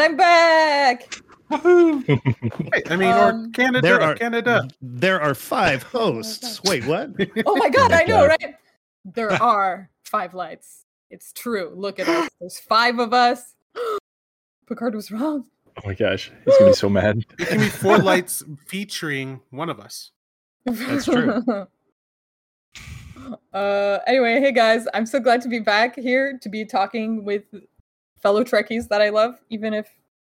surprise! It's me, Void Cat. I'm back. Hey, I mean, or Um, Canada, There are Canada. there are five hosts. Wait, what? Oh my god, I know, right? There are five lights. It's true. Look at us. There's five of us. Picard was wrong. Oh my gosh, he's gonna be so mad. It can be four lights featuring one of us. That's true. uh anyway, hey guys, I'm so glad to be back here to be talking with fellow Trekkies that I love, even if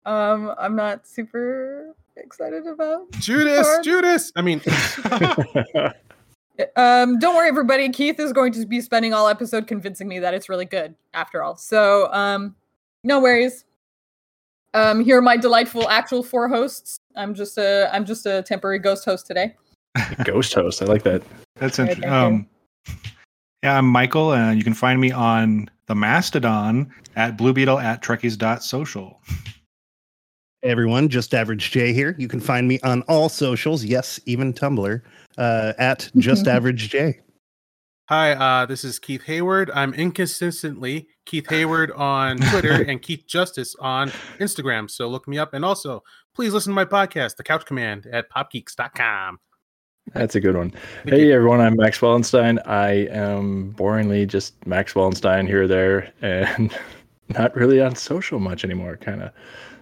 um I'm not super excited about. Judas, Picard. Judas. I mean, Um don't worry everybody, Keith is going to be spending all episode convincing me that it's really good after all. So um no worries. Um here are my delightful actual four hosts. I'm just a I'm just a temporary ghost host today. Ghost host, I like that. That's interesting. thank. Um, yeah, I'm Michael, and you can find me on the Mastodon at bluebeetle at Trekkies.social. Hey everyone, just average J here. You can find me on all socials, yes, even Tumblr, uh, at just average J. hi, uh, this is Keith Hayward. I'm inconsistently Keith Hayward on Twitter and Keith Justice on Instagram. So look me up. And also, please listen to my podcast, The Couch Command, at popgeeks.com. That's a good one. Hey everyone, I'm Max Wallenstein. I am boringly just Max Wallenstein here or there, and not really on social much anymore. Kind of.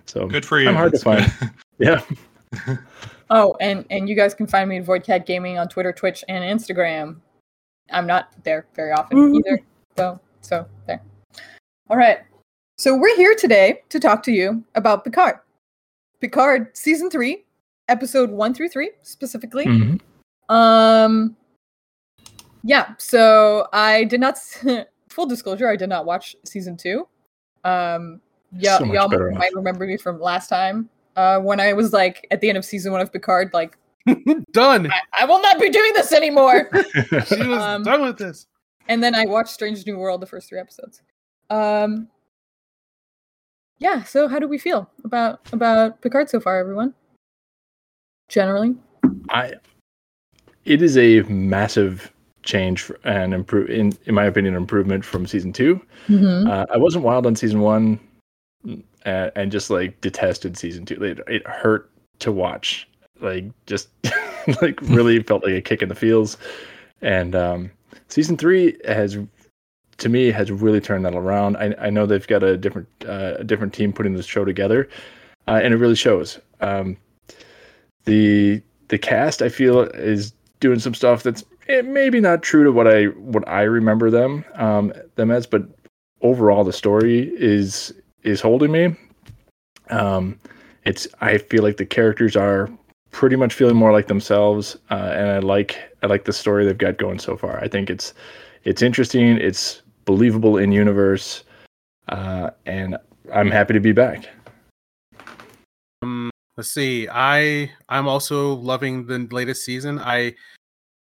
So Good for you. I'm hard to find. Yeah. Oh, and and you guys can find me at Voidcat Gaming on Twitter, Twitch, and Instagram. I'm not there very often Woo. either. So so there. All right. So we're here today to talk to you about Picard. Picard season three, episode one through three specifically. Mhm. Um yeah, so I did not full disclosure, I did not watch season 2. Um yeah, So y'all better off. might remember me from last time uh when I was like at the end of season 1 of Picard like Done. I, I will not be doing this anymore. She was Um, done with this. and then I watched Strange New World the first 3 episodes. Um Yeah, so how do we feel about about Picard so far everyone? Generally? I. It is a massive change and improve in in my opinion improvement from season two. Mhm. Uh, I wasn't wild on season one, and, and just like detested season two. It, it hurt to watch. Like just like really felt like a kick in the feels. And um, season three has, to me, has really turned that around. I, I know they've got a different uh, a different team putting this show together, uh, and it really shows. Um, the the cast I feel is doing some stuff that's eh, maybe not true to what I what I remember them um, them as, but overall the story is is holding me. Um, it's I feel like the characters are pretty much feeling more like themselves, uh, and I like I like the story they've got going so far. I think it's it's interesting, it's believable in universe, uh, and I'm happy to be back. Um, let's see. I I'm also loving the latest season. I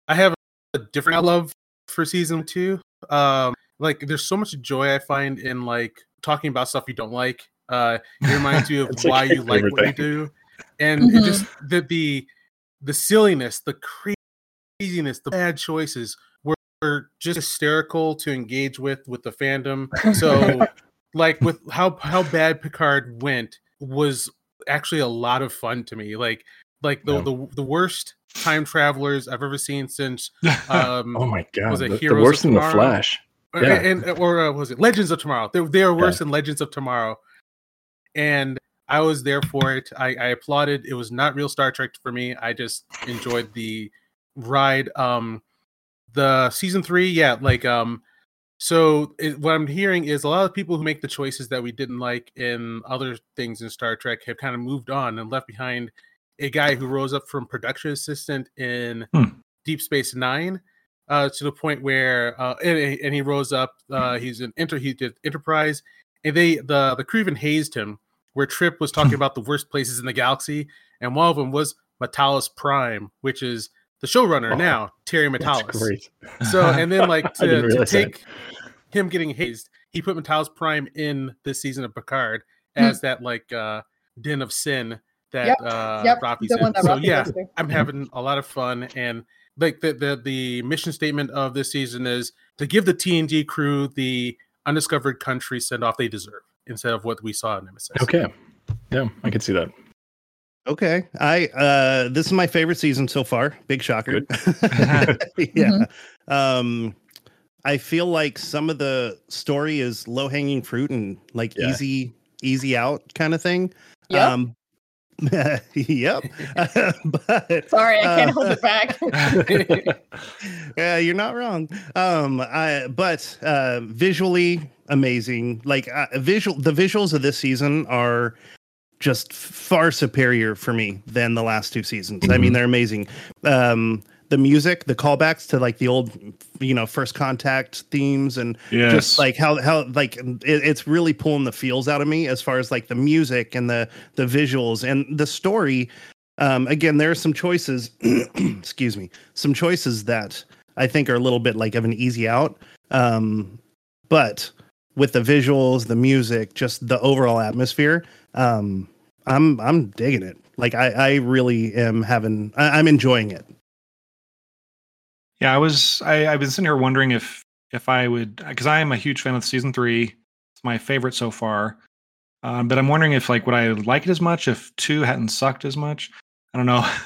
I have a different love for season two. Um, like there's so much joy I find in like talking about stuff you don't like. Uh, it reminds you of why you like favorite what you do, and Mhm. it just the the the silliness, the craziness, the bad choices were, were just hysterical to engage with with the fandom. So like with how how bad Picard went was actually a lot of fun to me. Like like the Yeah. the, the worst time travelers I've ever seen since um Oh my god, Was it the, the Heroes of worse than the Flash. yeah. and, or uh, was it Legends of Tomorrow? They they are worse than Legends of Tomorrow, and I was there for it. I, I applauded. It was not real Star Trek for me. I just enjoyed the ride. Um, the season three, yeah, like um, so it, what I'm hearing is a lot of people who make the choices that we didn't like in other things in Star Trek have kind of moved on and left behind a guy who rose up from production assistant in Hmm. Deep Space Nine uh, to the point where uh, and, and he rose up. Uh, he's an enter. He did Enterprise, and they the the crew even hazed him. Where Trip was talking about the worst places in the galaxy, and one of them was M'Talas Prime, which is the showrunner Oh, now, Terry Matalas. So and then like to, to realize that. take him getting hazed, he put M'Talas Prime in this season of Picard Hmm. as that like uh den of sin that Yep, uh yep, Raffi's the in. one that so Raffi yeah, goes to. I'm having a lot of fun and like the, the the mission statement of this season is to give the TNG crew the undiscovered country send off they deserve. instead of what we saw in Nemesis. Okay. Yeah, I can see that. Okay. I uh this is my favorite season so far. Big shocker. yeah. Um I feel like some of the story is low hanging fruit and like Yeah. easy easy out kind of thing. Yep. Um yep. but Sorry, I can't uh, hold it back. yeah, you're not wrong. Um, I but uh, visually amazing. Like uh, visual, the visuals of this season are just far superior for me than the last two seasons. I mean, Mhm. they're amazing. Um, the music, the callbacks to like the old, you know, first contact themes and Yes. just like how how like it, it's really pulling the feels out of me as far as like the music and the the visuals and the story. Um again there are some choices excuse me some choices that i think are a little bit like of an easy out. Um but with the visuals the music just the overall atmosphere um i'm i'm digging it. Like i i really am having I, i'm enjoying it Yeah, I was. I, I've been sitting here wondering if if I would, because I am a huge fan of season three. It's my favorite so far. Um, but I'm wondering if like would I like it as much if two hadn't sucked as much. I don't know.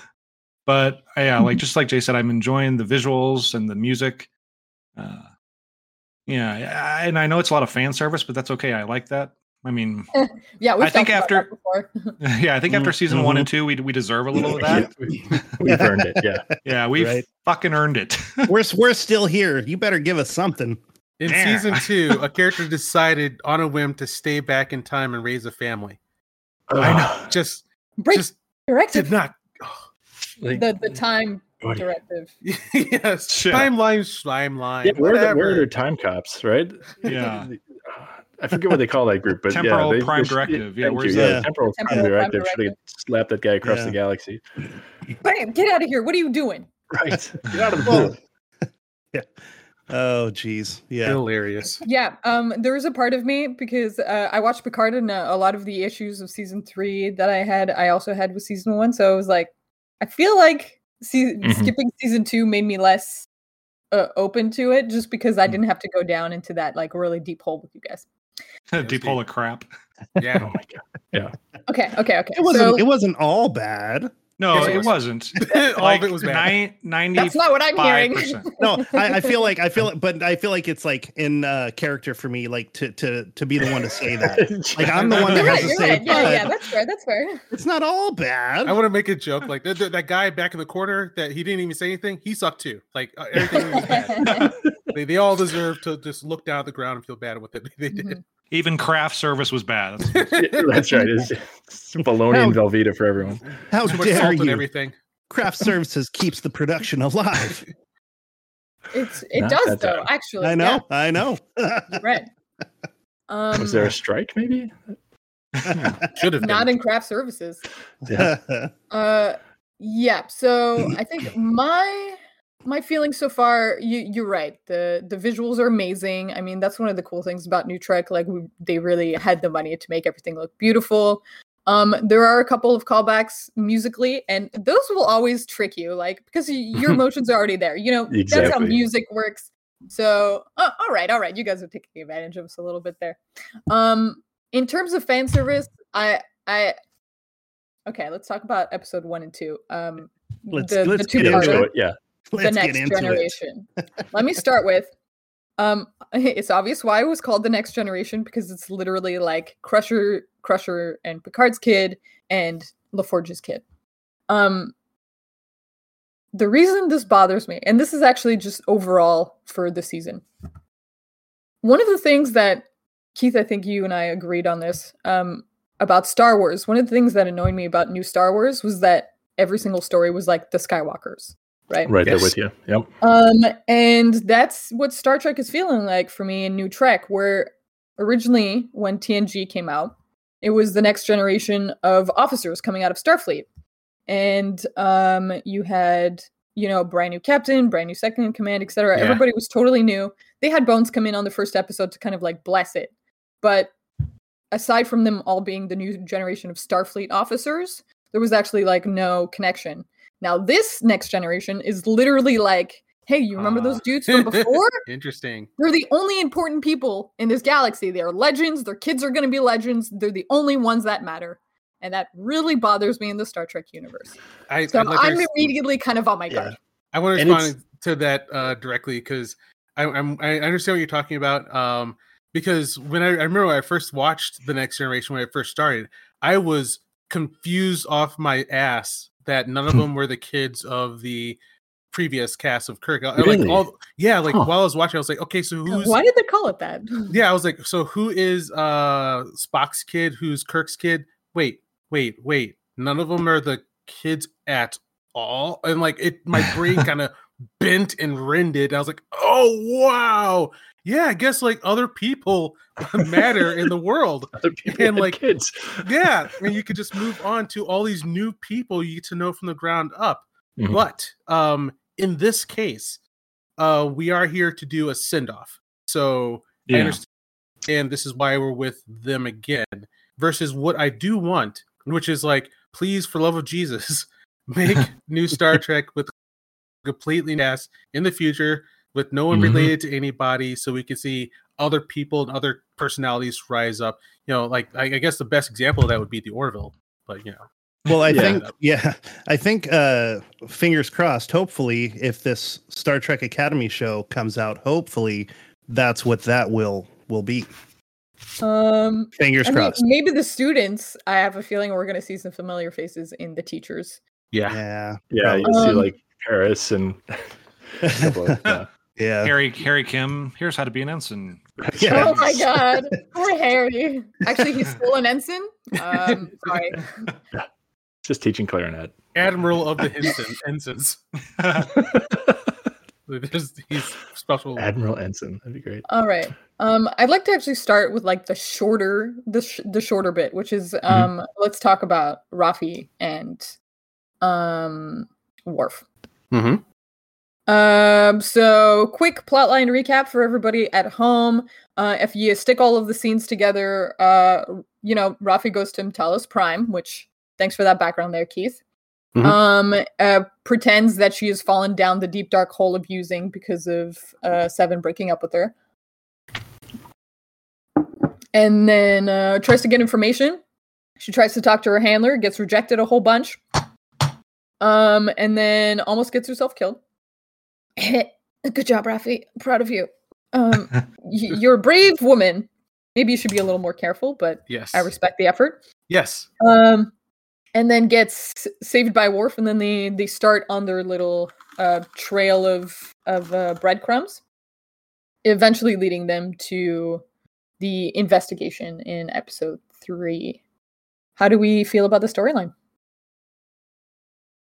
But uh, yeah, like just like Jay said, I'm enjoying the visuals and the music. Uh, yeah, I- and I know it's a lot of fan service, but that's okay. I like that. I mean, yeah, we've I think after- yeah, I think after season one Mhm. and two, we we deserve a little of that. We've earned it. Yeah. Yeah, we've Right. fucking earned it. we're we're still here you better give us something In Yeah. season two, a character decided on a whim to stay back in time and raise a family. I know. Just, Break just directive. did not. Like, The the time what- directive. yes, Shit. timeline, timeline. yeah, where are, the, where are their time cops, right? Yeah. I forget what they call that group, but Temporal yeah, they, prime they- directive. Yeah, thank where's you. that? Temporal, Temporal prime prime directive. Should have directive. slapped that guy across Yeah. the galaxy. Bam! Get out of here! What are you doing? Right. Get out of the Well, pool. oh geez yeah Hilarious. Yeah, um, there was a part of me because uh, I watched Picard and uh, a lot of the issues of season three that I had, I also had with season one. So I was like, I feel like se- Mhm. skipping season two made me less uh, open to it, just because I didn't have to go down into that like really deep hole with you guys. deep hole of crap. Yeah. oh Yeah. my god. Yeah. Okay, okay, okay. it wasn't so it wasn't all bad No, Yes, it it was. wasn't. All like of it was bad. nine- 90 that's not what I'm hearing. no I, I feel like i feel but i feel like it's like in uh character for me like to to to be the one to say that like i'm the one that you're has right. to say right. Yeah, yeah. That's fair. That's fair. it's not all bad I want to make a joke like that, that guy back in the corner that he didn't even say anything. He sucked too. Like uh, everything was bad. They, they all deserve to just look down at the ground and feel bad with it. they did. Mhm. Even craft service was bad. That's- That's right. It's, it's bologna and Velveeta for everyone. how Too much dare salt and you everything. craft services keeps the production alive It's it Not does though. time. Actually, i know i know right. Um, Was there a strike? Maybe. Should have not been. in craft services. Yeah. Uh, yeah. So I think my my feelings so far, you you're right. The the visuals are amazing. I mean, that's one of the cool things about New Trek. Like we, they really had the money to make everything look beautiful. Um, there are a couple of callbacks musically, and those will always trick you, like because your emotions are already there. You know, that's how music works. So, uh, all right, all right, you guys are taking advantage of us a little bit there. Um, in terms of fan service, I, I, okay, let's talk about episode one and two. Um, Let's- the, let's the get into parter so, yeah. the Let's next get into it. generation. Let me start with um it's obvious why it was called the next generation because it's literally like Crusher Crusher and Picard's kid and LaForge's kid. Um the reason this bothers me, and this is actually just overall for the season. One of the things that Keith, I think you and I agreed on this um about Star Wars. One of the things that annoyed me about new Star Wars was that every single story was like the Skywalkers, right? Right there with you. Yep. Um, and that's what Star Trek is feeling like for me in New Trek, where originally when TNG came out, it was the next generation of officers coming out of Starfleet. And um, you had, you know, brand new captain, brand new second in command, etc. Yeah. Everybody was totally new. They had Bones come in on the first episode to kind of like bless it. But aside from them all being the new generation of Starfleet officers, there was actually like no connection. Now, this next generation is literally like Hey, you remember Ah. those dudes from before? Interesting. They're the only important people in this galaxy. They're legends. Their kids are going to be legends. They're the only ones that matter. And that really bothers me in the Star Trek universe. I, So I'd like to I'm immediately kind of on my Yeah. guard. I want to respond to that uh, directly because I, I'm I understand what you're talking about. Um, because when I, I remember when I first watched the Next Generation when I first started, I was confused off my ass that none of them were the kids of the previous cast of Kirk. I- I, Really? Like all, yeah, like Huh. while I was watching, I was like, okay, so who's Why did they call it that? yeah, I was like, so who is uh Spock's kid? Who's Kirk's kid? Wait, wait, wait. None of them are the kids at all. And like it my brain kind of bent and rended. I was like, oh wow. Yeah, I guess like other people matter in the world. Other people And, like, kids. Yeah. And you could just move on to all these new people you get to know from the ground up. Mhm. But um in this case, uh we are here to do a send-off. So I understand, and this is why we're with them again. Versus what I do want, which is like, please, for love of Jesus, make new Star Trek with completely ass in the future with no one Mhm. related to anybody, so we can see other people and other personalities rise up. You know, like I, I guess the best example of that would be the Orville, but you know, Well, I Yeah. think yeah, I think uh fingers crossed, hopefully if this Star Trek Academy show comes out, hopefully that's what that will will be. Um, Fingers I mean, crossed. maybe the students. I have a feeling we're going to see some familiar faces in the teachers. yeah, yeah. Yeah, you Um, see like Paris and a couple of- yeah. Yeah. Harry Harry Kim. Here's how to be an ensign. Yeah. Oh my god, poor Harry. Actually, he's still an ensign. Um, sorry. just teaching clarinet. Admiral of the Ensign, ensigns. There's, he's special. Admiral Ensign. That'd be great. All right. Um, I'd like to actually start with like the shorter, the sh- the shorter bit, which is um, let's talk about Raffi and um, Worf. Mhm. Um, so quick plotline recap for everybody at home. Uh, if you stick all of the scenes together, uh, you know, Raffi goes to Talos Prime, which thanks for that background there, Keith. Mhm. Um, uh, pretends that she has fallen down the deep dark hole of using because of uh, Seven breaking up with her. And then uh, tries to get information. She tries to talk to her handler, gets rejected a whole bunch. Um, and then almost gets herself killed. Good job, Raffi. Proud of you. Um, y- you're a brave woman. Maybe you should be a little more careful, but Yes. I respect the effort. yes. Um, and then gets saved by Worf, and then they they start on their little uh, trail of of uh, breadcrumbs, eventually leading them to the investigation in episode three. How do we feel about the storyline?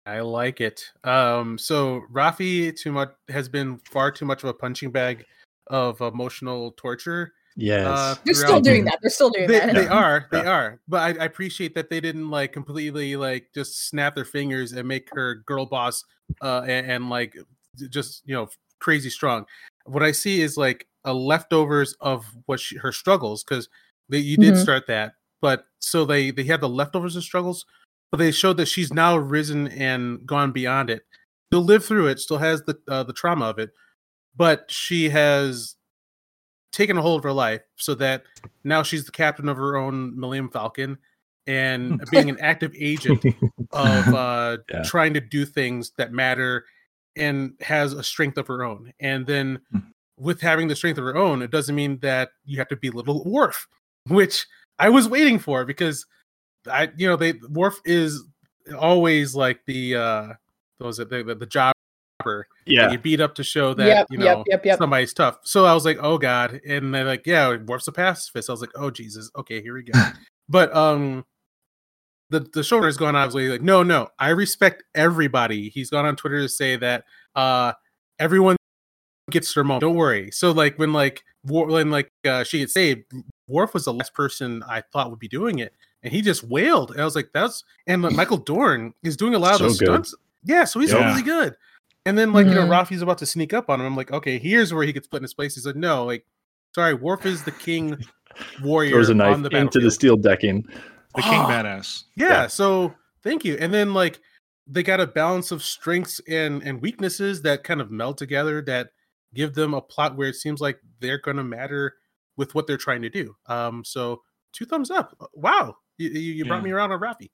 I like it. Um, so Raffi too much has been far too much of a punching bag of emotional torture. Yes. Uh, They're still doing that. They're still doing They, that. they are, they Yeah. are. But I, I appreciate that they didn't like completely like just snap their fingers and make her girl boss, uh, and, and like just you know crazy strong. What I see is like a leftovers of what she, her struggles because you did Mhm. start that, but so they they have the leftovers of struggles, but they showed that she's now risen and gone beyond it. Still live through it, still has the uh, the trauma of it, but she has taken a hold of her life so that now she's the captain of her own Millennium Falcon and being an active agent of uh, Yeah. trying to do things that matter and has a strength of her own. And then Hmm. with having the strength of her own, it doesn't mean that you have to be little Worf, which I was waiting for because I, you know, they Worf is always like the uh, what was it the the, the jobber yeah. you beat up to show that Yep, you know yep, yep. somebody's tough. So I was like, oh god, and they're like, yeah, Worf's a pacifist. I was like, oh Jesus, okay, here we go. but um, the the showrunner has gone obviously like, no, no, I respect everybody. He's gone on Twitter to say that uh everyone gets their moment. Don't worry. So like when like when like uh, she gets saved, Worf was the last person I thought would be doing it, and he just wailed. And I was like, that's and Michael Dorn is doing a lot of those good. stunts. Yeah, so he's Yeah. really good. And then like you know Mhm. Raffi's about to sneak up on him. I'm like, okay, here's where he gets put in his place. He said, no, like, sorry, Worf is the king warrior Throws a knife on the into the steel decking. The king Oh, badass. Yeah, Yeah. so thank you. And then like they got a balance of strengths and and weaknesses that kind of meld together that give them a plot where it seems like they're going to matter with what they're trying to do. Um, so two thumbs up. Wow, you, you you brought Yeah. me around on Raffi.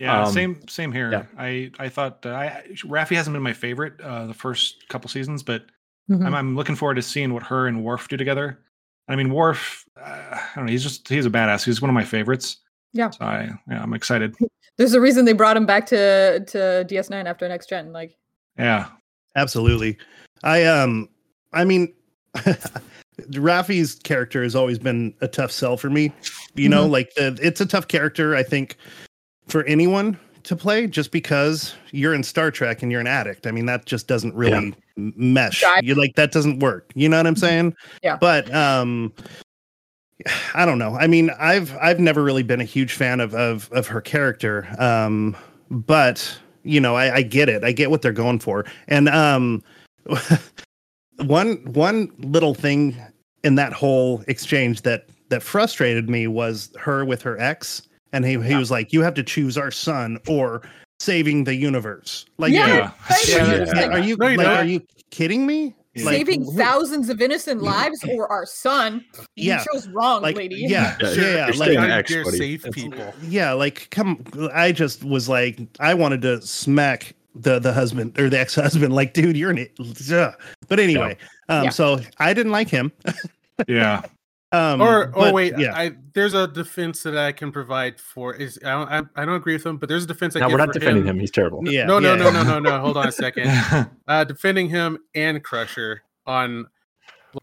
Yeah, Um, same same here. yeah. I I thought uh, I Raffi hasn't been my favorite uh, the first couple seasons, but Mhm. I'm I'm looking forward to seeing what her and Worf do together. I mean, Worf, uh, I don't know, he's just he's a badass. He's one of my favorites. Yeah. So I yeah, I'm excited. There's a reason they brought him back to to DS9 after next gen. Like, Yeah. Absolutely. I um I mean Raffi's character has always been a tough sell for me. You know, like the, it's a tough character I think for anyone to play just because you're in Star Trek and you're an addict. I mean that just doesn't really m mesh. Jive. You like that doesn't work. You know what I'm saying? Yeah. But um I don't know. I mean, I've I've never really been a huge fan of of of her character. Um but you know, I, I get it. I get what they're going for. And um one one little thing in that whole exchange that that frustrated me was her with her ex and he, he was like you have to choose our son or saving the universe like Yeah, Yeah. thank Yeah, Like, are you No, like, are you kidding me Like, saving who- thousands of innocent lives or our son? You Yeah, chose wrong, like lady. yeah Yeah, yeah, yeah, you're like staying I X, dare buddy. save people. yeah like come i just was like i wanted to smack the the husband or the ex-husband like dude you're an it ugh. but anyway um Yeah. so i didn't like him Yeah. Um or or but, wait, yeah I there's a defense that I can provide for is I don't I, I don't agree with him, but there's a defense I No, give we're not for defending him. He's terrible. yeah no, no, yeah. no, no, no, no. Hold on a second. Uh, defending him and Crusher on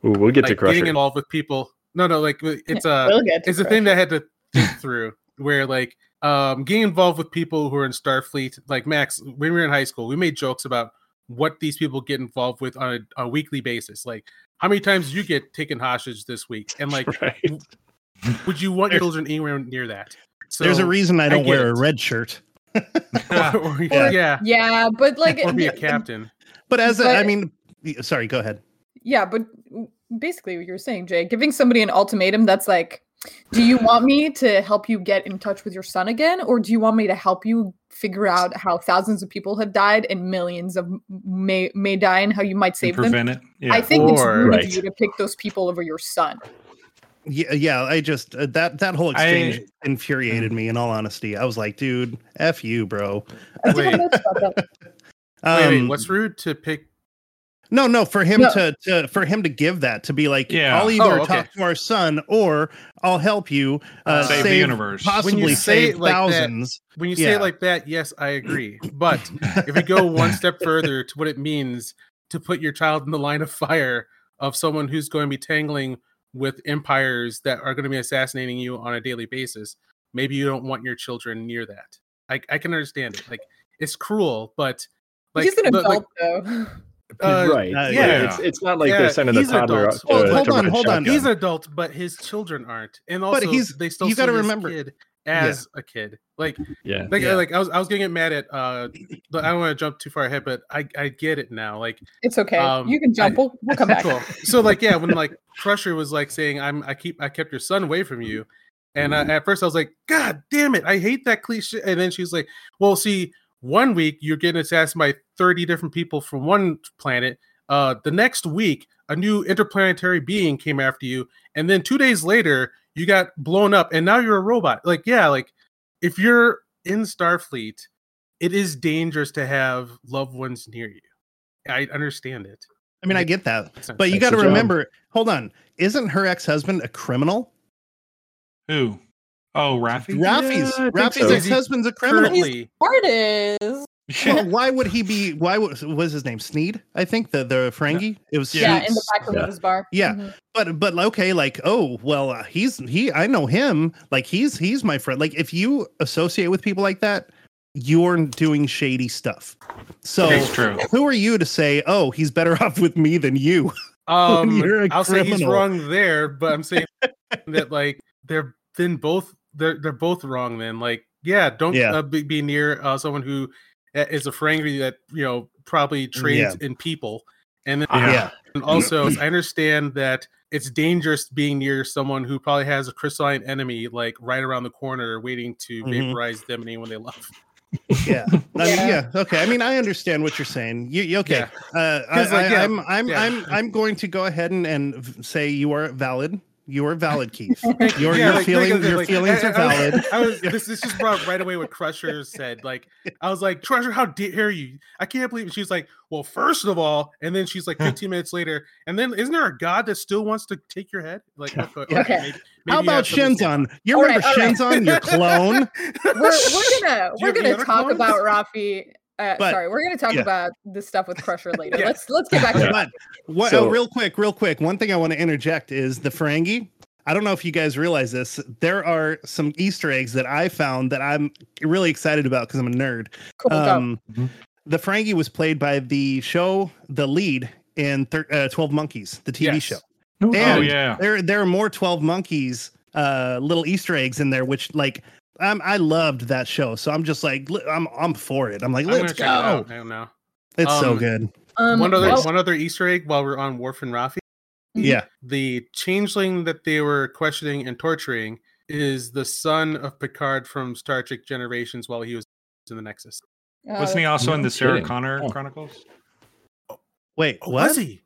Ooh, we'll get to Crusher. getting involved with people. No, no, like it's a We'll get to it's a thing that I had to think through where like um getting involved with people who are in Starfleet, like Max, when we were in high school, we made jokes about what these people get involved with on a, a weekly basis. Like how many times did you get taken hostage this week? And like right. would you want your children anywhere near that? So there's a reason i I don't get wear a red shirt or, or- Yeah. yeah. Yeah, but like, Or be a captain. but as a, i mean sorry go ahead Yeah, but basically what you were saying, Jay, giving somebody an ultimatum that's like, do you want me to help you get in touch with your son again, or do you want me to help you figure out how thousands of people have died and millions of may may die and how you might And save them? prevent it. Yeah. I think it's rude Right. of you to pick those people over your son. yeah yeah i just uh, that that whole exchange I- infuriated me in all honesty i was like dude f you bro Wait. know about that. Wait, wait, Um, what's rude to pick? No, no, for him No. to, to for him to give that to be like, Yeah. I'll either Oh, okay. talk to our son or I'll help you uh, Save save, the universe. possibly say save it like that- thousands. When you say Yeah. it like that, yes, I agree. But if we go one step further to what it means to put your child in the line of fire of someone who's going to be tangling with empires that are going to be assassinating you on a daily basis, maybe you don't want your children near that. I, I can understand it. Like it's cruel, but like He's an but, like, adult though. uh, right. uh, yeah. It's, it's not like Yeah, they're sending he's the toddler adult. out to, Hold- to hold on, a hold on. He's an adult, but his children aren't, and also he's- they still you see gotta this remember- kid as a kid. Like yeah. like Yeah. like I was I was gonna get mad at uh but I don't want to jump too far ahead, but I I get it now. Like It's okay. Um, you can jump. I- we'll, we'll come back. cool. So like yeah, when like Crusher was like saying I'm I keep I kept your son away from you, and I, at first I was like God damn it, I hate that cliche. And then she's like, well, see, one week you're getting assassinated by thirty different people from one planet. Uh, the next week a new interplanetary being came after you, and then two days later you got blown up, and now you're a robot. Like yeah, like if you're in Starfleet, it is dangerous to have loved ones near you. I understand it. I mean, I get that, but you got to the job. remember. Hold on, isn't her ex husband a criminal? Who? Oh, Raffi? Raffi's I think Raffi's so. ex husband's a criminal. Currently, Artist. Well, why would he be? Why was was his name Sneed? I think the the Ferengi. It was Yeah, Sneed. in the back room Yeah. of his bar. Yeah. Mhm. but but okay like oh well uh, he's he i know him like he's he's my friend like if you associate with people like that you're doing shady stuff so It's true. who are you to say oh he's better off with me than you um, you're a I'll say he's wrong there, but I'm saying that like they're then both they're they're both wrong. Then like yeah, don't Yeah. Uh, be, be near uh, someone who uh, a Ferengi that you know probably trades in people, and then Yeah. yeah And also, I understand that it's dangerous being near someone who probably has a crystalline enemy like right around the corner, waiting to Mhm. vaporize them and anyone they love. yeah. I mean, Yeah. yeah. Okay. I mean, I understand what you're saying. You, you- okay? Uh, I, 'Cause, like, I, yeah, I'm I'm yeah. I'm I'm going to go ahead and, and say you are valid. You are valid, Keith. Your Yeah, your like, feelings your like, feelings I- are I was- valid. I was, this, this just brought right away what Crusher said. Like, I was like, Crusher, how dare you? I can't believe it. She's like, well, first of all, and then she's like 15 minutes later, and then isn't there a god that still wants to take your head? Like, okay, Okay. maybe- How maybe you about have something to say Shinzon? You remember right, all right. Shinzon, your clone? we're, we're gonna we're gonna talk clones? about Raffi. Uh, But- sorry, we're gonna talk yeah. about this stuff with Crusher later. Yeah. Let's let's get back to Yeah. that. What, So- oh, real quick, real quick. One thing I want to interject is the Ferengi. I don't know if you guys realize this. There are some Easter eggs that I found that I'm really excited about because I'm a nerd. Cool. go. Um, Mhm. the Ferengi was played by the show, the lead in thir- uh, Twelve Monkeys, the TV Yes. show. Oh yeah. There, there are more Twelve Monkeys uh, little Easter eggs in there, which like. Um, I loved that show, so I'm just like, I'm, I'm for it. I'm like, I'm gonna let's check it out. go. I don't know. It's so Um, good. Um, one other well- one other Easter egg while we're on Worf and Raffi. Yeah, The changeling that they were questioning and torturing is the son of Picard from Star Trek Generations while he was in the Nexus. uh, Wasn't he also in the Sarah kidding. Connor Oh. Chronicles? wait, Oh, what? was he?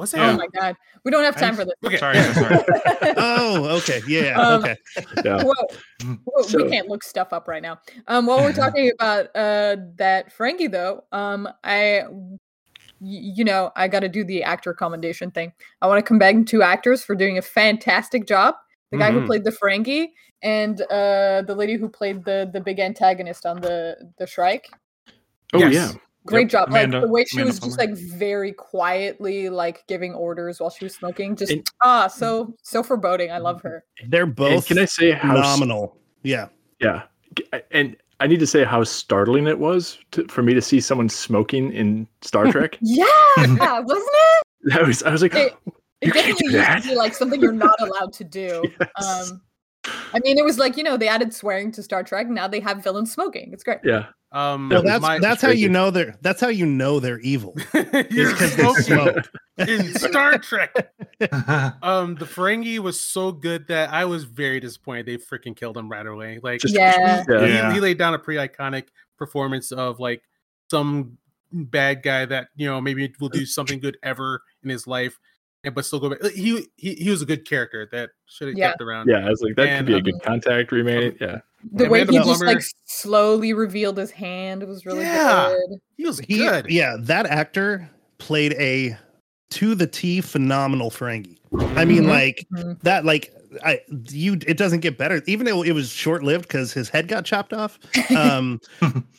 Was he? Oh my god, we don't have time for this. Okay. Sorry, sorry, sorry. Oh, okay, yeah, Um, okay. Yeah. Well, well, So- we can't look stuff up right now. Um, while we're talking about uh that Ferengi though, um, I, y- you know, I got to do the actor commendation thing. I want to commend two actors for doing a fantastic job. The guy who Mhm. played the Ferengi and uh the lady who played the the big antagonist on the the Shrike. Oh Yes. yeah. Great Yep, job! Amanda- like the way she Amanda was just like very quietly like giving orders while she was smoking. Just And- ah, so so foreboding. I love her. They're And both can I say how? s- phenomenal. Yeah, Yeah. And I need to say how startling it was to, for me to see someone smoking in Star Trek. Yeah, wasn't it? that was I was like, It- It You can't definitely do used that. to be like something you're not allowed to do. Yes. Um, I mean, it was like you know they added swearing to Star Trek. Now they have villains smoking. It's great. yeah. Um, well, that's my- that's how you know they're that's how you know they're evil. You're because they smoking in Star Trek. Um, the Ferengi was so good that I was very disappointed they freaking killed him right away. Like, Just- Yeah. he, Yeah. he laid down a pretty iconic performance of like some bad guy that you know maybe will do something good ever in his life, and but still go back. He he, he was a good character that should have Yeah. kept around. Yeah. I was like, that And, could be a um, good contact remade it. Yeah. The Yeah, way Amanda he just like slowly revealed his hand was really Yeah. good. he was He, good. yeah, that actor played a to the T phenomenal Ferengi. I mean, Mhm. like Mhm. that, like I you. It doesn't get better, even though it was short lived because his head got chopped off. Um,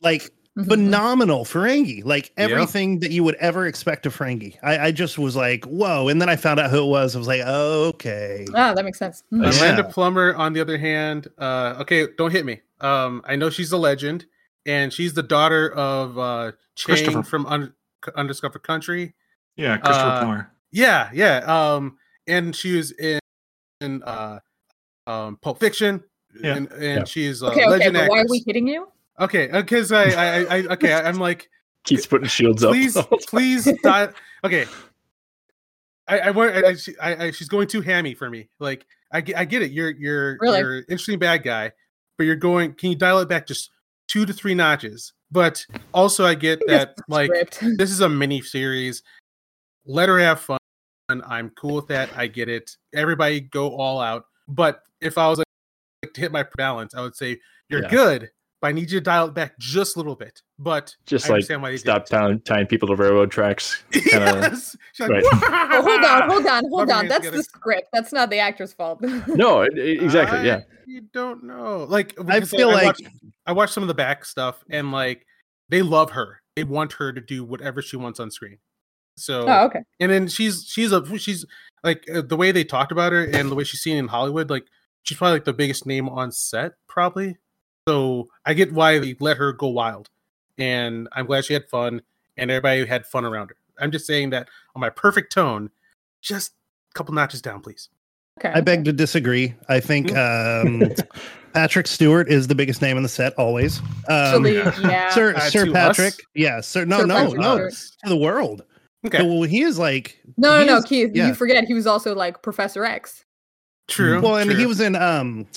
like Mhm. phenomenal Ferengi, like Yeah. everything that you would ever expect of Ferengi. I, I just was like, whoa! And then I found out who it was. I was like, okay. Ah, that makes sense. Mhm. Yeah. Amanda Plummer, on the other hand, uh, okay, don't hit me. Um, I know she's a legend, and she's the daughter of uh, Chang Christopher. from Un- Undiscovered Country. yeah, Christopher Uh, Plummer. Yeah, yeah. Um, and she was in, in uh, um, Pulp Fiction, Yeah. and, and Yeah. she's a Okay, okay, legend but why are we hitting you? Okay, uh, because I, I, I, I, okay, I'm like, Keeps putting shields up. please, please, die. okay. I, I want, I, I, I, I, she's going too hammy for me. Like, I, get- I get it. You're, you're, Really? you're an interesting bad guy, but you're going. Can you dial it back just two to three notches? But also, I get that like Script. this is a mini series. Let her have fun. I'm cool with that. I get it. Everybody go all out. But if I was like to hit my balance, I would say you're Yeah. good, but I need you to dial it back just a little bit. But Just I like why stop tying, tying people to railroad tracks. Kinda, yes. She's like, right. Oh, hold on, hold on, hold Rubbing on. That's together. the script. That's not the actor's fault. No, it- it- exactly. I- Yeah. You don't know. Like I feel like watched, I watched some of the back stuff and like they love her. They want her to do whatever she wants on screen. So oh, okay. and then she's she's a she's like uh, the way they talked about her and the way she's seen in Hollywood, like she's probably like the biggest name on set, probably. So I get why they let her go wild, and I'm glad she had fun and everybody had fun around her. I'm just saying that on my perfect tone, just a couple notches down, please. Okay. I beg to disagree. I think um, Patrick Stewart is the biggest name in the set always. Um, Actually, yeah. Sir Uh, Sir Patrick, us? yeah, Sir. No, Sir no, Patrick no, Stewart. to the world. Okay, Well, he is like No, no, he no, is- Keith. yeah. You forget he was also like Professor X. true. Well, and he was in um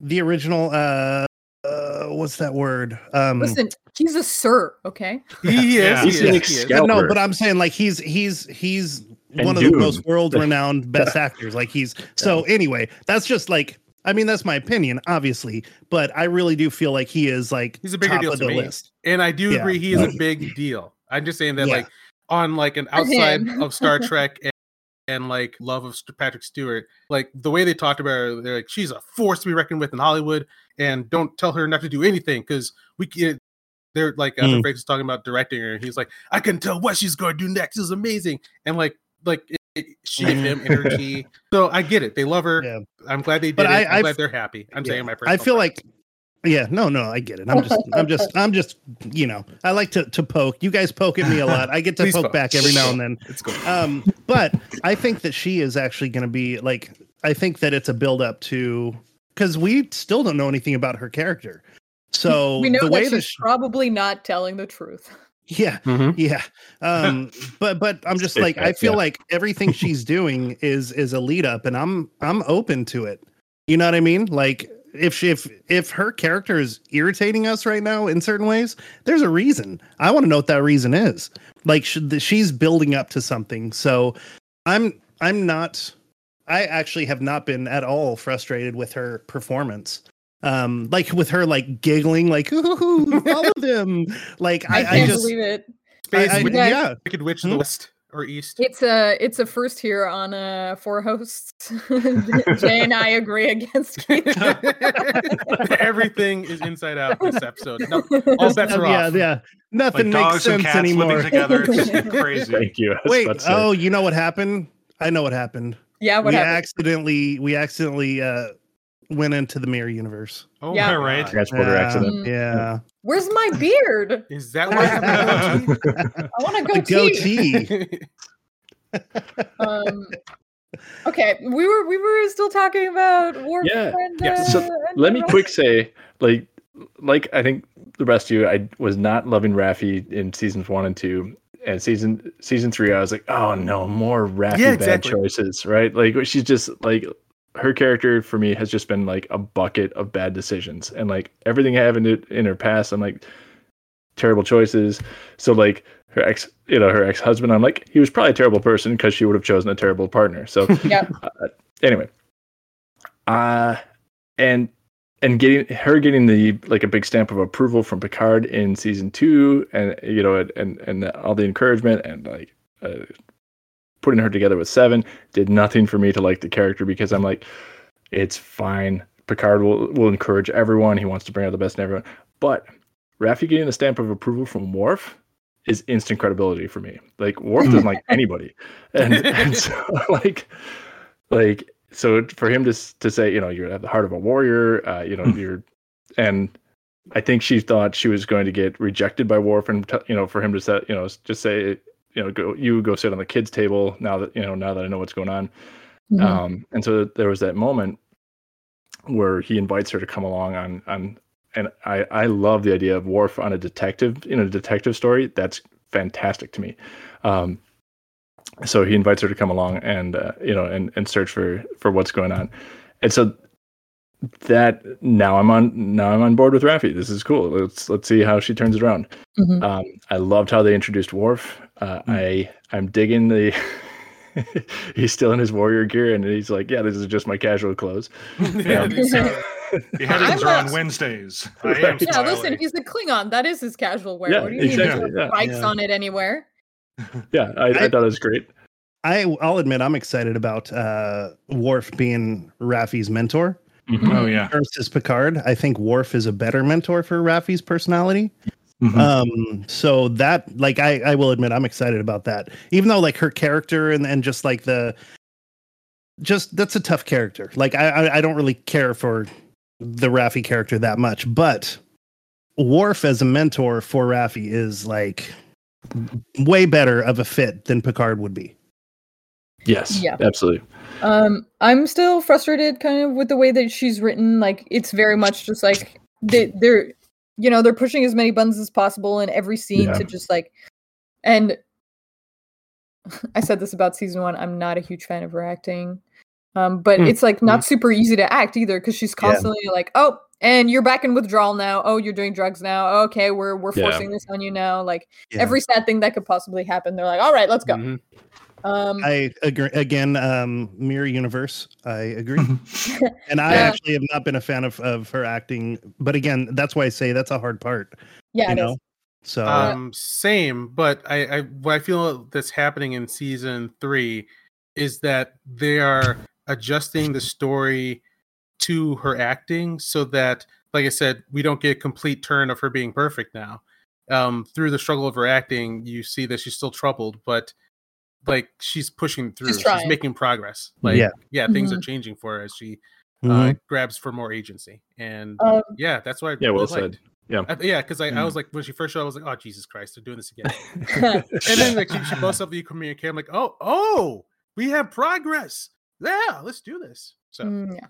the original uh uh what's that word? Um Listen, he's a sir, okay? He is. Yeah. He's an he is. but no, but I'm saying like he's he's he's And one of the Dune. most world renowned best actors. Like he's so anyway, that's just like I mean that's my opinion, obviously, but I really do feel like he is like He's a bigger top deal of to the me. list. And I do Yeah. agree he is a big deal. I'm just saying that Yeah. like on like an For outside him. of Star Trek and, like love of Patrick Stewart, like the way they talked about her, they're like she's a force to be reckoned with in Hollywood, and don't tell her not to do anything because we can. They're like uh, Mm. Was talking about directing her, and he's like, I can tell what she's going to do next. is amazing, and like like it, it, she and him energy. So I get it. They love her. Yeah. I'm glad they did But it. I- I'm I've- glad they're happy. I'm Yeah. saying my personal I feel preference. like yeah, no, no, I get it. I'm just I'm just I'm just you know, I like to to poke. You guys poke at me a lot. I get to poke poke. back every now and then. it's good. Um, but I think that she is actually going to be like, I think that it's a build up to because we still don't know anything about her character. So we know the way that that, she's she, probably not telling the truth. yeah, Mhm. yeah. Um, but but I'm just like, I feel yeah. like everything she's doing is is a lead up, and I'm I'm open to it. You know what I mean? Like if she, if if her character is irritating us right now in certain ways, there's a reason. I want to know what that reason is. Like should, she's building up to something. So I'm I'm not. I actually have not been at all frustrated with her performance. Um, like with her like giggling, like ooh, follow them. Like I, I, I, can't just believe it. Space I, I, Yeah. yeah. Wicked Witch of Hmm? the West or East. It's a it's a first here on uh four hosts. Jay and I agree against Everything is inside out this episode. No, all bets are yeah, off. yeah. Nothing Like makes dogs and sense cats anymore. living together. It's crazy. Thank you. Wait, about to oh, you know what happened? I know what happened. yeah, what we happened? accidentally we accidentally uh went into the mirror universe. Oh Yeah. my Right. God. transporter Yeah. accident. Mm. Yeah. Where's my beard? Is that why you have a I want to The go goatee. goatee? Um, okay, we were we were still talking about Worf. Yeah, and, yeah, uh, so and Let me quick say, like, like I think the rest of you, I was not loving Raffi in seasons one and two. And season season three, I was like, oh no, more Raffi Yeah, bad choices, right? Like she's just like her character for me has just been like a bucket of bad decisions, and like everything happened in- in her past, I'm like terrible choices. So like her ex, you know, her ex husband, I'm like he was probably a terrible person because she would have chosen a terrible partner. So Yeah. uh, anyway, uh, and and getting her getting the like a big stamp of approval from Picard in season two, and you know, and and, and all the encouragement and like uh, putting her together with Seven did nothing for me to like the character because I'm like, it's fine. Picard will will encourage everyone. He wants to bring out the best in everyone, but Raffi getting the stamp of approval from Worf is instant credibility for me. Like Worf doesn't like anybody, and, and so like like so for him to to say you know you have the heart of a warrior, uh, you know you're and I think she thought she was going to get rejected by Worf, and you know for him to say you know just say you know go you go sit on the kids table now that you know now that I know what's going on. Mhm. Um, and so there was that moment where he invites her to come along on on and I I love the idea of Worf on a detective in a detective story. That's fantastic to me. Um, so he invites her to come along and uh, you know and and search for for what's going on. And so that now I'm on now I'm on board with Raffi. This is cool. Let's let's see how she turns it around. Mhm. Um, I loved how they introduced Worf. Uh, I I'm digging the. he's still in his warrior gear, and he's like, "Yeah, this is just my casual clothes." Yeah, these are- Beheadings I'm are on Wednesdays. I am Yeah, listen, smiling. he's a Klingon. That is his casual wear. Yeah, what do you mean exactly, there's yeah. bikes Yeah. on it anywhere? Yeah, I, I, I- thought it was great. I I'll admit I'm excited about uh Worf being Raffi's mentor Mhm. Oh yeah. versus Picard. I think Worf is a better mentor for Raffi's personality. Mhm. Um, so that like I I will admit I'm excited about that. Even though like her character and and just like the just that's a tough character. Like I I, I don't really care for the Raffi character that much, but Worf as a mentor for Raffi is like way better of a fit than Picard would be. Yes, Yeah. absolutely. Um, I'm still frustrated kind of with the way that she's written. Like it's very much just like they they're you know, they're pushing as many buttons as possible in every scene Yeah. to just like and I said this about season one. I'm not a huge fan of her acting. Um, but Mm. it's like not super easy to act either because she's Yeah. constantly like, oh, and you're back in withdrawal now. Oh, you're doing drugs now. Okay, we're we're Yeah. forcing this on you now. Like Yeah. every sad thing that could possibly happen, they're like, all right, let's go. Mhm. Um, I agree again. Um, Mirror Universe. I agree, and I Yeah. actually have not been a fan of, of her acting. But again, that's why I say that's a hard part. yeah, you it is. know. So Um, same, but I, I what I feel that's happening in season three is that they are adjusting the story to her acting so that, like I said, we don't get a complete turn of her being perfect now. Um, through the struggle of her acting, you see that she's still troubled, but like she's pushing through. She's, trying. making progress. Like Yeah. yeah, things are changing for her as she uh, mhm. grabs for more agency. And Um, yeah, that's why. I Yeah, well liked. said. Yeah. I, yeah, because I, I Mm. was like when she first showed, I was like, "Oh Jesus Christ, they're doing this again." and then like she, she boasts up the community. I'm like, "Oh, oh, we have progress. Yeah, let's do this." So mm, yeah.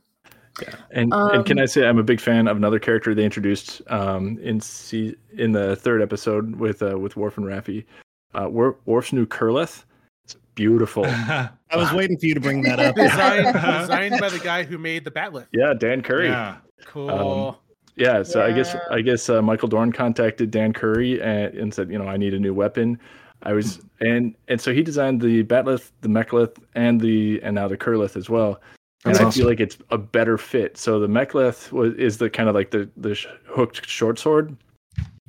Yeah, and and can Um, I say I'm a big fan of another character they introduced um, in se- in the third episode with uh, with Worf and Raffi. Uh, Worf, Worf's new Kurleth. It's beautiful. I was waiting for you to bring that up. designed designed by the guy who made the Batleth. yeah, Dan Curry. yeah. Cool. Yeah, so I guess I guess uh, Michael Dorn contacted Dan Curry and, and said, you know, I need a new weapon. I was and and so he designed the Batleth, the Mek'leth, and the and now the Kurleth as well. And That's I feel like it's a better fit. So the Mek'leth was is the kind of like the the sh- hooked short sword,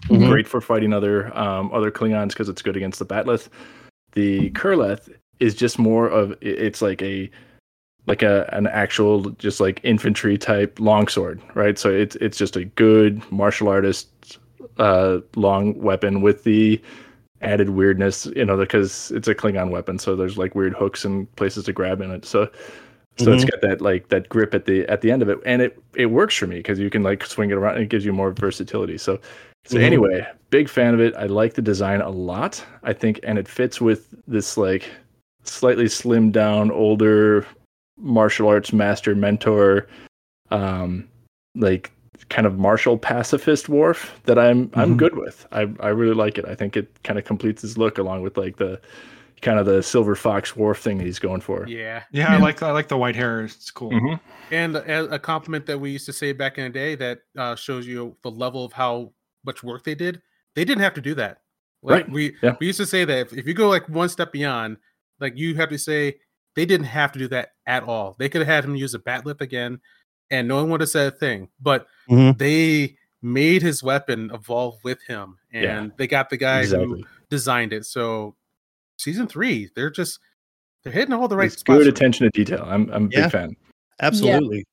Mhm. great for fighting other um other Klingons because it's good against the Batleth. The Kurleth is just more of it's like a like a an actual just like infantry type longsword, right? So it's it's just a good martial artist uh long weapon with the added weirdness, you know, because it's a Klingon weapon, so there's like weird hooks and places to grab in it. So so it's got that like that grip at the at the end of it, and it it works for me because you can like swing it around and it gives you more versatility. So so Mhm. anyway, big fan of it. I like the design a lot. I think, and it fits with this like slightly slimmed down, older martial arts master mentor, um, like kind of martial pacifist Worf that I'm I'm Mhm. good with. I I really like it. I think it kind of completes his look along with like the kind of the silver fox Worf thing that he's going for. Yeah, Yeah, I like I like the white hair. It's cool. Mhm. and a, a compliment that we used to say back in the day that uh, shows you the level of how much work they did. They didn't have to do that. Like Right. we Yeah. we used to say that if, if you go like one step beyond, like you have to say they didn't have to do that at all. They could have had him use a Batleth again, and no one would have said a thing. But Mhm. they made his weapon evolve with him, and Yeah. they got the guy who designed it. So season three, they're just they're hitting all the right It's spots. good attention to detail. I'm I'm a Yeah. big fan. Absolutely.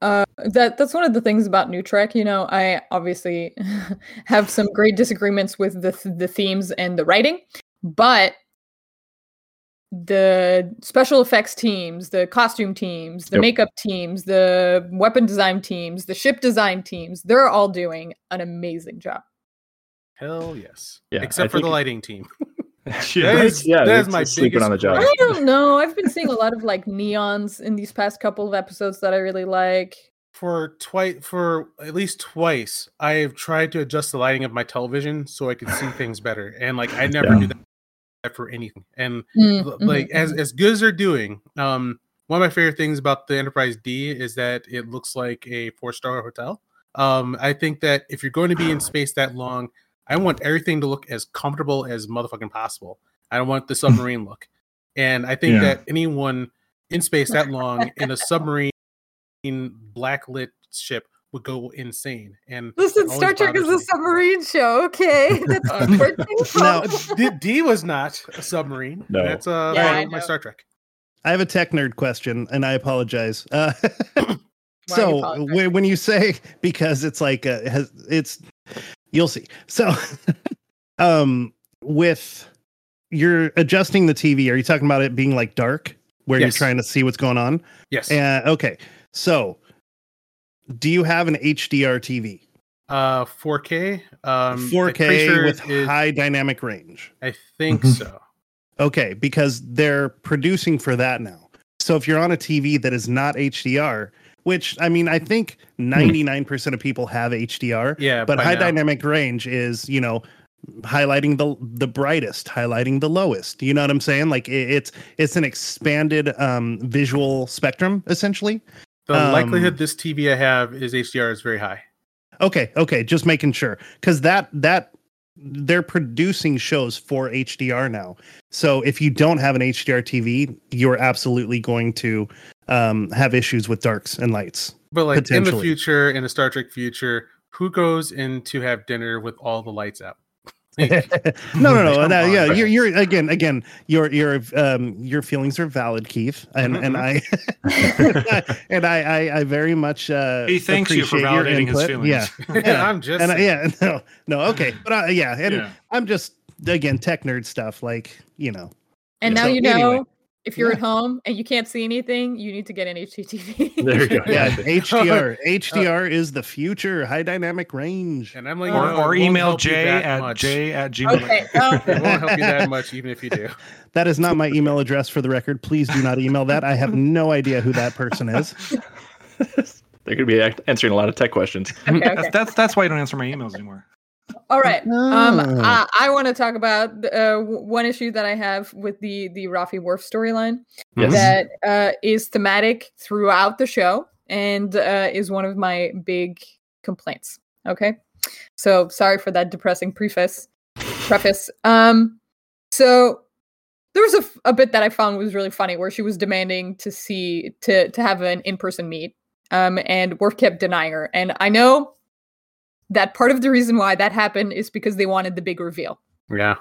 Uh, that that's one of the things about New Trek. You know, I obviously have some great disagreements with the th- the themes and the writing, but the special effects teams, the costume teams, the Yep. makeup teams, the weapon design teams, the ship design teams, they're all doing an amazing job. Hell yes. Yeah, I Except for the think- lighting team. That is, Yeah, that is my sleeping biggest on the job. I don't know. I've been seeing a lot of like neons in these past couple of episodes that I really like. For twice, for at least twice, I have tried to adjust the lighting of my television so I could see things better, and like I never Yeah. do that for anything. And mm-hmm. like as mhm. as good as they're doing, um, one of my favorite things about the Enterprise D is that it looks like a four star hotel. Um, I think that if you're going to be in space that long, I want everything to look as comfortable as motherfucking possible. I don't want the submarine look, and I think Yeah. that anyone in space that long in a submarine blacklit ship would go insane. And Listen, Star Trek is bothers a submarine show. Okay, that's Uh. Now- D, D was not a submarine. No. that's uh Yeah, my, my. Star Trek. I have a tech nerd question, and I apologize. Uh, Why you so apologizing? when, when you say because it's like uh, has it's you'll see. So um with you're adjusting the TV, are you talking about it being like dark where Yes. you're trying to see what's going on? Yes. Uh, okay. So do you have an HDR TV? Uh, 4K. Um, 4K sure with it- high dynamic range. I think Mhm. so. Okay, because they're producing for that now. So if you're on a TV that is not HDR, which I mean, I think 99% of people have HDR, Yeah, but high now. dynamic range is, you know, highlighting the the brightest, highlighting the lowest. You know what I'm saying? Like it, it's it's an expanded um visual spectrum essentially. The Um, likelihood this TV I have is HDR is very high. Okay, okay, just making sure because that that they're producing shows for HDR now. So if you don't have an HDR TV, you're absolutely going to um, have issues with darks and lights. But like in the future, in a Star Trek future, who goes in to have dinner with all the lights out? no, no, no, no. Yeah, you're, you're again, again. Your, your, um, your feelings are valid, Keith, and and I, and I, I, I very much. Uh, He thanks you for validating his feelings. Yeah, Yeah, I'm just and I, yeah, no, no, okay, but uh, yeah, and Yeah. I'm just again tech nerd stuff, like you know. And Yeah. now So you know anyway, if you're yeah. at home and you can't see anything, you need to get an HDTV. There you go. Yeah, Yeah. HDR, HDR is the future, high dynamic range. And I'm like, Or- Or, no, or email help Jay at much. J at gmail. okay. um, It won't help you that much, even if you do. That is not my email address for the record. Please do not email that. I have no idea who that person is. They're going to be answering a lot of tech questions. okay, okay. That's, that's that's why I don't answer my emails anymore. All right. Um, Oh. I, I want to talk about uh, one issue that I have with the the Raffi Worf storyline Yes. that uh, is thematic throughout the show and uh, is one of my big complaints. Okay, so sorry for that depressing preface. Preface. Um, so there was a, a bit that I found was really funny where she was demanding to see to to have an in person meet, um, and Worf kept denying her. And I know that part of the reason why that happened is because they wanted the big reveal. Yeah.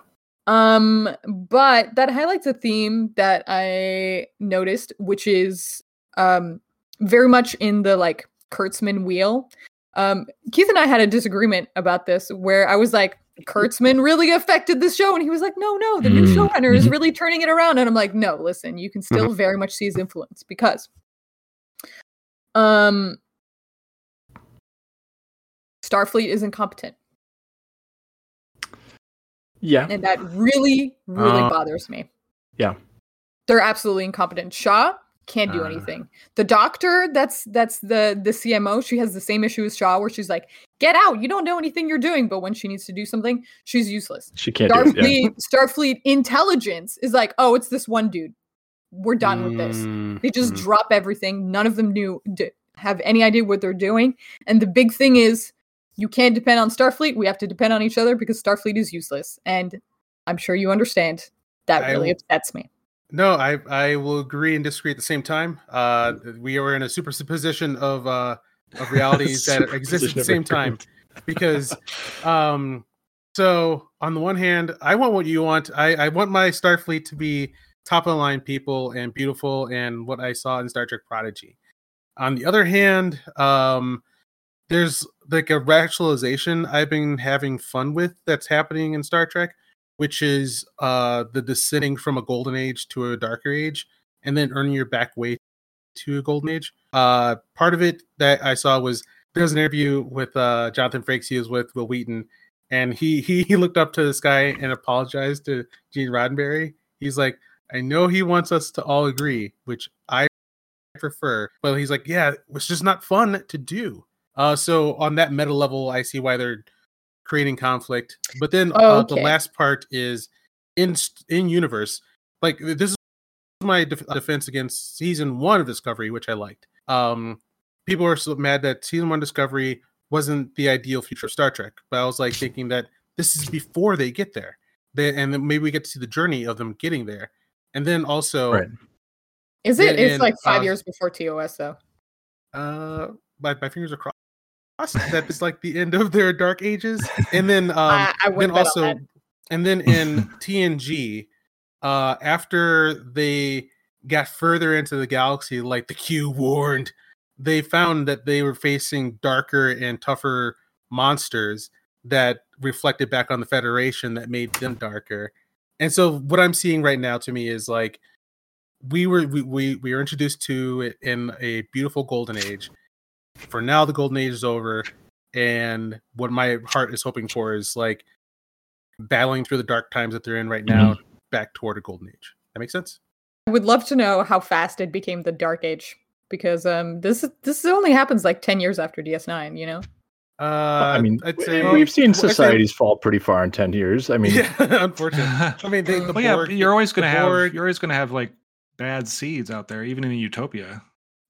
Um, but that highlights a theme that I noticed, which is um very much in the like Kurtzman wheel. Um, Keith and I had a disagreement about this where I was like, Kurtzman really affected this show, and he was like, No, no, the new Mm, showrunner is mhm. really turning it around. And I'm like, No, listen, you can still very much see his influence because um Starfleet is incompetent Yeah. and that really really Uh, bothers me yeah. they're absolutely incompetent shaw can't do Uh. anything the doctor that's that's the the cmo she has the same issue as shaw where she's like get out you don't know anything you're doing but when she needs to do something she's useless She can't do it. Yeah. starfleet starfleet intelligence is like oh it's this one dude we're done with this Mm, they just mm. drop everything none of them knew d- have any idea what they're doing and the big thing is you can't depend on starfleet. We have to depend on each other because starfleet is useless. And i'm sure you understand. That I really will- upsets me. No, I I will agree and disagree at the same time. Uh, we are in a superposition of uh of realities that exist at the same time. Because um so on the one hand i want what you want. I i want my starfleet to be top of the line people and beautiful and what i saw in star trek prodigy. On the other hand um there's like a rationalization i've been having fun with that's happening in star trek which is uh the descending from a golden age to a darker age and then earning your back way to a golden age uh part of it that i saw was there was an interview with uh Jonathan Frakes he was with Wil Wheaton and he he he looked up to this guy and apologized to Gene Roddenberry. He's like, I know he wants us to all agree, which I prefer, but he's like, yeah, it's just not fun to do. Uh so on that meta level, I see why they're creating conflict. But then uh, the last part is in in universe. Like this is my def- defense against season one of Discovery, which I liked. Um, people are so mad that season one Discovery wasn't the ideal future of Star Trek, but I was like thinking that this is before they get there, they, and then maybe we get to see the journey of them getting there, and then also, Right. is it Yeah, it's and, like five uh, years before tos though uh, my, my fingers are crossed that it's like the end of their dark ages, and then um, I- I then wouldn't bet on also, and then in TNG, uh, after they got further into the galaxy, like the Q warned, they found that they were facing darker and tougher monsters that reflected back on the Federation that made them darker. And so, what I'm seeing right now to me is like we were we we, we were introduced to it in a beautiful golden age. For now, the golden age is over, and what my heart is hoping for is like battling through the dark times that they're in right now, back toward a golden age. That makes sense. i would love to know how fast it became the dark age because um this this only happens like 10 years after ds9 you know Uh, I mean, I'd say we've seen well, I'd societies fall pretty far in 10 years. I mean, yeah, unfortunately. I mean, they, the well, yeah, you're always going to have you're always going to have like bad seeds out there, even in Utopia.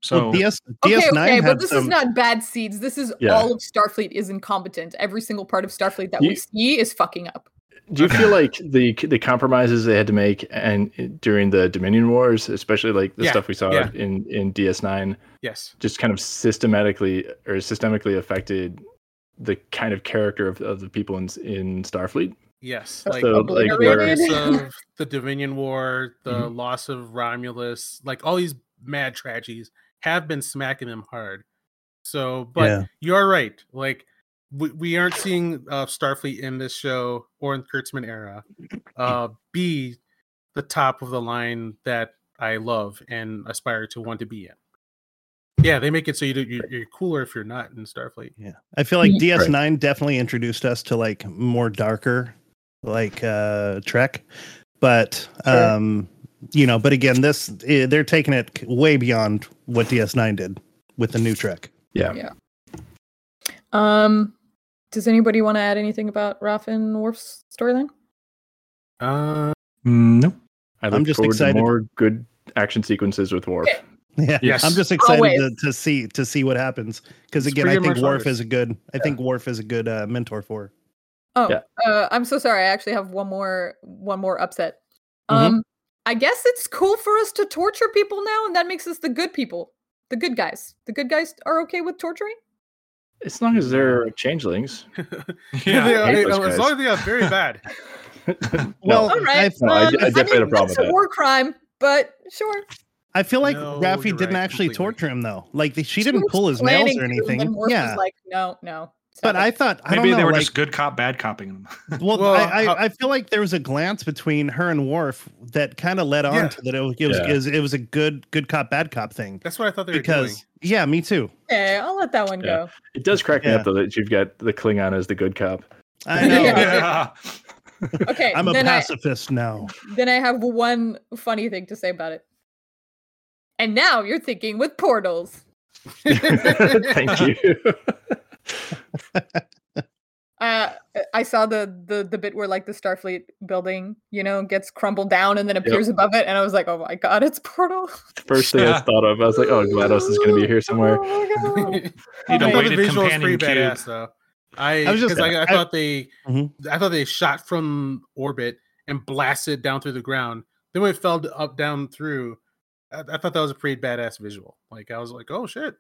So well, DS Okay, DS9 okay, had but this some. is not bad seeds. This is Yeah. all of Starfleet is incompetent. Every single part of Starfleet that we see is fucking up. Do you feel like the the compromises they had to make and during the Dominion Wars, especially like the Yeah, stuff we saw yeah. in in DS9, Yes. just kind of systematically or systemically affected the kind of character of, of the people in in Starfleet? Yes. Like So, like, the where- Obliterated. darkness of the Dominion War, the Mhm. loss of Romulus, like all these mad tragedies have been smacking them hard. So, but Yeah. you're right. Like we, we aren't seeing uh, Starfleet in this show or in Kurtzman era uh, be the top of the line that I love and aspire to want to be in. Yeah, they make it so you do, you're, you're cooler if you're not in Starfleet. Yeah, I feel like DS9 definitely introduced us to like more darker, like uh Trek, but Sure. um, you know, but again, this eh, they're taking it way beyond what DS9 did with the new Trek. Yeah. Um, does anybody want to add anything about Raph and Worf's storyline? Uh, mm, no. I I'm just excited. to more good action sequences with Worf. Okay. Yeah, Yes. I'm just excited to, to see to see what happens because again, I think Worf is a good. I Yeah. think Worf is a good uh, mentor for. her. Oh, Yeah. uh, I'm so sorry. I actually have one more one more upset. Mhm. Um, I guess it's cool for us to torture people now, and that makes us the good people, the good guys. The good guys are okay with torturing. As long as they're changelings. Yeah. they are- hate those as long as they are very bad. Well, All right. No, I- I um, definitely had a mean, problem that's with a war crime, but sure. I feel like No, Raffi didn't right, actually completely. torture him though. Like the, she didn't pull his nails or anything. Yeah, was like, no, no. But I thought I Maybe don't they were like, just good cop, bad copping them. Well, Well, I, how- I, I feel like there was a glance between her and Worf that kind of led on Yeah. to that it was, it was, Yeah. it was it was a good good cop bad cop thing That's what I thought they were because doing. yeah, me too. Okay, I'll let that one Yeah. go. It does crack me Yeah. up though that you've got the Klingon as the good cop. I know. Yeah. yeah. Okay, I'm a then I pacifist now. then I have one funny thing to say about it. And now you're thinking with portals. Thank you. Uh, I saw the the the bit where like the Starfleet building, you know, gets crumbled down and then appears above it, and I was like, oh my god, it's portal. First thing I thought of, I was like, oh, GLaDOS is going to be here somewhere. Oh my God. Need I a thought the weighted visual was companion pretty cube. badass though. I I was just- because I, I, I- thought they Mhm. I thought they shot from orbit and blasted down through the ground. Then when it fell up down through, I, I thought that was a pretty badass visual. Like I was like, oh shit.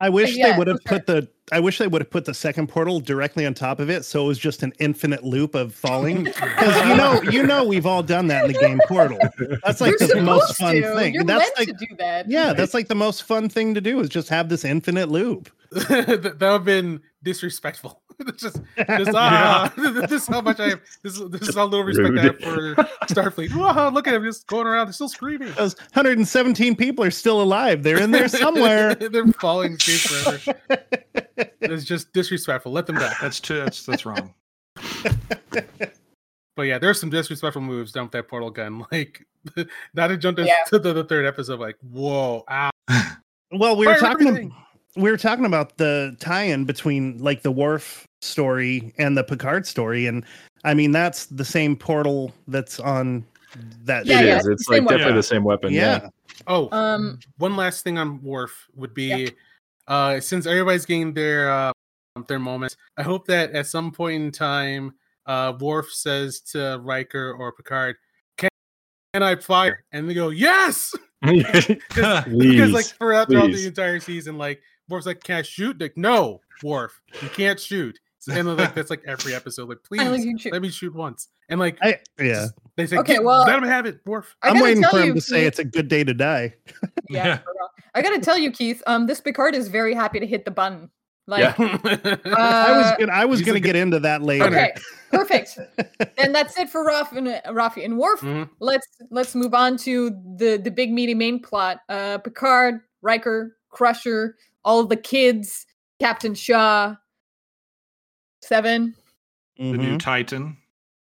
I wish yeah, they would have sure. put the I wish they would have put the second portal directly on top of it, so it was just an infinite loop of falling. Because you know, you know, we've all done that in the game Portal. That's like You're the most fun to. thing. You're That's meant like to do that. yeah, that's like the most fun thing to do is just have this infinite loop. that that would have been disrespectful. It's just, just ah, this is how much I have. This, is- this is how little respect I have for Starfleet. Wow, look at him just going around. They're still screaming. Those 117 people are still alive. They're in there somewhere. They're falling in space forever. It's just disrespectful. Let them die. That's too, that's that's wrong. But yeah, there's some disrespectful moves done with that portal gun. Like, not to jump to, Yeah. to the, the third episode. Like, whoa, ow. Well, we were talking. everything. We were talking about the tie-in between like the Worf story and the Picard story, and I mean that's the same portal that's on that. Yeah, it yeah, is. it's It's like same weapon. definitely the same weapon. yeah. Yeah. Oh, Um, one last thing on Worf would be, Yeah. uh, since everybody's getting their uh, their moments, I hope that at some point in time, uh, Worf says to Riker or Picard, "Can, can I fire?" And they go, "Yes." Because because, like throughout, throughout the entire season, like Worf's like, "Can I shoot?" Like, no, Worf, you can't shoot. And like that's like every episode, like please like shoot. let me shoot once. And like I, yeah. they say, Okay, okay, well- let him have it, Worf. I I'm waiting for him you, to say Keith- it's a good day to die. yeah, Yeah. I gotta tell you, Keith. Um, this Picard is very happy to hit the button. Like, Yeah. I was uh, gonna, I was gonna good- get into that later. okay, perfect. and that's it for Ruff and uh, Raffi and Worf. Mhm. let's let's move on to the the big meaty main plot. Uh Picard, Riker, Crusher, all the kids, Captain Shaw, Seven, The new Mhm. Titan.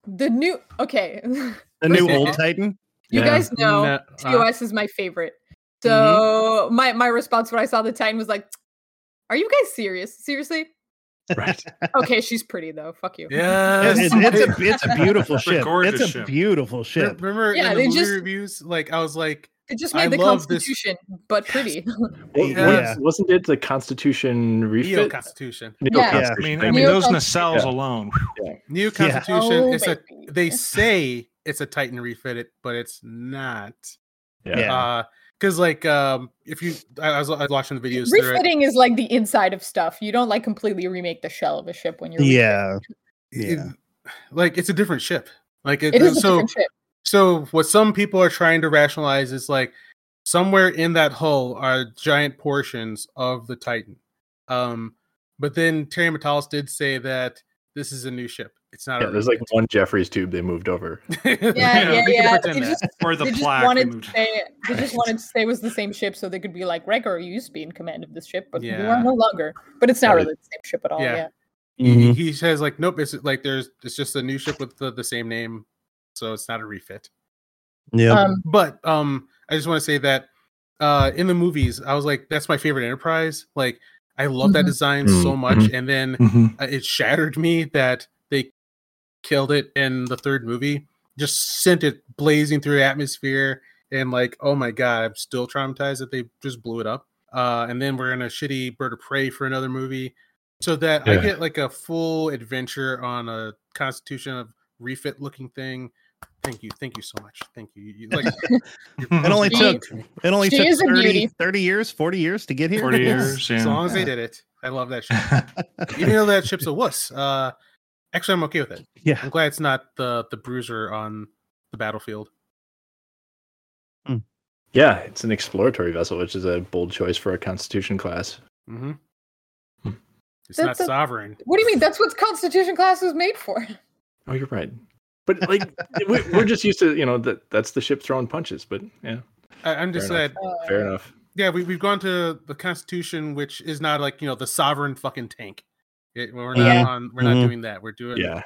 the new okay. The new old Titan. you Yeah. guys know No, uh, TOS is my favorite. So my my response when I saw the Titan was like, "Are you guys serious? Seriously? right. Okay, she's pretty though. Fuck you." Yes. It's, it's a it's a beautiful It's a ship. gorgeous It's a ship. beautiful ship. Remember Yeah, in the movie just- reviews, like I was like, They just I made the love this- Constitution, but pretty. Wa- Yeah. was- Wasn't it the Constitution Neo refit? Constitution. Neo Yeah. I Constitution, mean, I mean, those nacelles Yeah. alone. whew. New Constitution. Oh, it's a. They say it's a Titan refit, but it's not. Yeah. Yeah. Uh, because like um, if you, I, I was, I was watching the videos. they're- Refitting is like the inside of stuff. You don't like completely remake the shell of a ship when you're. refitting. Yeah. it- Yeah. like it's a different ship. Like it, It is a so. Different ship. So what some people are trying to rationalize is like somewhere in that hull are giant portions of the Titan. Um, but then Terry Matalas did say that this is a new ship. It's not. Yeah, a there's like one Jefferies tube they moved over. Yeah, we yeah, yeah. pretend They just, Or the they just plaque. they to moved. say they just wanted to say it was the same ship, so they could be like, Gregor, you used to be in command of this ship, but you are no longer. But it's not really the same ship at all. Yeah. Yeah. he, Mhm. he says like nope it's like there's it's just a new ship with the, the same name so it's not a refit Yeah. Um, but um i just want to say that uh in the movies i was like that's my favorite enterprise like i love that Mhm. design so Mhm, much mhm. and then Mhm. uh, it shattered me that they killed it in the third movie just sent it blazing through atmosphere and like oh my god i'm still traumatized that they just blew it up uh and then we're in a shitty bird of prey for another movie so that i get like a full adventure on a constitution of refit looking thing thank you thank you so much thank you, you like It only She- took it only she took is 30, 30 years, 40 years to get here. 40 years. as long as they did it i love that ship even though that ship's a wuss uh actually i'm okay with it yeah. I'm glad it's not the the bruiser on the battlefield. Yeah, it's an exploratory vessel, which is a bold choice for a Constitution class. Mm-hmm. Hmm. It's not a- sovereign. what do you mean? That's what Constitution class was made for. Oh, you're right. But like, we- we're just used to, you know, that that's the ship throwing punches. But yeah, I, I'm just Fair saying. Uh, fair enough. Yeah, we we've gone to the Constitution, which is not like you know the sovereign fucking tank. It, we're not Yeah. on. We're Mhm. not doing that. We're doing Yeah,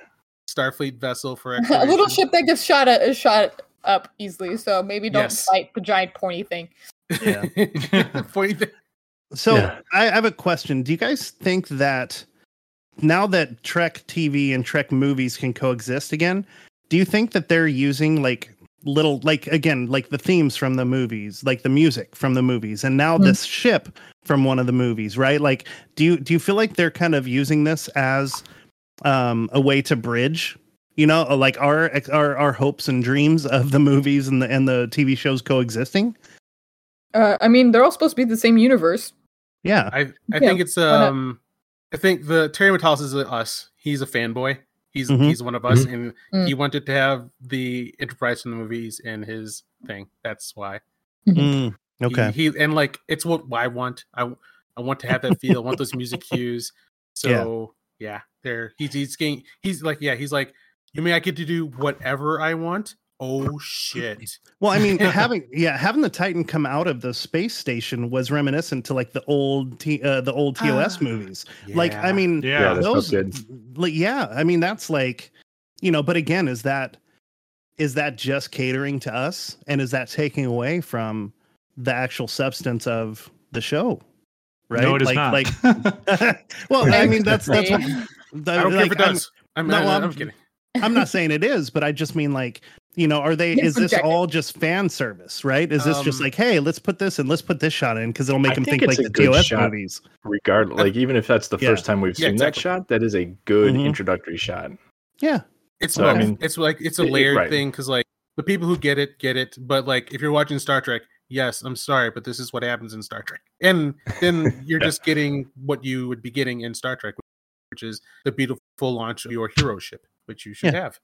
Starfleet vessel for a little ship that gets shot at is shot up easily, so maybe don't Yes. fight the giant pointy thing. Yeah. Point th- So Yeah. I, I have a question. Do you guys think that now that Trek TV and Trek movies can coexist again, do you think that they're using like little like again like the themes from the movies, like the music from the movies, and now Mhm. this ship from one of the movies, right? Like, do you do you feel like they're kind of using this as um, a way to bridge? You know, like our our our hopes and dreams of the movies and the and the TV shows coexisting. Uh, I mean, they're all supposed to be the same universe. Yeah, I I Yeah, think it's um. I think the Terry Matalas is us. He's a fanboy. He's Mhm. he's one of us, and Mm. he wanted to have the Enterprise from the movies in his thing. That's why. Mm, He- okay. He, and like it's what I want. I I want to have that feel. I want those music cues. So yeah, there he's he's getting he's like yeah he's like you mean I get to do whatever I want? Oh shit! Well, I mean, having yeah, having the Titan come out of the space station was reminiscent to like the old T, uh, the old TOS Ah, movies. Like, I mean, Yeah. Yeah, those, sounds like, yeah, I mean, that's like, you know, but again, is that is that just catering to us, and is that taking away from the actual substance of the show? Right? No, it is like, not. like, well, I mean, that's that's what. I don't care if it I'm- does. I'm, no, I'm, I'm, I'm- kidding. I'm not saying it is, but I just mean like, you know, are they? Yeah, Is this all just fan service, right? Is this just Um, like, hey, let's put this and let's put this shot in because it'll make I them think think, like the good TOS shot. movies? regardless, like even if that's the Yeah. first time we've Yeah, seen that shot, that is a good Mhm. introductory shot. Yeah, It's So, I mean- it's like it's a It- it- layered right. thing because like the people who get it get it, but like if you're watching Star Trek, yes, I'm sorry, but this is what happens in Star Trek, and then you're Yeah. just getting what you would be getting in Star Trek, which is the beautiful launch of your hero ship, which you should have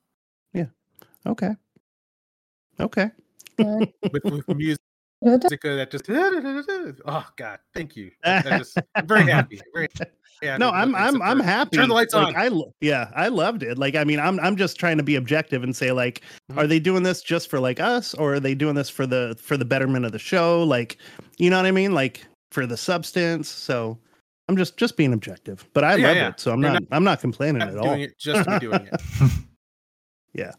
yeah okay, okay. With, with music that just oh god, thank you. I, I just, I'm very happy. Very happy. No, I'm I'm Except I'm happy. Turn the lights Like, on. I lo- yeah, I loved it. Like, I mean, I'm I'm just trying to be objective and say like, Mhm. are they doing this just for like us, or are they doing this for the for the betterment of the show? Like, you know what I mean? Like for the substance. So. I'm just just being objective, but I Yeah, love yeah. it, so I'm You're not, I'm not complaining Not at doing all. it just to be doing it.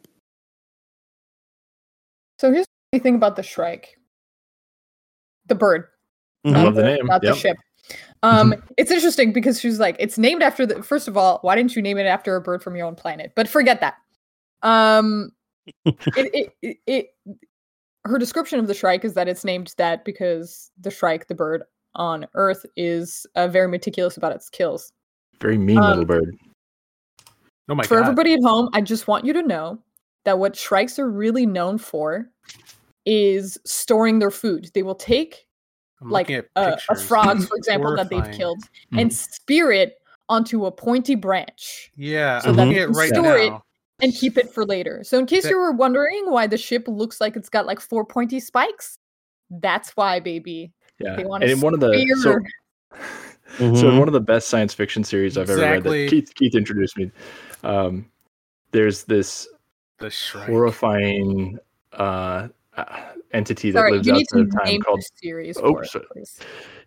So here's the thing about the Shrike, the bird. I love the name. not Yep. the ship. Um, it's interesting because she's like, it's named after the. First of all, why didn't you name it after a bird from your own planet? But forget that. Um, it, it, it, it, her description of the Shrike is that it's named that because the Shrike, the bird on Earth, is uh, very meticulous about its kills. Very mean Um, little bird. Oh my For god. everybody at home, I just want you to know that what Shrikes are really known for is storing their food. They will take I'm like looking a, a frog, for example, that they've killed, Mm-hmm. and spear it onto a pointy branch Yeah, So I'm that looking you at can right store it and keep it for later. So, in case That- you were wondering why the ship looks like it's got like four pointy spikes, that's why, baby. Yeah. They want to in one of the so, spear. so one of the best science fiction series I've ever read that Keith Keith introduced me. Um, there's this The shrike. horrifying uh, uh, entity that Sorry, lives you need to outside of time called series Oh, for it,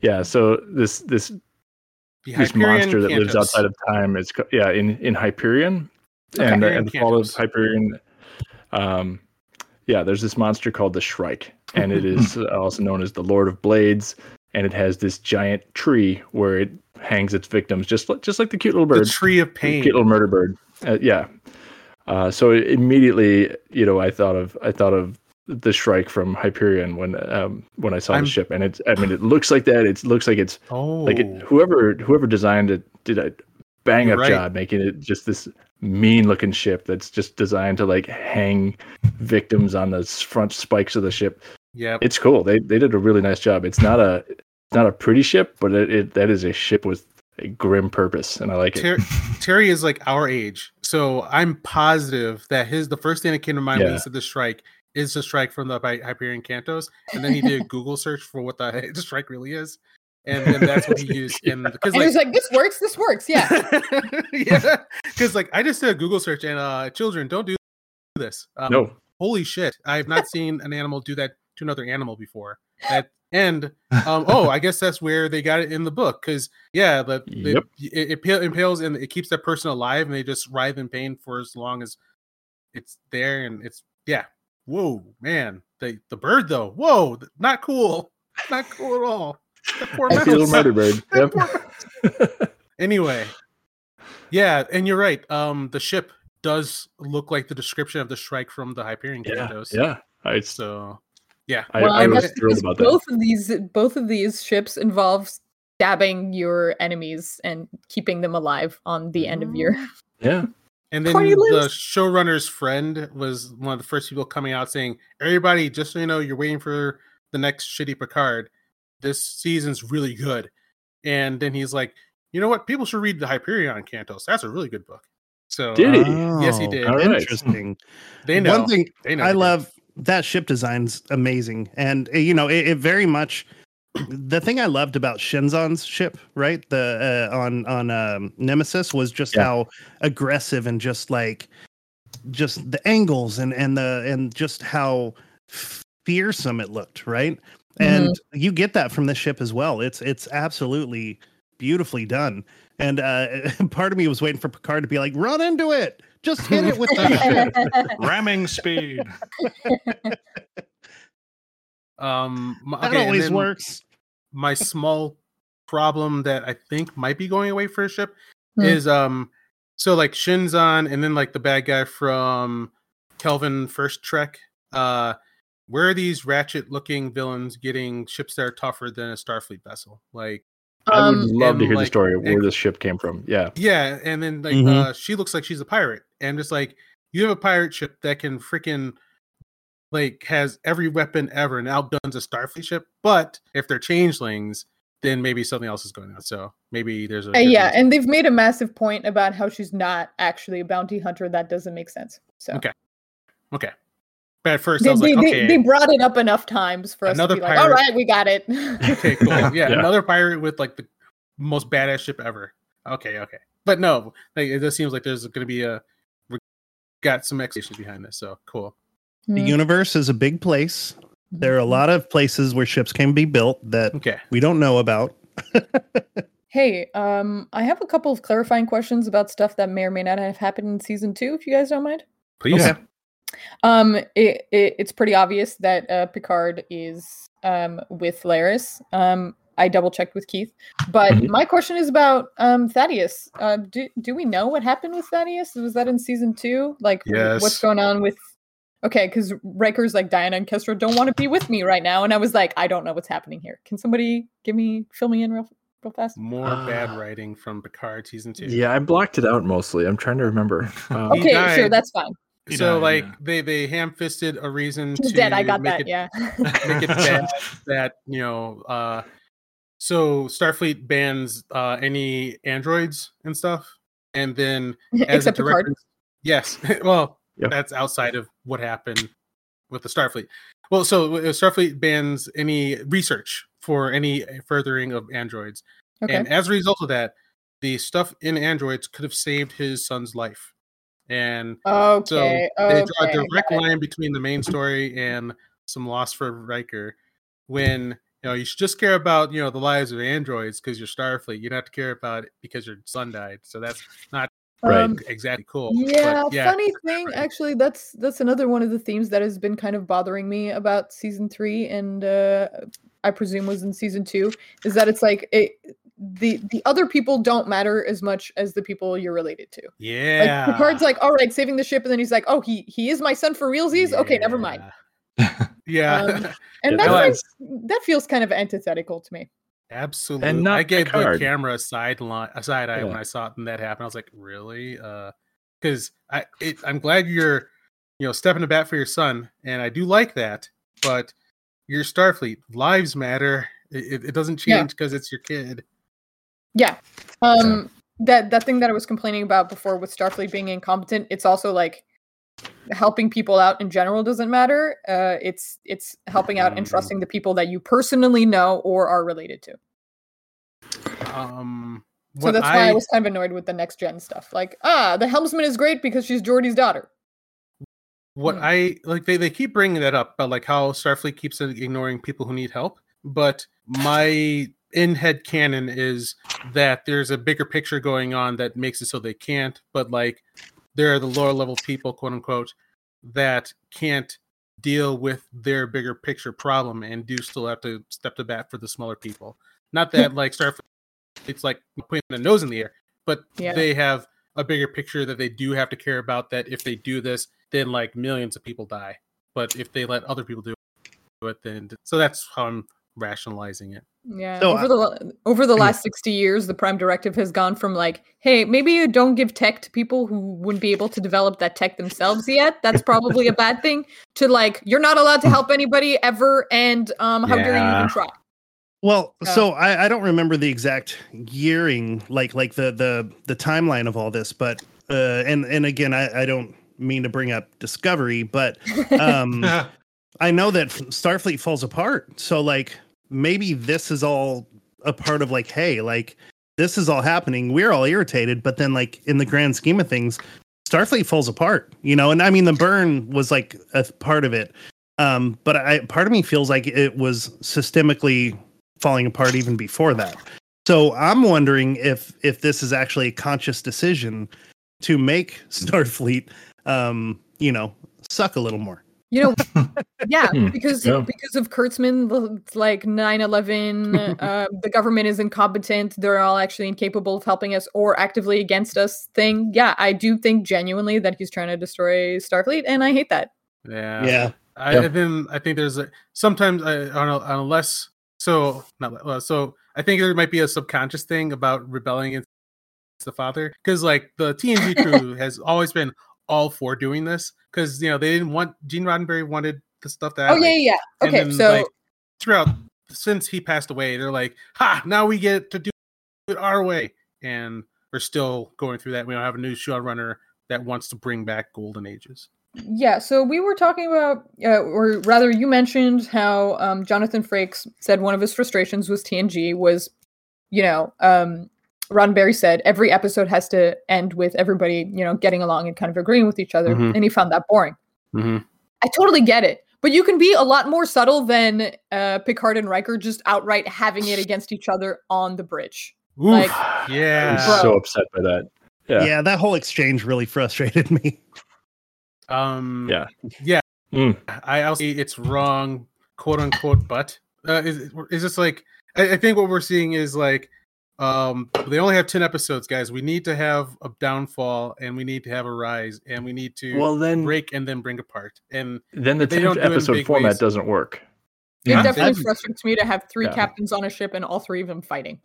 yeah. So this this The this Hyperion monster that lives outside of time is co- yeah in in Hyperion Okay. and, the, Hyperion and the fall of Hyperion. Um, yeah, there's this monster called the Shrike, and it is also known as the Lord of Blades, and it has this giant tree where it hangs its victims, just like just like the cute little bird, The tree of the pain. cute little murder bird. Uh, yeah. Uh, so immediately, you know, I thought of I thought of the Shrike from Hyperion when um, when I saw I'm- the ship, and it's I mean, it looks like that. It looks like it's Oh, like it, whoever whoever designed it did a bang up right. job making it just this mean looking ship that's just designed to like hang victims on the front spikes of the ship. yeah. It's cool. They they did a really nice job. It's not a it's not a pretty ship, but it, it that is a ship with a grim purpose, and I like it. Terry is like our age, so I'm positive that his the first thing that came to mind when he said the Shrike is the Shrike from the Hy- Hyperion Cantos, and then he did a Google search for what the, the Shrike really is, and then that's what he used. And because And he like was like, "This works. This works." Yeah. yeah, because like I just did a Google search, and uh, children don't do this. Um, no, holy shit i have not seen an animal do that to another animal before. That and um oh i guess that's where they got it in the book because yeah the, Yep. it, it pa- impales and it keeps that person alive and they just writhe in pain for as long as it's there and it's yeah. Whoa man. The the bird though. Whoa not cool. Not cool at all. That poor Happy little murder bird. Yep. anyway yeah and you're right. Um the ship does look like the description of the Shrike from the hyperion yeah, yeah. I, so yeah I, well, I I was thrilled because about that. both of these both of these ships involve stabbing your enemies and keeping them alive on the end of your. Mm. Yeah, And then Corny the lips. showrunner's friend was one of the first people coming out saying, "Everybody, just so you know, you're waiting for the next shitty Picard. This season's really good." And then he's like, "You know what? People should read the Hyperion Cantos. That's a really good book." So Did he? Yes, he did. All right. Interesting. they know. One thing they know. I they do. love that ship design's amazing, and uh, you know it, it very much. The thing I loved about Shinzon's ship, right, the uh, on on um, Nemesis, was just Yeah. how aggressive and just like, just the angles and and the and just how fearsome it looked, right? And you get that from the ship as well. It's it's absolutely beautifully done. And uh, part of me was waiting for Picard to be like, "Run into it, just hit it with the ship." Ramming speed. Um, m- That always works. My small problem that I think might be going away for a ship Hmm. is um so like Shinzon and then like the bad guy from Kelvin First Trek. Uh where are these ratchet looking villains getting ships that are tougher than a Starfleet vessel? Like I would Um, love to and, hear the story of where ex- this ship came from. Yeah, yeah, and then like Mhm. uh she looks like she's a pirate. And just like you have a pirate ship that can freaking like has every weapon ever and outguns a Starfleet ship, but if they're changelings, then maybe something else is going on. So maybe there's a Uh, yeah, difference. and they've made a massive point about how she's not actually a bounty hunter. That doesn't make sense. So Okay. Okay. But at first they, I was they, like, okay, they brought it up enough times for us to be like, all right, we got it. okay, cool. Yeah, Yeah. another pirate with like the most badass ship ever. Okay, okay. But no, like, it just seems like there's going to be a we got some expectations behind this. So cool. The Mm. universe is a big place. There are a lot of places where ships can be built that Okay. we don't know about. Hey, um, I have a couple of clarifying questions about stuff that may or may not have happened in season two, if you guys don't mind. Please. Okay. Um, it, it it's pretty obvious that uh, Picard is um with Laris. Um, I double checked with Keith, but Mhm. my question is about um Thaddeus. Uh, do do we know what happened with Thaddeus? Was that in season two? Like, w- what's going on with okay, because Riker's like Deanna and Kestra don't want to be with me right now, and I was like, I don't know what's happening here. Can somebody give me fill me in real real fast? More Ah. bad writing from Picard season two. Yeah, I blocked it out mostly. I'm trying to remember. Um, He Okay, sure, that's fine. He so died, like yeah. they they ham fisted a reason He's to dead. I got make that. it, yeah. make it bad that you know uh so starfleet bans uh any androids and stuff and then as a Except direct Picard. yes well Yep. that's outside of what happened with the starfleet well so uh, starfleet bans any research for any furthering of androids Okay. and as a result of that the stuff in androids could have saved his son's life and okay. so they okay. draw a direct line between the main story and some loss for Riker. When you know you should just care about you know the lives of androids because you're Starfleet. You don't have to care about it because your son died. So that's not Right. Um, exactly cool. Yeah, but funny thing, right. actually, that's that's another one of the themes that has been kind of bothering me about season three, and uh, I presume was in season two, is that it's like it, the the other people don't matter as much as the people you're related to. Yeah. Like Picard's like, all right, saving the ship, and then he's like, oh, he he is my son for realsies. Okay, never mind. Yeah. Yeah, Um, And Yeah, that's that like, was- that feels kind of antithetical to me. absolutely. not I gave Picard. the camera a side line, a side eye when I saw it and that happen. I was like, really? Because I it, I'm glad you're you know stepping to bat for your son, and I do like that. But you're Starfleet. Lives matter. It, it- it doesn't change because it's your kid. Yeah. Um that that thing that I was complaining about before with Starfleet being incompetent, it's also like helping people out in general doesn't matter. Uh it's it's helping out and Mhm. trusting the people that you personally know or are related to. Um, So that's why I was kind of annoyed with the next gen stuff. Like, ah, the helmsman is great because she's Geordi's daughter. what Hmm. I like they, they keep bringing that up about like how Starfleet keeps ignoring people who need help. But my in head canon is that there's a bigger picture going on that makes it so they can't. But like there are the lower level people, quote unquote, that can't deal with their bigger picture problem and do still have to step to bat for the smaller people. Not that like Starfleet it's like putting their nose in the air, but Yeah. they have a bigger picture that they do have to care about that if they do this, then like millions of people die. But if they let other people do it, then so that's how I'm rationalizing it. Yeah. So, over uh, the over the yeah. last 60 years, the prime directive has gone from like, hey, maybe you don't give tech to people who wouldn't be able to develop that tech themselves yet. That's probably a bad thing. To like, you're not allowed to help anybody ever, and um, how dare you Yeah. even try? Well, Yeah. so I, I don't remember the exact gearing, like like the the the timeline of all this, but uh, and and again, I, I don't mean to bring up Discovery, but um, I know that Starfleet falls apart. So like maybe this is all a part of like, hey, like this is all happening. We're all irritated, but then like in the grand scheme of things, Starfleet falls apart, you know. And I mean, the burn was like a part of it, um, but I part of me feels like it was systemically falling apart even before that. So I'm wondering if if this is actually a conscious decision to make Starfleet, um, you know, suck a little more. You know, yeah, Hmm, because yeah. because of Kurtzman, like 9/11, uh, the government is incompetent. They're all actually incapable of helping us or actively against us. Thing, yeah, I do think genuinely that he's trying to destroy Starfleet, and I hate that. Yeah. Yeah. I, Yeah. and then I think there's a sometimes I, on a, on a less so not well, so I think there might be a subconscious thing about rebelling against the father because like the TNG crew has always been all for doing this because you know they didn't want Gene Roddenberry wanted the stuff that Oh yeah, yeah, yeah. Okay, so throughout since he passed away they're like ha now we get to do it our way. And we're still going through that. We don't have a new showrunner that wants to bring back golden ages. Yeah, so we were talking about, uh, or rather, you mentioned how um, Jonathan Frakes said one of his frustrations was TNG was, you know, um, Roddenberry said every episode has to end with everybody, you know, getting along and kind of agreeing with each other, Mhm. and he found that boring. mm-hmm. I totally get it, but you can be a lot more subtle than uh, Picard and Riker just outright having it against each other on the bridge. Like- yeah I'm so upset by that. Yeah. Yeah. that whole exchange really frustrated me. Um. Yeah. Yeah. Mm. I also it's wrong, quote unquote. But uh, is is this like? I, I think what we're seeing is like Um, they only have ten episodes, guys. We need to have a downfall, and we need to have a rise, and we need to Well, then break and then bring apart. And then the they don't 10 do episode big format ways. doesn't work. It Yeah. definitely I've- frustrates me to have three Yeah. captains on a ship and all three of them fighting.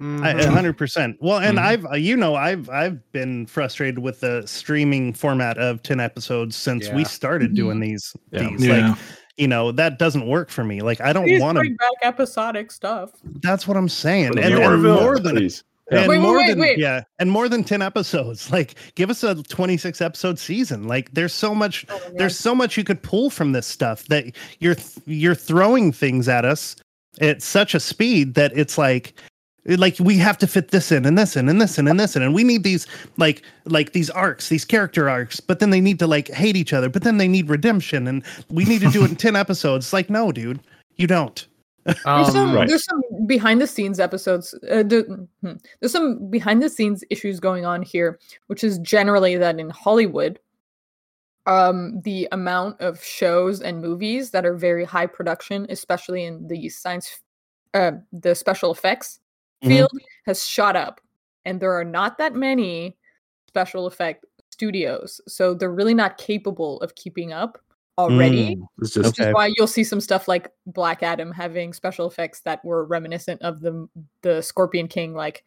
I- Mhm. A hundred percent. Well, and Mhm. I've uh, you know I've I've been frustrated with the streaming format of ten episodes since we started doing these. Yeah. These Yeah. like you know that doesn't work for me. Like I don't want to. bring back episodic stuff. That's what I'm saying. And, and more than please. and Wait, wait, more wait, than wait. yeah, and more than ten episodes. Like give us a 26 episode season. Like there's so much Oh, man. there's so much you could pull from this stuff that you're you're throwing things at us at such a speed that it's like like we have to fit this in and this in and this in and this in and we need these like like these arcs these character arcs but then they need to like hate each other but then they need redemption and we need to do it in 10 episodes like no dude you don't There's Um, some right. there's some behind the scenes episodes. Uh, the, hmm. there's some behind the scenes issues going on here, which is generally that in Hollywood, um, the amount of shows and movies that are very high production, especially in the science, uh, the special effects Mhm. field, has shot up, and there are not that many special effect studios, so they're really not capable of keeping up already Mm, It's just which is why you'll see some stuff like Black Adam having special effects that were reminiscent of the the Scorpion King like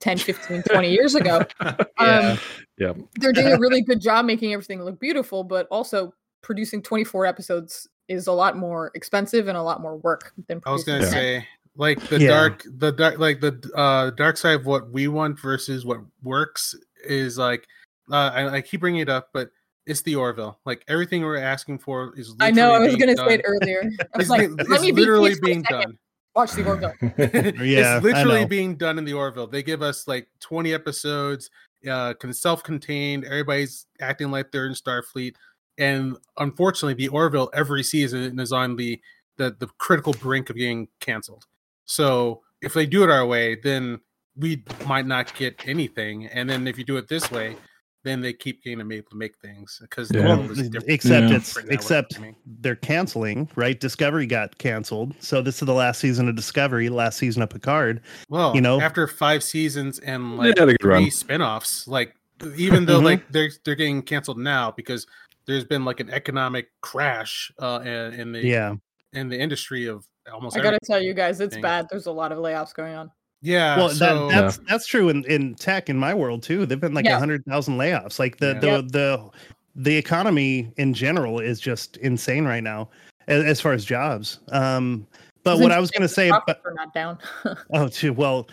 10, 15, 20 years ago. Um, Yeah. They're doing a really good job making everything look beautiful, but also producing 24 episodes is a lot more expensive and a lot more work than I was gonna 10. say like the Yeah. dark the dark like the uh dark side of what we want versus what works is like uh I, I keep bringing it up but it's the orville like everything we're asking for is I know, I was gonna say it earlier. I was it's, like, li- let it's me be literally peaceful being done Watch the Orville. Yeah, it's literally being done in the Orville. They give us like 20 episodes, uh, can self-contained. Everybody's acting like they're in Starfleet, and unfortunately, the Orville every season is on the the, the critical brink of being canceled. So if they do it our way, then we might not get anything. And then if you do it this way, then they keep getting able to make things because the Yeah. world is different. except Yeah. it's Different now, what except I mean. they're canceling right discovery got canceled so this is the last season of discovery last season of picard Well, you know? after five seasons and like Yeah, three run. spin-offs, like even though Mhm. like they're they're getting canceled now because there's been like an economic crash uh in, in the yeah in the industry of almost I gotta tell you guys, it's thing. bad. There's a lot of layoffs going on. Yeah, well so that, that's that's true in, in tech in my world too they've been like a Yeah. hundred thousand layoffs like the Yeah. the, Yep. the the economy in general is just insane right now as, as far as jobs um but It's what i was going to say the about, profits are not down. oh too well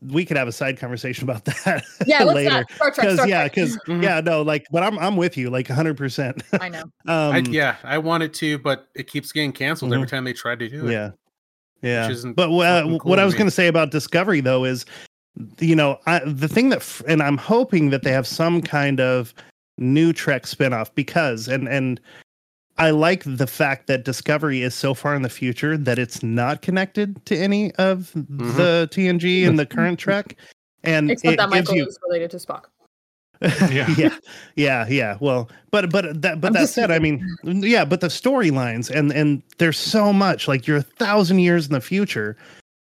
we could have a side conversation about that yeah, let's later not. Star Trek, because yeah Trek. because Mhm. yeah no like but i'm i'm with you like 100% I know. um I, yeah, I wanted to, but it keeps getting canceled every time they try to do it. yeah yeah isn't but uh, cool what i was going to say about discovery though is you know I, the thing that and i'm hoping that they have some kind of new trek spinoff because and and i like the fact that discovery is so far in the future that it's not connected to any of Mm-hmm. the tng and the current trek and Except it that gives Michael you is related to Spock. Yeah. yeah yeah yeah well but but that but I'm that just said i mean yeah but the storylines and and there's so much like you're a thousand years in the future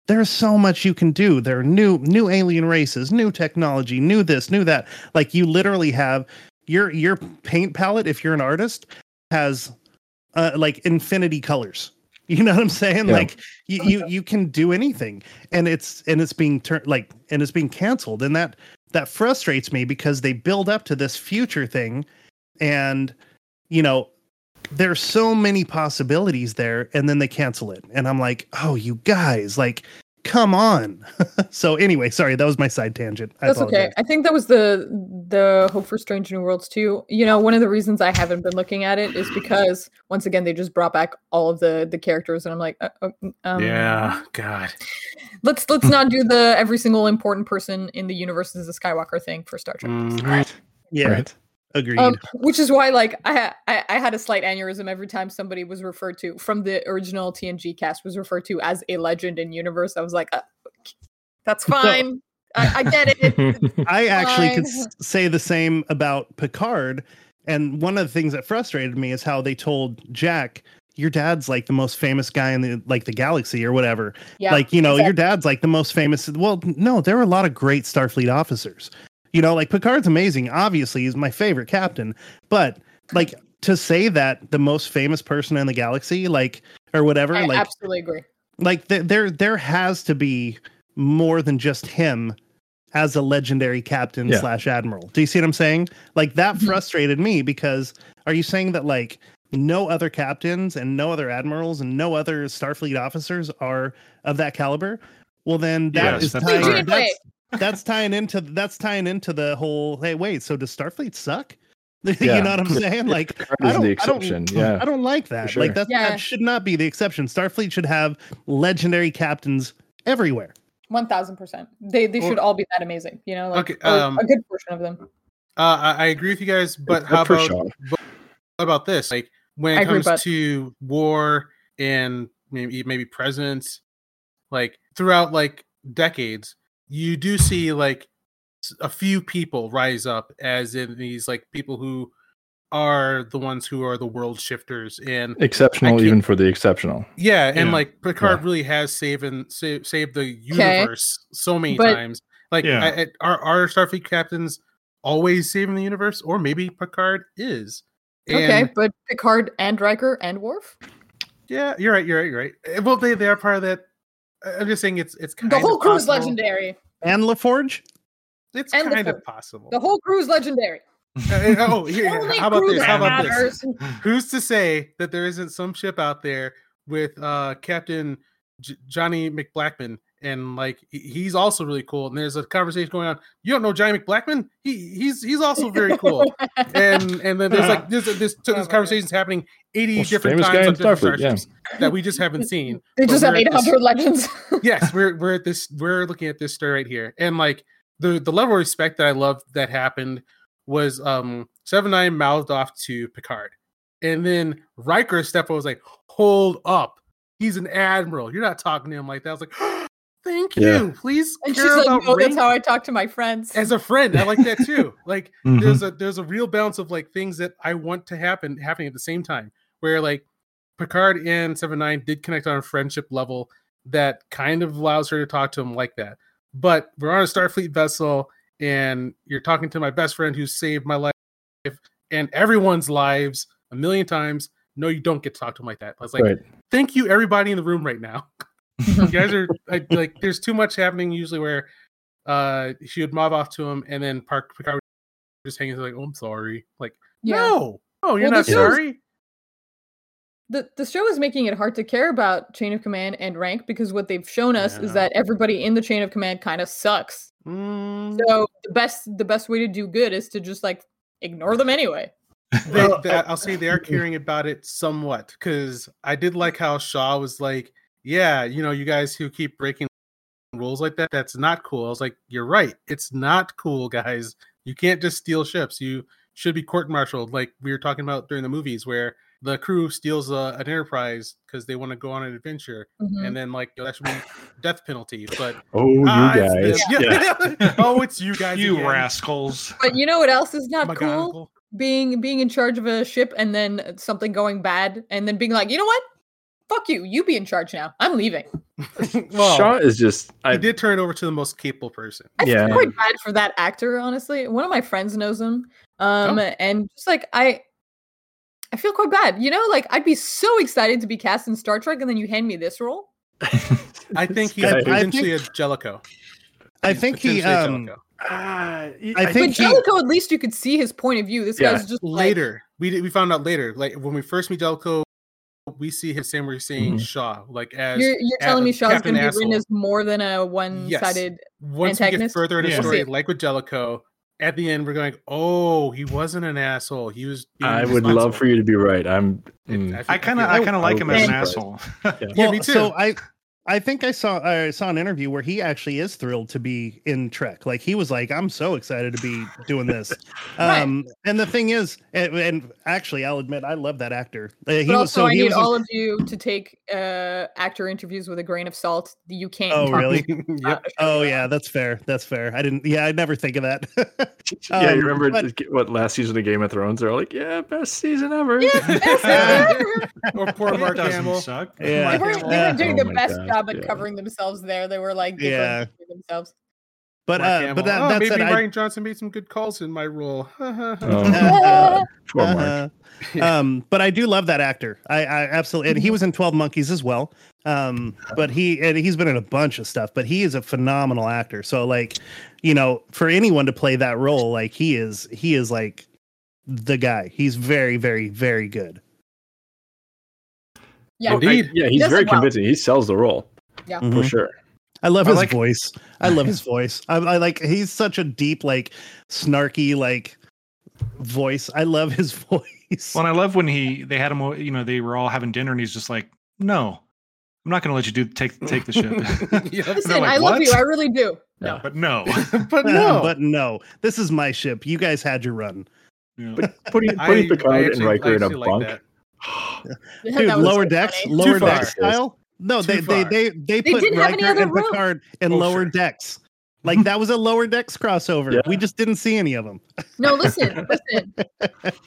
there's so much you can do there are new new alien races new technology new this new that like you literally have your your paint palette if you're an artist has uh like infinity colors you know what i'm saying Yeah. like you, you you can do anything and it's and it's being turned like and it's being canceled and that that frustrates me because they build up to this future thing and you know there's so many possibilities there and then they cancel it and i'm like oh you guys like come on so anyway sorry that was my side tangent I That's okay. I think that was the the Hope for Strange New Worlds too. You know, one of the reasons I haven't been looking at it is because once again they just brought back all of the the characters, and I'm like, uh, uh, um, yeah, God. Let's let's not do the every single important person in the universe is a Skywalker thing for Star Trek. Mhm. Right. yeah Right. Agreed Um, which is why, like, I, I I had a slight aneurysm every time somebody was referred to from the original TNG cast was referred to as a legend in universe. I was like, uh, that's fine. I, I get it. I actually could Fine. s- say the same about Picard. And one of the things that frustrated me is how they told Jack, your dad's like the most famous guy in the like the galaxy or whatever. Yeah. like you know your dad's like the most famous well no there were a lot of great starfleet officers you know like picard's amazing obviously he's my favorite captain but like to say that the most famous person in the galaxy like or whatever I like absolutely agree. like th- there there has to be more than just him as a legendary captain Yeah. slash admiral do you see what i'm saying like that Mhm. frustrated me because are you saying that like no other captains and no other admirals and no other starfleet officers are of that caliber well then that Yes, is that's tying, that's, that's tying into that's tying into the whole hey wait so does starfleet suck you know what i'm saying like I don't, the I don't- Yeah. I don't like that. sure. Like that, Yeah. that should not be the exception. Starfleet should have legendary captains everywhere. One thousand percent. They they Or- should all be that amazing. You know, like Okay, um, a good portion of them. Uh, I, I agree with you guys, but how about Shaw. but what about this? Like when I it agree, comes bud. to war and maybe maybe presidents, like throughout like decades, you do see like a few people rise up as in these like people who are the ones who are the world shifters and Exceptional, even for the exceptional. yeah, and Yeah. like Picard Yeah. really has saved and saved, saved the Okay. universe so many But- times. Like, Yeah. I- I- are are Starfleet captains always saving the universe, or maybe Picard is? okay, but Picard and Riker and Worf. yeah, you're right. You're right. You're right. Uh, Well, they they are part of that. I- I'm just saying it's it's kind of The whole of crew is legendary. And LaForge? It's and kind LaForge. of possible. The whole crew is legendary. Uh, uh, oh, here, Only how about this? How about this? Who's to say that there isn't some ship out there with uh Captain J- Johnny McBlackman and like he's also really cool. And there's a conversation going on. You don't know Johnny McBlackman? He he's he's also very cool. and and then there's like this this, this conversations happening 80 Most different famous times on different Starfleet, yeah. that we just haven't seen. they just have we're at this- 800 legends. yes, we're we're at this we're looking at this story right here. And like the the level of respect that I loved that happened was um Seven Nine mouthed off to Picard. And then Riker stepped was like, hold up. He's an admiral. You're not talking to him like that. I was like, thank Yeah. you. Please and she's care like, about no, that's how I talk to my friends. as a friend. I like that too. Like Mhm. there's a there's a real balance of like things that I want to happen happening at the same time. Where like Picard and Seven Nine did connect on a friendship level that kind of allows her to talk to him like that. But we're on a Starfleet vessel, and you're talking to my best friend who saved my life and everyone's lives a million times. No, you don't get to talk to him like that. I was like, right. thank you, everybody in the room right now. you guys are I, like, there's too much happening usually where uh she would mob off to him, and then Park Picard would just hanging like, oh, I'm sorry. Like, Yeah. no, oh, you're Well, not sorry. the the show is making it hard to care about chain of command and rank because what they've shown us is that everybody in the chain of command kind of sucks. Mm, So the best the best way to do good is to just like ignore them anyway. they, they- I'll say they are caring about it somewhat because I did like how Shaw was like, yeah, you know, you guys who keep breaking rules like that, that's not cool. I was like, you're right. It's not cool, guys. You can't just steal ships. You should be court martialed, like we were talking about during the movies, where the crew steals a, an enterprise because they want to go on an adventure, Mhm. and then like that should be death penalty. But Oh, you ah, guys. it's them. Yeah. oh, it's you guys. you again. rascals. But you know what else is not cool? Being being in charge of a ship and then something going bad and then being like, you know what? Fuck you. You be in charge now. I'm leaving. well, Shaw is just. I I did turn it over to the most capable person. I Yeah. feel quite bad for that actor, honestly. One of my friends knows him. Um Oh. and just like I I feel quite bad. You know, like I'd be so excited to be cast in Star Trek and then you hand me this role. I think he's guy- I potentially a Jellicoe. I think he um Jellicoe. I I But think he Jellicoe, at least you could see his point of view. This Yeah. guy's just like- later we did, we found out later. Like when we first meet Jellicoe, we see him saying we're seeing Mhm. Shaw like as you're you're telling me a- Shaw's gonna be written as more than a one-sided. Yes. once we get further in the Yeah. story, like with Jellicoe, at the end we're going, oh, he wasn't an asshole. He was. being I would love for you to be right. I'm. Mm, I kind of, feel I kind of like him would as an surprised. asshole. Yeah, well, me too. So I I think I saw I saw an interview where he actually is thrilled to be in Trek. Like he was like, "I'm so excited to be doing this." Right. Um, and the thing is, and, and actually, I'll admit, I love that actor. Uh, he But was also, so I he need was. all of you to take uh, actor interviews with a grain of salt. You can't. Oh, really? about yep. oh yeah, that's fair. That's fair. I didn't. Yeah, I never think of that. yeah, Um, you remember but- what last season of Game of Thrones? They're all like, "Yeah, best season ever." Yeah, best season ever. or poor It Mark doesn't Hamill. suck. Yeah. They were, they were doing Oh the best God, job at yeah. covering themselves there. They were like Yeah. differentiating themselves. but uh, but that, oh, that maybe said, I, Johnson made some good calls in my role. Oh, God. Poor Mark. Uh, um, but I do love that actor. I, I absolutely, and he was in Twelve Monkeys as well. Um, but he and he's been in a bunch of stuff. But he is a phenomenal actor. So like, you know, for anyone to play that role, like he is, he is like the guy. He's very, very, very good. Yeah. Indeed. I- yeah, he's does very it well. convincing. He sells the role Yeah. for Mhm. sure. I love I his like- voice. I love his voice. I, I like. He's such a deep, like snarky, like voice. I love his voice. Well, and I love when he they had him. You know, they were all having dinner, and he's just like, "No, I'm not going to let you do take take the ship." Listen, like, I love "What?" you. I really do. Yeah. No. but no. but no. but no, this is my ship. You guys had your run. Yeah. But putting I- putting I Picard and actually- I Riker in a actually like bunk. that. That Dude, lower decks, funny. lower decks style. No, they, they they they They put didn't have any Riker other and room. Picard in Oh, lower sure. decks. Like that was a lower decks crossover. Yeah. We just didn't see any of them. No, listen, listen.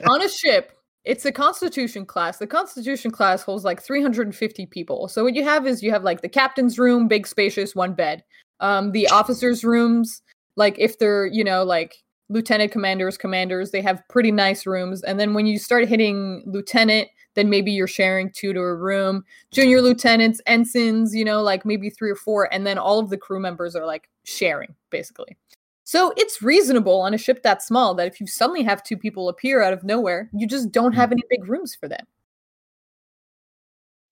On a ship, it's a Constitution class. The Constitution class holds like 350 people. So what you have is you have like the captain's room, big, spacious, one bed. Um, the officers' rooms, like if they're you know like lieutenant commanders, commanders, they have pretty nice rooms. And then when you start hitting lieutenant, then maybe you're sharing two to a room. Junior lieutenants, ensigns, you know, like maybe three or four, and then all of the crew members are like sharing basically. So it's reasonable on a ship that small that if you suddenly have two people appear out of nowhere, you just don't have mm-hmm. any big rooms for them.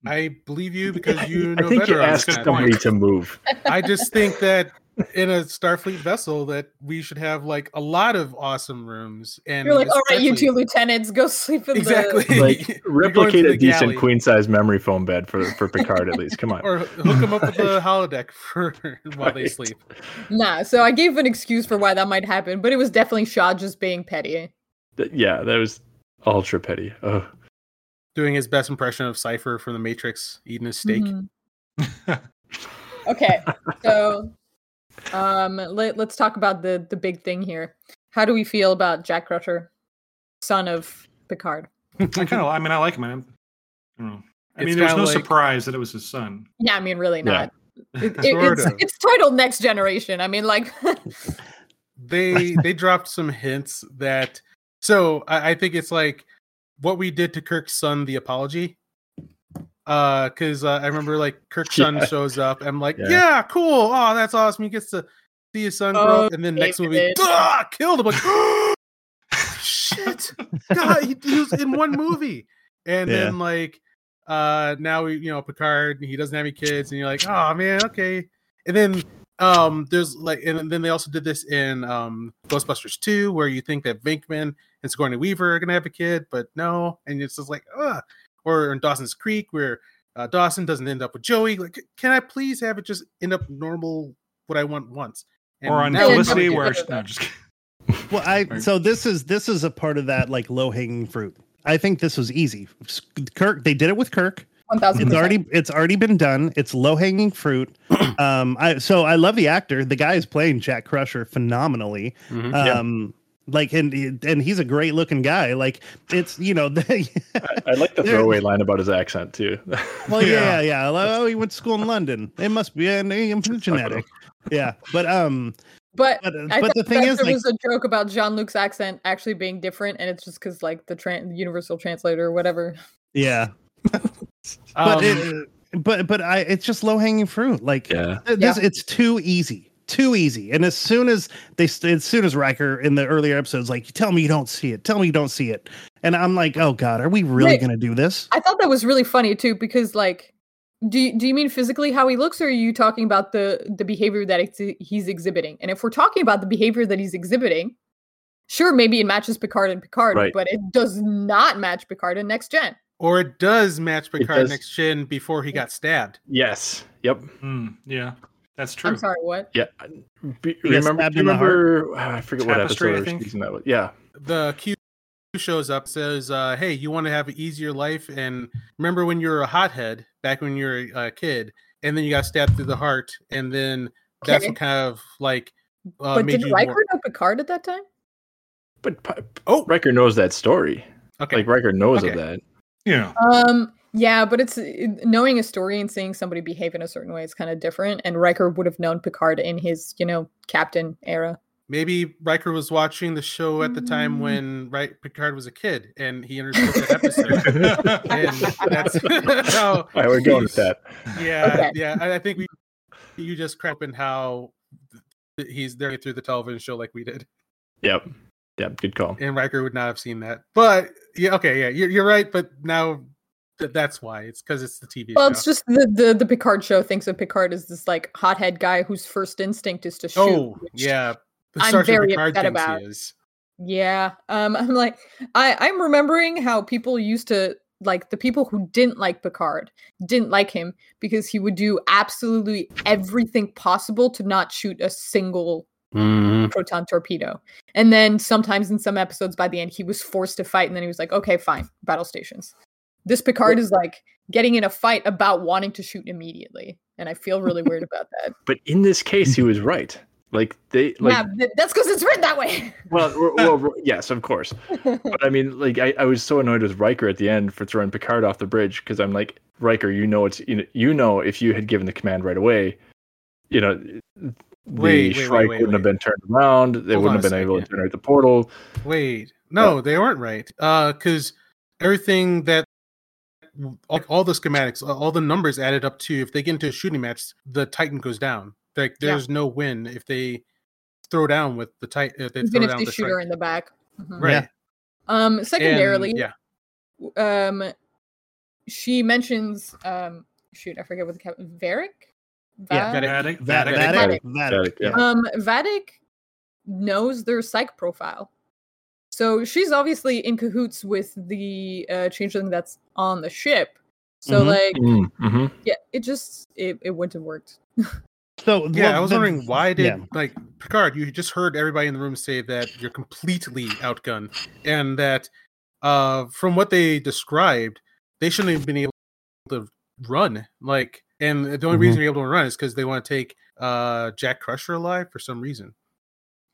I believe you because you know I know think you better on asked this kind somebody to move. I just think that in a Starfleet vessel that we should have like a lot of awesome rooms and You're like, all right, you two lieutenants, go sleep in exactly the. Like replicate to a the decent queen size memory foam bed for for Picard at least. Come on. or hook them up with the holodeck for while they sleep. Nah, so I gave an excuse for why that might happen, but it was definitely Shaw just being petty. Th- yeah, that was ultra petty. Oh, Doing his best impression of Cypher from the Matrix, eating his steak. Mhm. Okay, so um, let, let's talk about the the big thing here. How do we feel about Jack Crusher, son of Picard? I kind of. I mean, I like him. I don't know. I mean, there's no like- surprise that it was his son. Yeah, I mean, really Yeah. not. It- it- it's, of. it's titled Next Generation. I mean, like, they they dropped some hints that so I, I think it's like what we did to Kirk's son, the apology. Uh, because uh, I remember like Kirk's son Yeah. shows up. I'm like, Yeah. yeah. cool. Oh, that's awesome. He gets to see his son grow Oh, up, and then next movie, David. ah, killed him. Like, shit, God, he, he was in one movie, and Yeah. then like, uh, now we, you know, Picard, he doesn't have any kids, and you're like, oh man, okay, and then um there's like and then they also did this in um ghostbusters 2 where you think that Venkman and sigourney weaver are gonna have a kid but no and it's just like Ugh. Or in dawson's creek where uh, dawson doesn't end up with joey like can i please have it just end up normal what i want once And or on now we Felicity, don't where get it. no, just kidding. Well, I so this is this is a part of that like low hanging fruit. I think this was easy. Kirk, they did it with Kirk. one thousand. It's already it's already been done. It's low hanging fruit. Um, I so I love the actor. The guy is playing Jack Crusher phenomenally. Mhm. Yeah. Like and and he's a great looking guy. Like it's you know the, I, I like the throwaway line about his accent too. well yeah Yeah. yeah. Like, Oh, he went to school in London. It must be uh, genetic. Yeah, but um, But but I but the thing is, there like was a joke about Jean Luc's accent actually being different, and it's just because like the tran- universal translator or whatever. yeah, but Um, it, but but I it's just low hanging fruit. Like yeah. Uh, This it's too easy, too easy. And as soon as they, as soon as Riker in the earlier episodes, like, tell me you don't see it, tell me you don't see it, and I'm like, oh god, are we really Rick, gonna do this? I thought that was really funny too, because like, do you, do you mean physically how he looks, or are you talking about the the behavior that he's exhibiting? And if we're talking about the behavior that he's exhibiting, sure, maybe it matches Picard and Picard, Right. but it does not match Picard and Next Gen. Or it does match Picard does. next gen before he got stabbed. Yes. Yep. Hmm, yeah, that's true. I'm sorry, what? Yeah. Be, remember? Do you in heart. remember? ah, I forget what Tapestry, I episode or think. season that was. Yeah. The Q shows up, says, uh, "Hey, you want to have an easier life? And remember when you were a hothead back when you were a kid, and then you got stabbed through the heart, and then that's Okay. what kind of like uh, but did you Riker more- know Picard at that time? But Oh, Riker knows that story. okay. Like Riker knows Okay. of that. Yeah, Um, yeah, but it's knowing a story and seeing somebody behave in a certain way is kind of different. And Riker would have known Picard in his, you know, captain era. Maybe Riker was watching the show at the time Mm. when right Picard was a kid, and he understood that episode. and that's how All right, we're going with that. Yeah, Okay. yeah. I, I think we you just crap in how he's there through the television show like we did, Yep. Yep. Good call. and Riker would not have seen that. But yeah, okay, yeah, you're, you're right. But now th- that's why it's because it's the TV Well, show. it's just the, the the Picard show thinks of Picard as this like hothead guy whose first instinct is to shoot. oh yeah, the I'm Sergeant very Picard upset about. he is. Yeah. Um I'm like I I'm remembering how people used to like the people who didn't like Picard didn't like him because he would do absolutely everything possible to not shoot a single Mhm. proton torpedo. And then sometimes in some episodes by the end he was forced to fight and then he was like, "Okay, fine, battle stations." This Picard is like getting in a fight about wanting to shoot immediately, and I feel really weird about that. But in this case, he was right. Like they like yeah, that's because it's written that way. well, well, well, well, yes, of course. But I mean, like I, I was so annoyed with Riker at the end for throwing Picard off the bridge because I'm like, Riker, you know it's you know, you know if you had given the command right away, you know, the Wait, wait, Shrike wait, wouldn't have been turned around. They Hold wouldn't have a been able to second. generate the portal. Wait, no, they weren't right. Uh, because everything that like all the schematics, all the numbers added up to if they get into a shooting match, the Titan goes down. Like Yeah. there's no win if they throw down with the Titan. If they Even throw if down they the shoot her in the back. Mhm. right. Yeah. Um, And, secondarily, yeah. um, she mentions um, shoot, I forget what the cap- Varric. Yeah, Va- Vadic. Vadic, That, Vadic. that, Vadic. yeah. Um, Vadic knows their psych profile, so she's obviously in cahoots with the uh, changeling that's on the ship. So Mhm. like, Mm-hmm. yeah, it just it, it wouldn't have worked. So Yeah, well, I was the- wondering why did yeah. like Picard? You just heard everybody in the room say that you're completely outgunned, and that uh, from what they described, they shouldn't have been able to run. Like, and the only Mhm. reason they're able to run is because they want to take uh, Jack Crusher alive for some reason.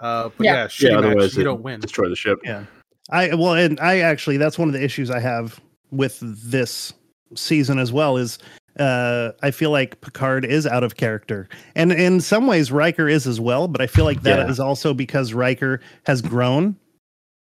Uh, but Yeah. yeah, shooting Yeah, match, otherwise you don't win. Destroy the ship. Yeah. I well, and I actually that's one of the issues I have with this season as well is uh I feel like Picard is out of character. And in some ways Riker is as well, but I feel like that is Yeah. also because Riker has grown.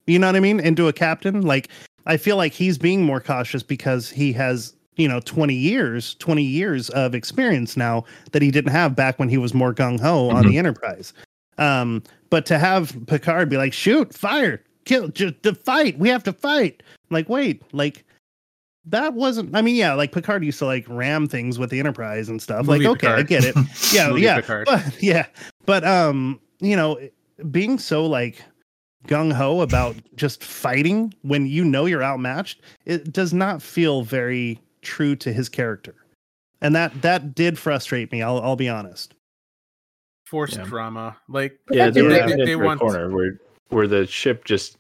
You know what I mean? Into a captain. Like I feel like he's being more cautious because he has, you know, 20 years, 20 years of experience now that he didn't have back when he was more gung ho on the Enterprise. Um, but to have Picard be like, shoot, fire, kill, just to fight, we have to fight. Like, wait, like that wasn't. I mean, yeah, like Picard used to like ram things with the Enterprise and stuff. Movie like, okay, I get it. Yeah, yeah, Picard. but yeah, but um, you know, being so like gung ho about just fighting when you know you're outmatched, it does not feel very true to his character, and that that did frustrate me. I'll I'll be honest. Forced Yeah. drama, like Yeah, Protective they were Yeah. rating. they, They want- corner where where the ship just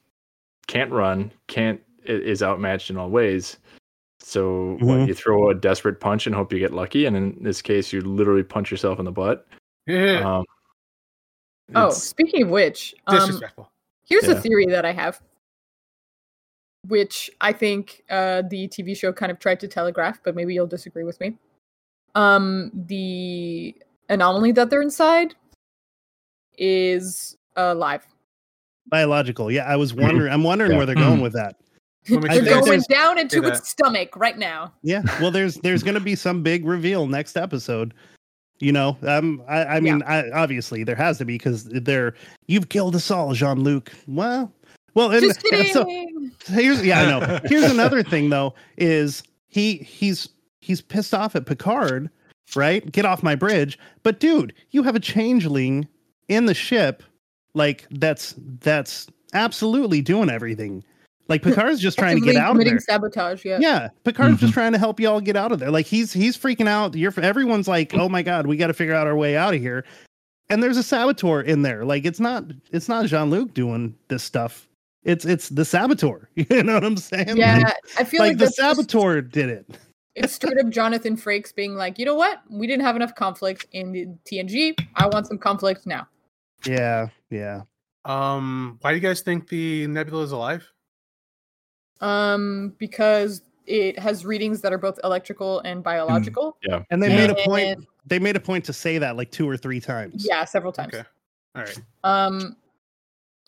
can't run, can't is outmatched in all ways. So what, Mhm. you throw a desperate punch and hope you get lucky, and in this case, you literally punch yourself in the butt. yeah, Um, Oh, speaking of which, um, disrespectful. Here's a theory that I have, which I think uh, the TV show kind of tried to telegraph, but maybe you'll disagree with me. Um, the anomaly that they're inside is uh, live. Biological, yeah. I was wondering. I'm wondering Yeah. where they're going Mm. with that. Let me I They're going there's- down into its that. stomach right now. Yeah. Well, there's there's going to be some big reveal next episode. You know, um, I, I mean, I, obviously there has to be because they're you've killed us all, Jean Luc. Well, well, and, Just and so here's yeah, I know. Here's another thing though is he he's he's pissed off at Picard, right? Get off my bridge. But dude, you have a changeling in the ship, like that's that's absolutely doing everything. Like Picard's just trying to get out of committing there. sabotage. Yeah. Yeah, Picard's just Mhm. trying to help y'all get out of there. Like he's he's freaking out. You're everyone's like, "Oh my god, we got to figure out our way out of here." And there's a saboteur in there. Like it's not it's not Jean-Luc doing this stuff. It's it's the saboteur. You know what I'm saying? Yeah, Like, I feel like like, the that's just- saboteur did it. It's straight up Jonathan Frakes being like, you know what? We didn't have enough conflict in the TNG. I want some conflict now. Yeah, yeah. Um, why do you guys think the nebula is alive? Um, because it has readings that are both electrical and biological. Yeah, And they made a point. They made a point to say that like two or three times. Yeah, several times. Okay. All right. Um,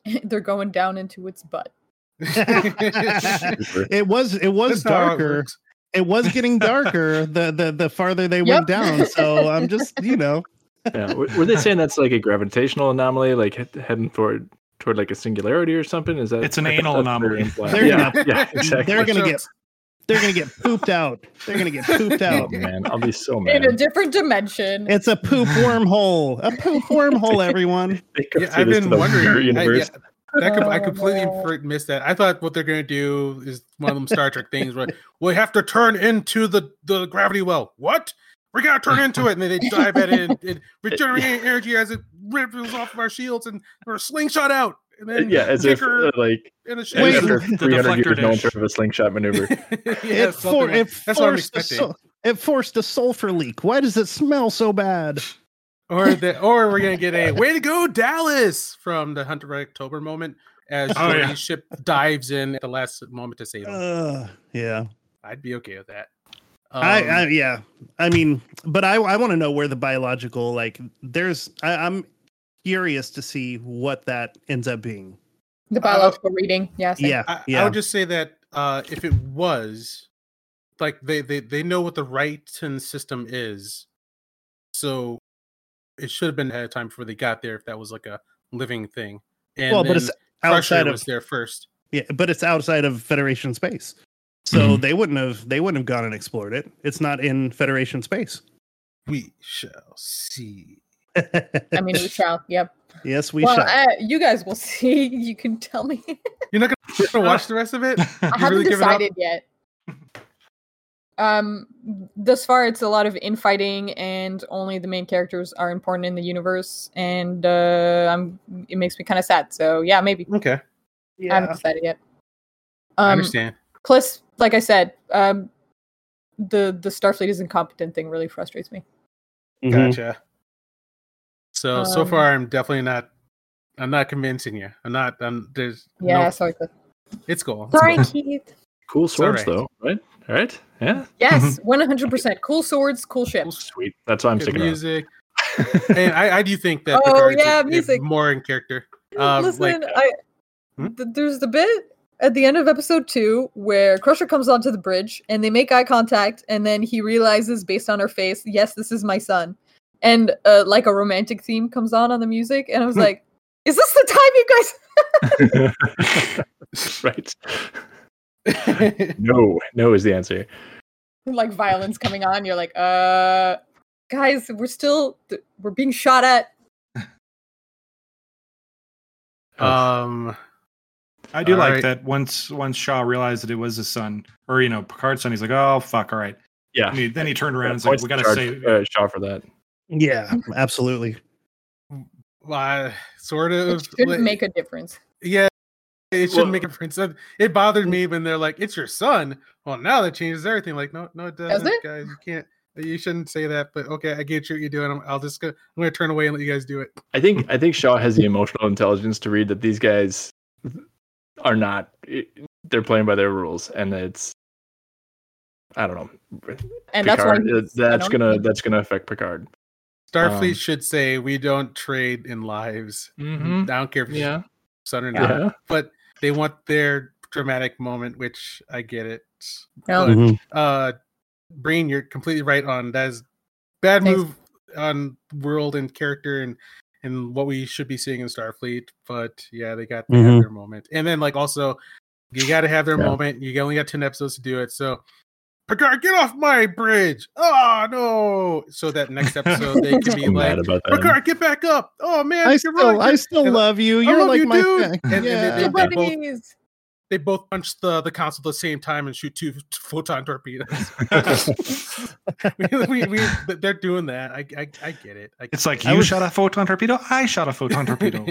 they're going down into its butt. it was it was That's not it darker. works. It was getting darker the the the farther they Yep. went down. So I'm just you know Yeah. Were, were they saying that's like a gravitational anomaly, like heading toward toward like a singularity or something? Is that It's an anal anomaly. They're yeah, gonna- yeah, exactly. they're gonna get they're gonna get pooped out. They're gonna get pooped Oh out. man, I'll be so In a different dimension. It's a poop wormhole. A poop wormhole, everyone. Yeah, I've been wondering. mirror I, yeah, that com- I Oh, completely no. missed that. I thought what they're going to do is one of them Star Trek things where we have to turn into the, the gravity well. What? We're gonna turn into it, and then they dive at it and, and regenerating energy as it ripples off of our shields, and we're slingshot out, and then yeah, as if uh, like in a as Wait, ship. after 300 deflector years, no one dish. heard of a slingshot maneuver. yeah, it, for, like- it that's what I'm forced a expecting. sul- it forced a sulfur leak. Why does it smell so bad? Or the, or we're gonna get a way to go Dallas from the Hunter October moment as Oh, the yeah. ship dives in at the last moment to save him. Uh, yeah. I'd be okay with that. I, Um, I yeah. I mean, but I I want to know where the biological like there's I, I'm curious to see what that ends up being. the biological reading. yes. Yeah. same. Yeah. I, I would just say that uh, if it was like they, they they know what the Ryton system is, so it should have been ahead of time before they got there. If that was like a living thing, and well, but it's then Crusher outside of was there first. yeah, but it's outside of Federation space. So Mhm. they wouldn't have they wouldn't have gone and explored it. It's not in Federation space. We shall see. I mean, we shall. Yep. yes, we well, shall. uh, you guys will see. You can tell me. You're not gonna watch the rest of it. I You haven't really give it up? decided yet. Um, thus far, it's a lot of infighting, and only the main characters are important in the universe, and uh, I'm. It makes me kind of sad. So yeah, maybe Okay, yeah I haven't decided yet. Um, I understand. Plus, like I said, um, the the Starfleet is incompetent thing really frustrates me. Mhm. Gotcha. So so Um, far, I'm definitely not. I'm not convincing you. I'm not. I'm there's. Yeah, no, sorry. Cliff. it's cool. It's Sorry, cool. Keith. Cool swords alright. though, right? All right. Yeah. Yes, one hundred percent. Cool swords, cool ships. Sweet. That's what I'm Good sticking music. and I, I do think that Oh, Picard's yeah, a- a music. more in character. Uh, Listen, like, I Hmm? th- there's the bit at the end of episode two where Crusher comes onto the bridge and they make eye contact, and then he realizes based on her face, yes, this is my son, and uh, like a romantic theme comes on on the music, and I was Hmm. like, is this the time you guys? right. No, no is the answer. like violence coming on, you're like, uh, guys, we're still th- we're being shot at. um, I do like Alright. that once once Shaw realized that it was his son, or you know, Picard's son, he's like, oh fuck, all right. Yeah. And he, then he turned around and was Points like, we gotta charge, save uh, Shaw for that. Yeah, absolutely. uh, sort It of. shouldn't like- make a difference. Yeah, it shouldn't Well- make a difference. It- It bothered mm. me when they're like, "It's your son." Well, now that changes everything. Like, no, no, it doesn't, it? guys. You can't. You shouldn't say that. But okay, I get what you're doing. I'm, I'll just go. I'm gonna turn away and let you guys do it. I think I think Shaw has the emotional intelligence to read that these guys are not eh, they're playing by their rules and it's I don't know. And that's why Picard, he's- eh, I that's gonna think- that's gonna affect Picard. Starfleet Um, should say we don't trade in lives. Mm-hmm. I don't care if Yeah. son or not. Yeah. But they want their dramatic moment, which I get it. No. But, Mhm. uh, Brain, you're completely right on that is bad Thanks. move on world and character and and what we should be seeing in Starfleet. But yeah, they got they Mhm. their moment, and then like also you got to have their Yeah. moment. You only got ten episodes to do it, so. Picard, get off my bridge! Oh no! So that next episode they can be I'm like, mad about that. Picard, get back up! Oh man, I you're still, wrong. I still And- love you. I You're love like you, my dude. fa- And- and they- yeah. they- both- they both punch the the console at the same time and shoot two photon torpedoes. we, we, we, they're doing that. I I, I get it. I, It's like I you was- shot a photon torpedo, I shot a photon torpedo.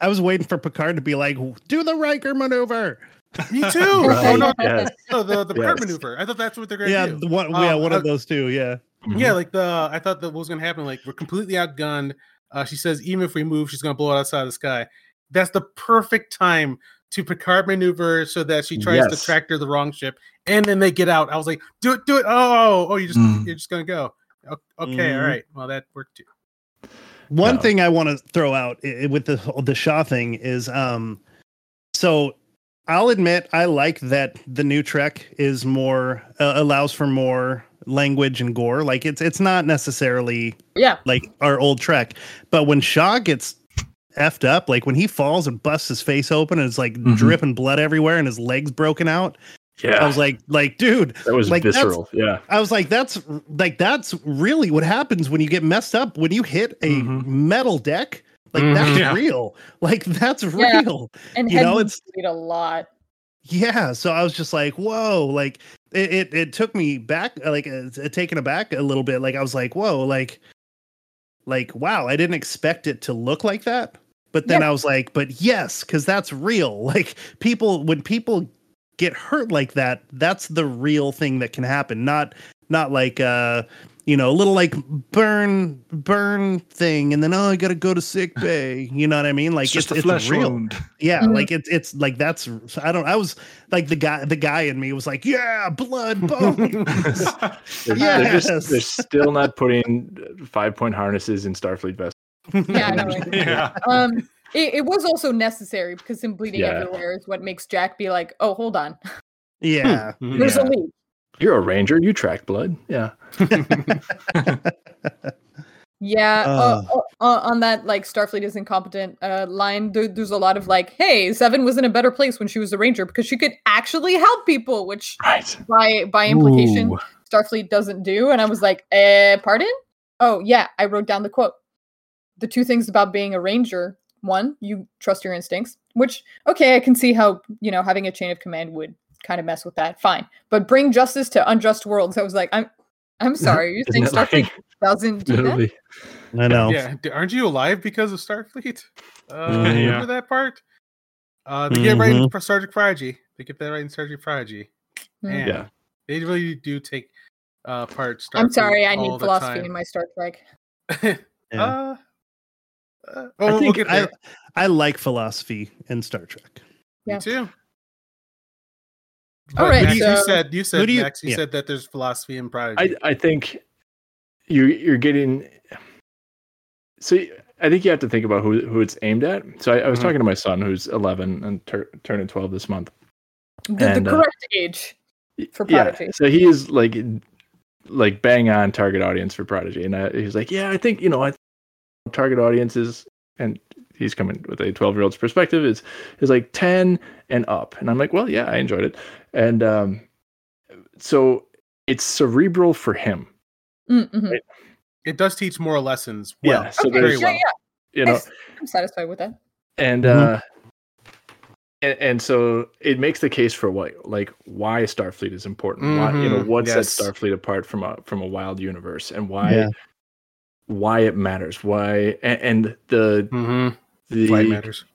I was waiting for Picard to be like, "Do the Riker maneuver." Me too. Right, Oh no, yes. no, the the Picard Yes. maneuver. I thought that's what they're gonna Yeah, do. the one, Um, yeah, one of uh, those two. Yeah. Yeah, like the I thought that what was gonna happen. Like we're completely outgunned. Uh, she says even if we move, she's gonna blow it outside of the sky. That's the perfect time to Picard maneuver so that she tries to Yes. tractor the wrong ship, and then they get out. I was like, do it, do it. Oh, oh, you just Mm. you're just gonna go. Okay, all Mhm. right. Well, that worked too. One No. thing I want to throw out with the the Shaw thing is, um, so I'll admit I like that the new Trek is more uh, allows for more language and gore. Like it's it's not necessarily Yeah. like our old Trek, but when Shaw gets effed up, like when he falls and busts his face open and it's like Mhm. dripping blood everywhere and his legs broken out, Yeah, I was like, like dude, that was like, that's- visceral. Yeah, I was like, that's like that's really what happens when you get messed up when you hit a Mhm. metal deck. Like Mhm. that's Yeah. real. Like that's Yeah. real. And You head know, moves it's- a lot. Yeah. So I was just like, whoa. Like it it, it took me back, like uh, taken aback a little bit. Like I was like, whoa. Like like wow. I didn't expect it to look like that. But then Yeah. I was like, but yes, because that's real. Like people when people get hurt like that, that's the real thing that can happen. Not not like uh you know, a little like burn burn thing and then oh I gotta go to sick bay. You know what I mean? Like it's just it's, a flesh real. wound. Yeah, Mhm. like it's it's like that's I don't I was like the guy the guy in me was like, yeah, blood bone. they're, they're Yes. just they're still not putting five point harnesses in Starfleet vests. Yeah, I know. right? yeah. Um, it, it was also necessary because him bleeding Yeah. everywhere is what makes Jack be like, "Oh, hold on, yeah. There's Yeah. a leak." You're a ranger. You track blood. Yeah. Yeah, uh, Uh. uh, uh, on that like Starfleet is incompetent uh, line, there, there's a lot of like, "Hey, Seven was in a better place when she was a ranger because she could actually help people," which Right. by by implication Ooh. Starfleet doesn't do. And I was like, eh, pardon? Oh, yeah, I wrote down the quote. The two things about being a ranger one, you trust your instincts, which, okay, I can see how, you know, having a chain of command would kind of mess with that. Fine. But bring justice to unjust worlds. I was like, I'm. I'm sorry. You think Isn't it Starfleet like- doesn't do that? I know. Yeah, aren't you alive because of Starfleet? Uh. Remember Yeah. that part? Uh, they get right in Mhm. for Star Trek Prodigy. They get that right in Star Trek Prodigy. Man, Yeah. they really do take uh, part. I'm sorry. I need philosophy time. in my Star Trek. Yeah. Uh, uh, I oh, we'll think I. I like philosophy in Star Trek. Yeah. Me too. All But right, Max, you said you said do you- Max, you yeah. said that there's philosophy in Prodigy. I I think you you're getting. So I think you have to think about who who it's aimed at. So I, I was Mhm. talking to my son who's 11 and tur- turning 12 this month. The, the And, uh, correct age. For Prodigy. Yeah, so he is like like bang on target audience for Prodigy, and I, he's like, yeah, I think you know, I target audiences and he's coming with a 12 year old's perspective is is like 10 and up, and I'm like, well, yeah, I enjoyed it, and um, so it's cerebral for him. Mm, mhm. Right. it does teach moral lessons. Well, Yeah, so Okay, very there's yeah, well. yeah. you know, I'm satisfied with that. and Mhm. uh and, and so it makes the case for what like why starfleet is important why you know Mhm, what yes. sets starfleet apart from a from a wild universe and why Yeah. why it matters why and, and the Mhm. The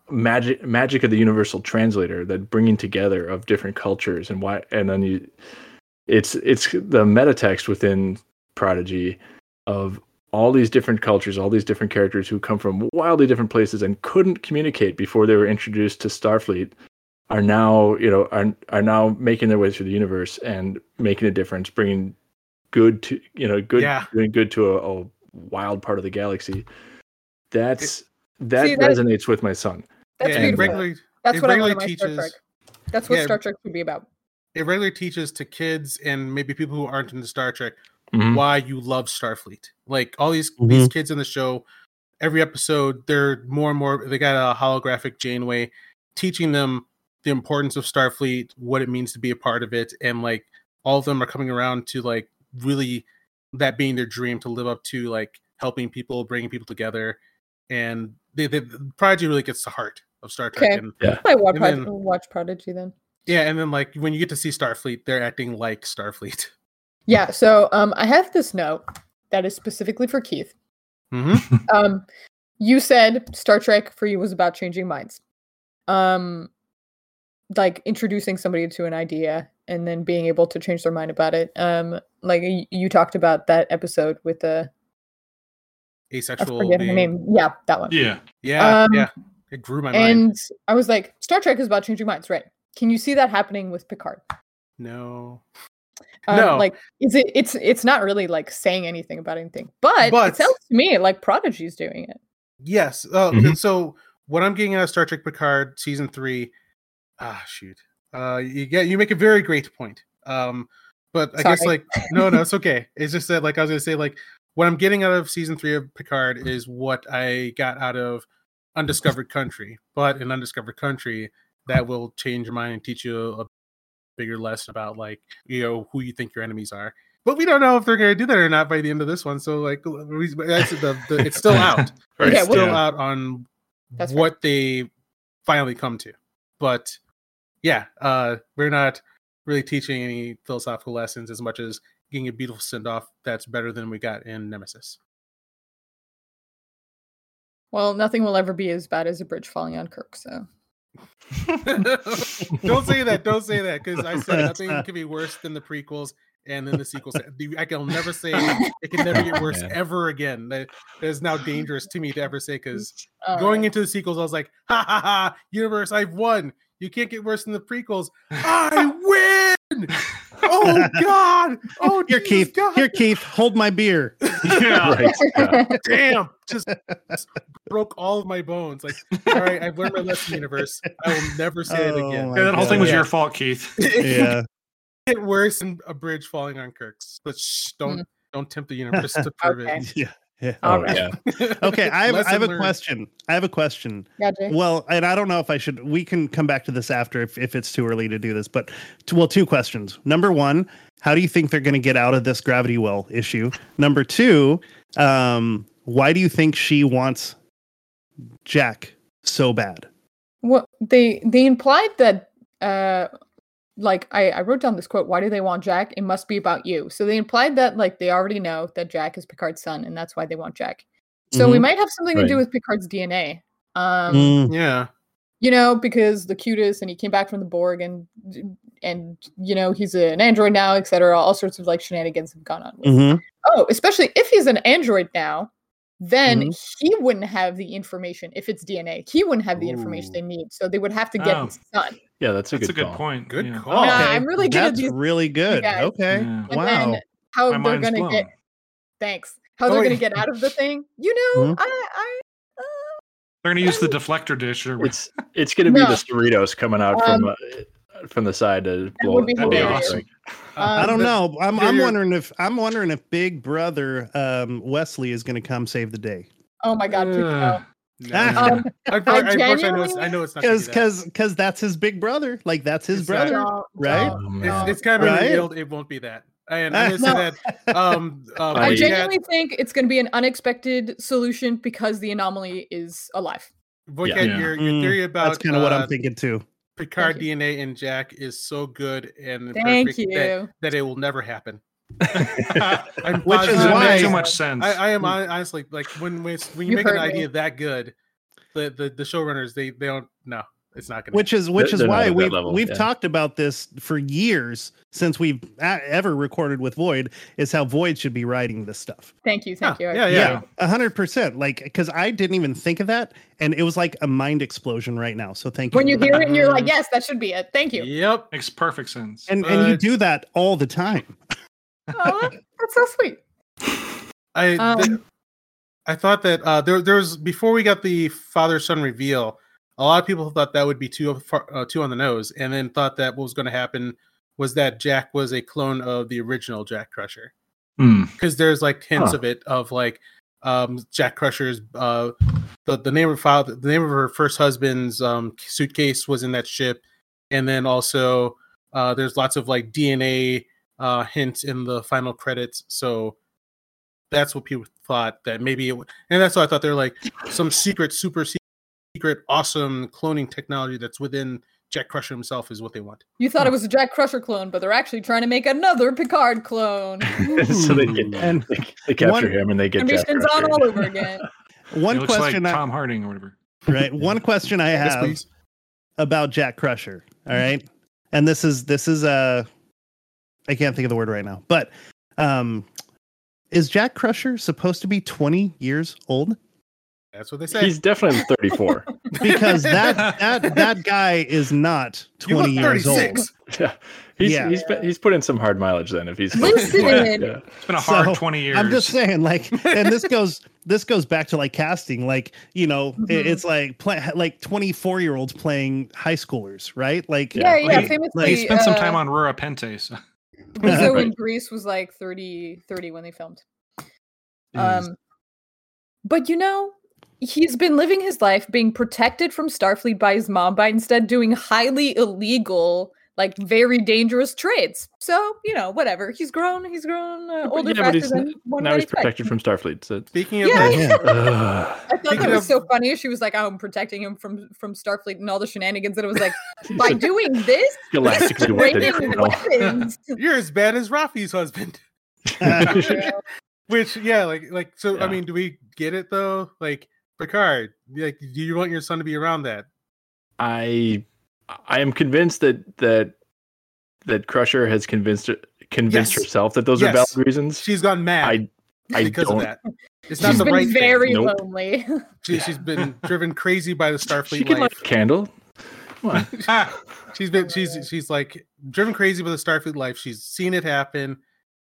magic magic of the universal translator that bringing together of different cultures and why and then you it's it's the meta text within prodigy of all these different cultures all these different characters who come from wildly different places and couldn't communicate before they were introduced to starfleet are now you know are are now making their way through the universe and making a difference bringing good to you know good Yeah. doing good to a, a wild part of the galaxy that's that See, that- resonates with my son That's yeah, it beautiful. regularly That's it what I want regularly in my Star Trek. teaches- That's what yeah, Star Trek should be about. it regularly teaches to kids and maybe people who aren't into Star Trek Mhm. why you love Starfleet. Like all these these Mhm. kids in the show, every episode they're more and more. They got a holographic Janeway teaching them the importance of Starfleet, what it means to be a part of it, and like all of them are coming around to like really that being their dream to live up to like helping people, bringing people together, and they, they Prodigy really gets the heart of Star Trek. Okay. And I might watch, And then- watch Prodigy then. Yeah, and then like when you get to see Starfleet, they're acting like Starfleet. Yeah, so um, I have this note that is specifically for Keith. Mm-hmm. Um, you said Star Trek for you was about changing minds. Um, like introducing somebody to an idea and then being able to change their mind about it. Um, like you talked about that episode with the I Asexual. forget being- name. Yeah, that one. Yeah. Yeah, Um, yeah. It grew my mind. And I was like, Star Trek is about changing minds, right? Can you see that happening with Picard? No. Um, No. Like, is it? It's it's not really like saying anything about anything, but, But- it sounds to me like Prodigy's doing it. Yes. Uh, Mhm. So what I'm getting out of Star Trek Picard season three, ah, shoot. Uh, you get you make a very great point. Um, but I guess like no, no, it's okay. It's just that like I was gonna say like what I'm getting out of season three of Picard is what I got out of Undiscovered Country. But in Undiscovered Country, that will change your mind and teach you a bigger lesson about like you know who you think your enemies are. But we don't know if they're going to do that or not by the end of this one. So like, that's the, the it's still out. Right. Yeah, it's we'll- still Yeah. out on That's right. what they finally come to. But yeah, uh, we're not really teaching any philosophical lessons as much as getting a beautiful send off that's better than we got in Nemesis. Well, nothing will ever be as bad as a bridge falling on Kirk. So don't say that. Don't say that because I said nothing can be worse than the prequels and then the sequels. I can never say it can never get worse Yeah. ever again. That, that is now dangerous to me to ever say because uh, going into the sequels, I was like, ha ha ha, universe, I've won. You can't get worse than the prequels. I win. Oh God. Oh Here, Jesus Keith. God. Here, Keith. Hold my beer. Yeah. Right. Yeah. Damn. Just broke all of my bones. Like, all right, I've learned my lesson, universe. I will never say it Oh again. my Yeah, that whole thing was Yeah. your fault, Keith. Yeah. Get worse than a bridge falling on Kirk's. But shh, don't Mm. don't tempt the universe to prove Okay. Yeah. Yeah. All Oh, right. yeah. Okay, I have, I have a learned. question. I have a question. yeah, Well, and I don't know if I should. We can come back to this after if, if it's too early to do this. But t- well, two questions. Number one, how do you think they're going to get out of this gravity well issue? Number two, um, why do you think she wants Jack so bad? Well, they they implied that uh like I, I wrote down this quote, why do they want Jack? It must be about you. So they implied that like they already know that Jack is Picard's son and that's why they want Jack. So we Mhm. might have something to do with Picard's DNA. Um Mm, Yeah. you know, because the cutest and he came back from the Borg and and you know, he's an android now, etc. All sorts of like shenanigans have gone on with mhm. Oh, especially if he's an android now, then Mhm. he wouldn't have the information if it's DNA. He wouldn't have the information they need. So they would have to get Oh. his son. Yeah, that's a That's good a good call. point. Good yeah. call. Yeah, Okay, I'm really good at That's these- really good. guys. Okay. Yeah. And Wow. then how My they're gonna get thanks. How Oh, they're wait. gonna get out of the thing. You know, Mhm. I I uh, They're gonna use the deflector dish or It's it's gonna be No. the Cerritos coming out from Um, uh, from the side to blow, would be That'd be awesome. thing. I um, don't know. I'm I'm wondering if I'm wondering if Big Brother um, Wesley is going to come save the day. Oh my god, please no. Uh, No. Um, Unfor- unfortunately, I know it's, genuinely- I know it's not gonna Because that. because because that's his big brother. Like that's his It's brother. no, right? Oh, It's, it's kind of Right? revealed it won't be that. And I'm gonna say No. that um uh, I I- Boykat- genuinely think it's gonna be an unexpected solution because the anomaly is alive. Boykat, Yeah. your, your Mm, theory about That's kind of what uh, I'm thinking too. Picard DNA and Jack is so good and Thank perfect you. that it will never happen. I'm Which is doesn't why- too much sense. I, I am hmm. honestly like when when, when you, You make an heard me. idea that good, the, the the showrunners they they don't no, it's not gonna. Which is which is why at we've level, we've yeah. talked about this for years since we've a- ever recorded with Void. Is how Void should be writing this stuff. Thank you, thank yeah, you. yeah, yeah. Yeah, a hundred percent. Like because I didn't even think of that, and it was like a mind explosion right now. So thank you. When you hear it and you're like, yes, that should be it. Thank you. Yep. Makes perfect sense. and and you do that all the time. Oh, that's so sweet. I Um, th- I thought that uh, there there was before we got the father son reveal, a lot of people thought that would be too far, uh, too on the nose, and then thought that what was going to happen was that Jack was a clone of the original Jack Crusher Hmm. because there's like hints Huh. of it of like um, Jack Crusher's uh, the the name of father the name of her first husband's um, suitcase was in that ship, and then also uh, there's lots of like DNA uh, hints in the final credits. So that's what people thought that maybe it would, and that's why I thought they're like some secret, super secret, awesome cloning technology that's within Jack Crusher himself is what they want. You thought it was a Jack Crusher clone, but they're actually trying to make another Picard clone. so they get And they, they capture one- him and they get Jack Missions on all over again. one it looks question, like I, Tom Harding or whatever. right? One question I have please. about Jack Crusher. All right, and this is this is uh, I can't think of the word right now, but um, is Jack Crusher supposed to be twenty years old? That's what they say. He's definitely 34. Because that that that guy is not you look twenty years old. yeah. He's Yeah. he's been, he's put in some hard mileage then if he's Listen. yeah. It's been a hard So, 20 years. I'm just saying, like, and this goes this goes back to like casting, like you know, it- Mhm. it's like play, like 24 year olds playing high schoolers, right? Like, Yeah, yeah. He- famously, he spent some uh, time on Rura Penthe. So. Rizzo in Right. Grease was like 30, 30 when they filmed. Um, but you know, he's been living his life being protected from Starfleet by his mom by instead doing highly illegal, like very dangerous trades. So you know, whatever. He's grown. He's grown uh, older yeah, faster he's than one now he's expect. protected from Starfleet. So Speaking of Yeah, that, yeah. Ugh. I thought that was of- so funny. She was like, oh, "I'm protecting him from from Starfleet and all the shenanigans," and it was like, by doing this, Galactically weapon bringing weapons. you're as bad as Raffi's husband. Which, yeah, like, like, so. I mean, do we get it though? Like, Picard, like, do you want your son to be around that? I I am convinced that that that Crusher has convinced convinced Yes. herself that those are valid reasons. She's gone mad I I because don't. of that. It's not She's the been right very thing. Nope. lonely. She, she's been driven crazy by the She Starfleet can light life. a candle. Ah, She's been she's she's like driven crazy by the Starfleet life. She's seen it happen.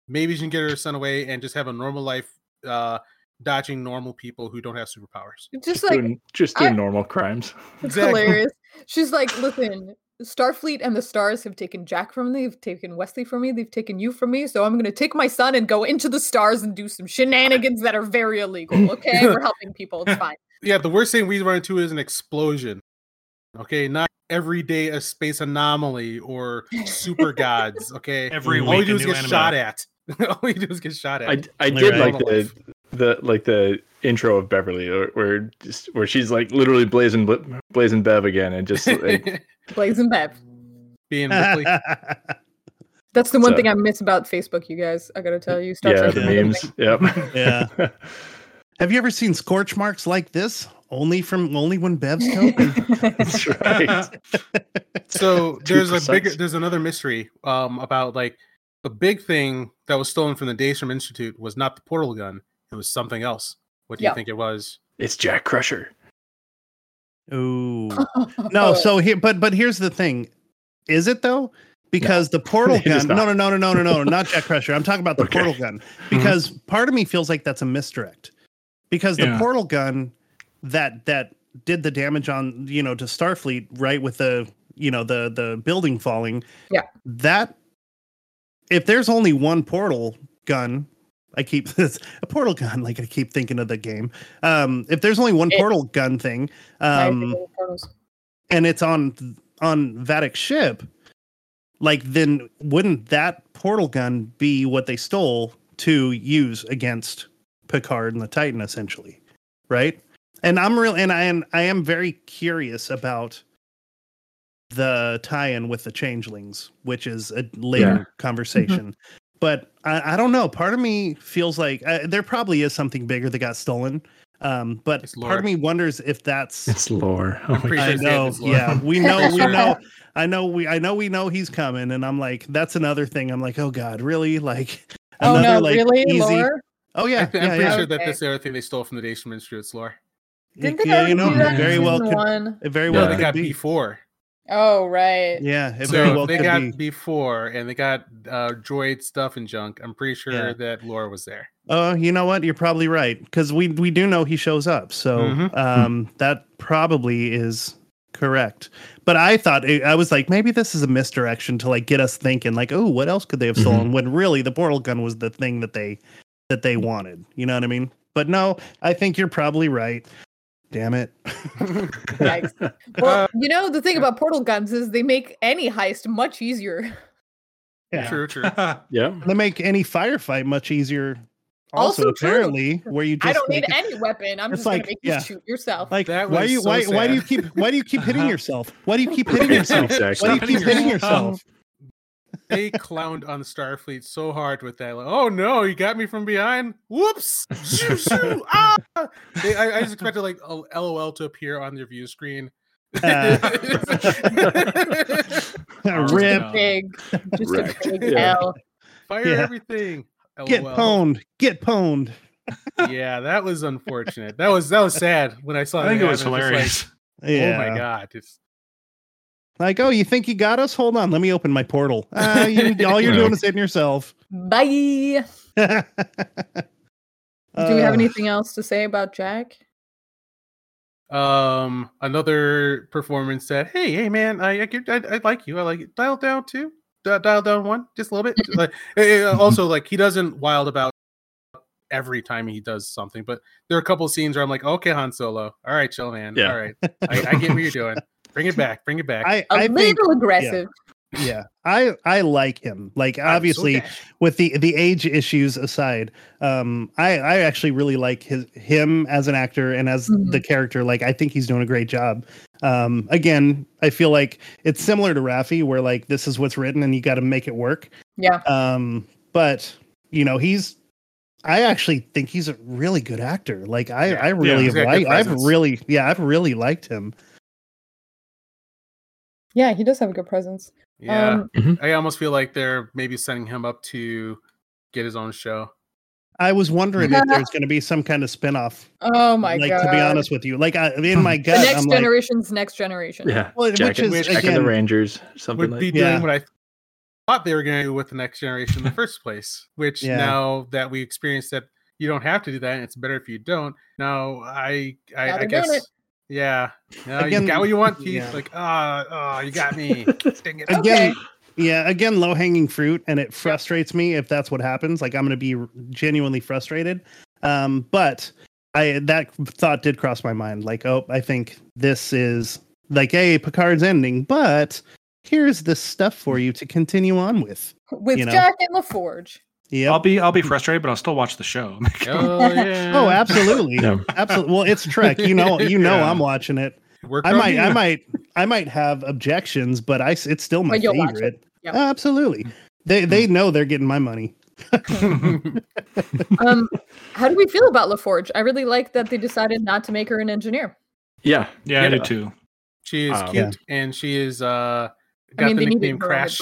Maybe she can get her son away and just have a normal life, uh, dodging normal people who don't have superpowers. Just Just like doing just doing I- normal crimes. It's Exactly. hilarious. She's like, listen, Starfleet and the stars have taken Jack from me, they've taken Wesley from me, they've taken you from me. So I'm going to take my son and go into the stars and do some shenanigans that are very illegal. Okay, we're helping people. It's fine. Yeah, the worst thing we run into is an explosion. Okay, not every day a space anomaly or super gods. Okay, Every all we do a is get anime. shot at. all we do is get shot at. I I Right. did like Normal the life. The like the intro of Beverly where, where just where she's like literally blazing blazing Bev again and just like Blaze and Bev. Being Ripley. That's the one So- thing I miss about Facebook, you guys. I got to tell you. Star yeah Trek the memes. Yep. yeah. Have you ever seen scorch marks like this? Only from only when Bev's killed. That's right. so Too there's a bigger there's another mystery um about like the big thing that was stolen from the Daystrom Institute was not the portal gun, it was something else. What do Yeah. you think it was? It's Jack Crusher. Ooh. No, so here but but here's the thing. Is it though? Because the portal gun. No, no, no, no, no, no, no, not Jack Crusher. I'm talking about the Okay. portal gun. Mm-hmm. Because part of me feels like that's a misdirect. Because the Yeah. portal gun that that did the damage on, you know, to Starfleet, right, with the you know, the the building falling. Yeah. That if there's only one portal gun, I keep this a portal gun, like I keep thinking of the game. Um, if there's only one It- portal gun thing, um, think of the portals. and it's on on Vadic's ship, like then wouldn't that portal gun be what they stole to use against Picard and the Titan, essentially, right? And I'm real, and I am I am very curious about the tie-in with the changelings, which is a later Yeah. conversation. But I, I don't know. Part of me feels like uh, there probably is something bigger that got stolen. Um, but part of me wonders if that's It's lore. Oh my pretty God. I know. Lore. Yeah, we know. We know. I know. We. I know. We know he's coming, and I'm like, that's another thing. I'm like, oh god, really? Like Oh another no, like really, easy. Lore? Oh I yeah, th- I'm yeah, pretty yeah. sure that Okay. that's the other thing they stole from the Daystrom Institute. It's lore. Didn't they yeah, you know, do that very well could. one? It very No, well they could got be. before. Oh right. Yeah, it So well they got be. before, and they got uh, droid stuff and junk. I'm pretty sure Yeah. that Lore was there. Oh, you know what? You're probably right because we we do know he shows up, so Mhm. um, that probably is correct. But I thought I was like, maybe this is a misdirection to like get us thinking, like, oh, what else could they have Mhm. stolen? When really the portal gun was the thing that they that they wanted. You know what I mean? But no, I think you're probably right. Damn it. Yikes. Well, you know the thing about portal guns is they make any heist much easier. Yeah. True, true. Yeah. They make any firefight much easier also, Also true. apparently where you just I don't need it- any weapon. I'm it's just gonna like- make yeah. you shoot yourself. like That why was you so why why do you keep why do you keep hitting Uh-huh. yourself? Why do you keep hitting yourself? Why do you keep hitting hitting yourself? They clowned on Starfleet so hard with that. Like, oh no, you got me from behind. Whoops! Shoo, shoo, ah! They, I, I just expected like a LOL to appear on their view screen. Uh. Rip. no. big, just Wrecked. a big Yeah. L. Fire Yeah. everything. Get LOL. pwned. Get pwned. Yeah, that was unfortunate. That was that was sad when I saw. I think it was hilarious. like, Yeah. Oh my god! It's Like, oh, you think you got us? Hold on, let me open my portal. Uh, you, all you're doing is hitting yourself. Bye. Do Do we have anything else to say about Jack? um another performance said, hey hey man I I, I, I like you I like it. Dial down two. Di- dial down one just a little bit. Like, also like he doesn't wild about every time he does something, but there are a couple scenes where I'm like, okay, Han Solo, all right, chill, man, Yeah. all right, I, I get what you're doing. Bring it back, bring it back. I, A I little think, aggressive. yeah, I, I like him. Like, obviously, dashed. with the the age issues aside, um, I I actually really like his him as an actor and as Mhm. the character. Like, I think he's doing a great job. Um, again, I feel like it's similar to Raffi where like this is what's written and you got to make it work. Yeah. Um, but you know, he's. I actually think he's a really good actor. Like I, Yeah. I really he's have got good liked. I've really, yeah, I've really liked him. Yeah, he does have a good presence. yeah, Um, I almost feel like they're maybe setting him up to get his own show. I was wondering if there's going to be some kind of spinoff. oh my like god. to be honest with you, like I, in my the gut, next I'm like, generation's next generation. Yeah. well, Jack, which and, is Jack and the Rangers, something like that. Would be that. doing Yeah. what I thought they were going to do with the next generation in the first place. Which Yeah. now that we experienced that you don't have to do that, and it's better if you don't. Now I I, I guess it. Yeah. Now Again, you got what you want, Keith. yeah. Like ah oh, you got me. Dang it. again, Okay. yeah, again, low hanging fruit, and it frustrates me if that's what happens. Like I'm going to be genuinely frustrated. Um, but I that thought did cross my mind. Like, oh, I think this is like, hey, Picard's ending, but here's this stuff for you to continue on with. With you know. Jack and LaForge. I'll be I'll be frustrated, but I'll still watch the show. Oh yeah. Oh, absolutely. Yeah. Absolutely. Well, it's Trek. You know, you know, Yeah. I'm watching it. Work I on might, I might, I might have objections, but I, s- it's still my But you'll watch it. favorite. Yep. Absolutely. They, they know they're getting my money. Um, how do we feel about LaForge? I really like that they decided not to make her an engineer. Yeah. yeah, I do too. she is Um, cute and she is uh got I mean, the they needed nickname her on Crash.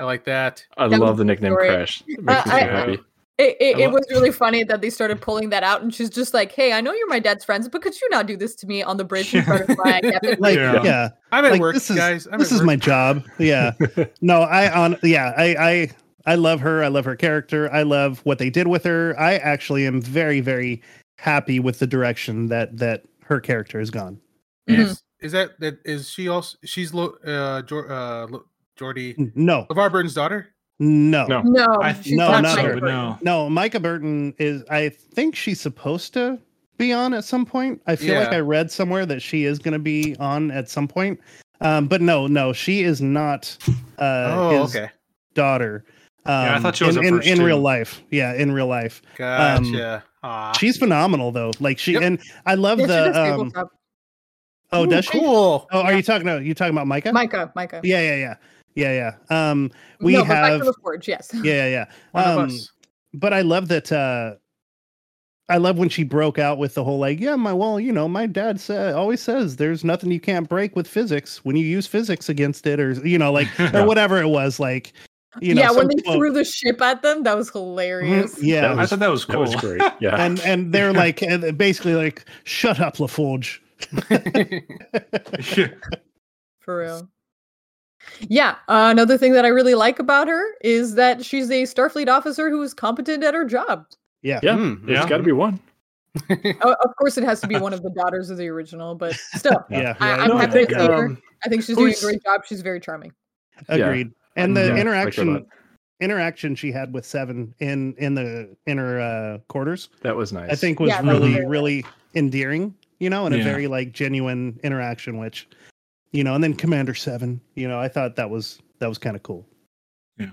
Bridge. I like that. I That love the nickname great. Crash. It Uh, me so I- happy. It, it, it was really funny that they started pulling that out, and she's just like, "Hey, I know you're my dad's friends, but could you not do this to me on the bridge in front of my captain?" Like, Yeah. yeah, I'm at like work, this is guys. I'm this is work. my job. Yeah. no, I on yeah, I I I love her. I love her character. I love what they did with her. I actually am very very happy with the direction that that her character has gone. Mhm. Is, is that that is she also she's Lo, uh Jor, uh Lo- Geordi No, LeVar Burton's daughter? no, No. No, I she's No, thought no. Mica Burton. no. no. Mica Burton is. I think she's supposed to be on at some point. I feel like I read somewhere that she is going to be on at some point. Um, but no, no, she is not. Uh, oh, his okay. daughter. Um, Yeah, I thought she was in, in, first, in real life. Yeah, in real life. Gotcha. Aw. She's phenomenal though. Like she Yep. and I love Yeah, the. Um, oh, Ooh, does she? Cool. Oh, are Yeah. you talking? No, you talking about Mica? Mica, Mica. Yeah, yeah, yeah, yeah, yeah. Um, we no, but back have. to LaForge, yes. Yeah, yeah, yeah. Um, but I love that. uh I love when she broke out with the whole like, yeah, my well, you know, my dad said always says there's nothing you can't break with physics when you use physics against it, or you know, like or whatever it was. Like, you know, yeah, when they quote. threw the ship at them, that was hilarious. yeah, That I thought that was cool. That cool. was great. Yeah. and and they're like and basically like, shut up, LaForge. For real. Yeah, uh, another thing that I really like about her is that she's a Starfleet officer who is competent at her job. Yeah, yeah. Hmm, There's yeah. got to be one. O- of course, it has to be one of the daughters of the original, but still, yeah, I- yeah, I'm no, happy think, to see her. um, I think she's doing a great job. She's very charming. agreed. And the Yeah, I like her a interaction lot. interaction she had with Seven in in the inner uh, quarters, That was nice. I think was Yeah, that was really really endearing. You know, and a very like genuine interaction, which you know, and then Commander Seven. You know, I thought that was that was kind of cool. Yeah.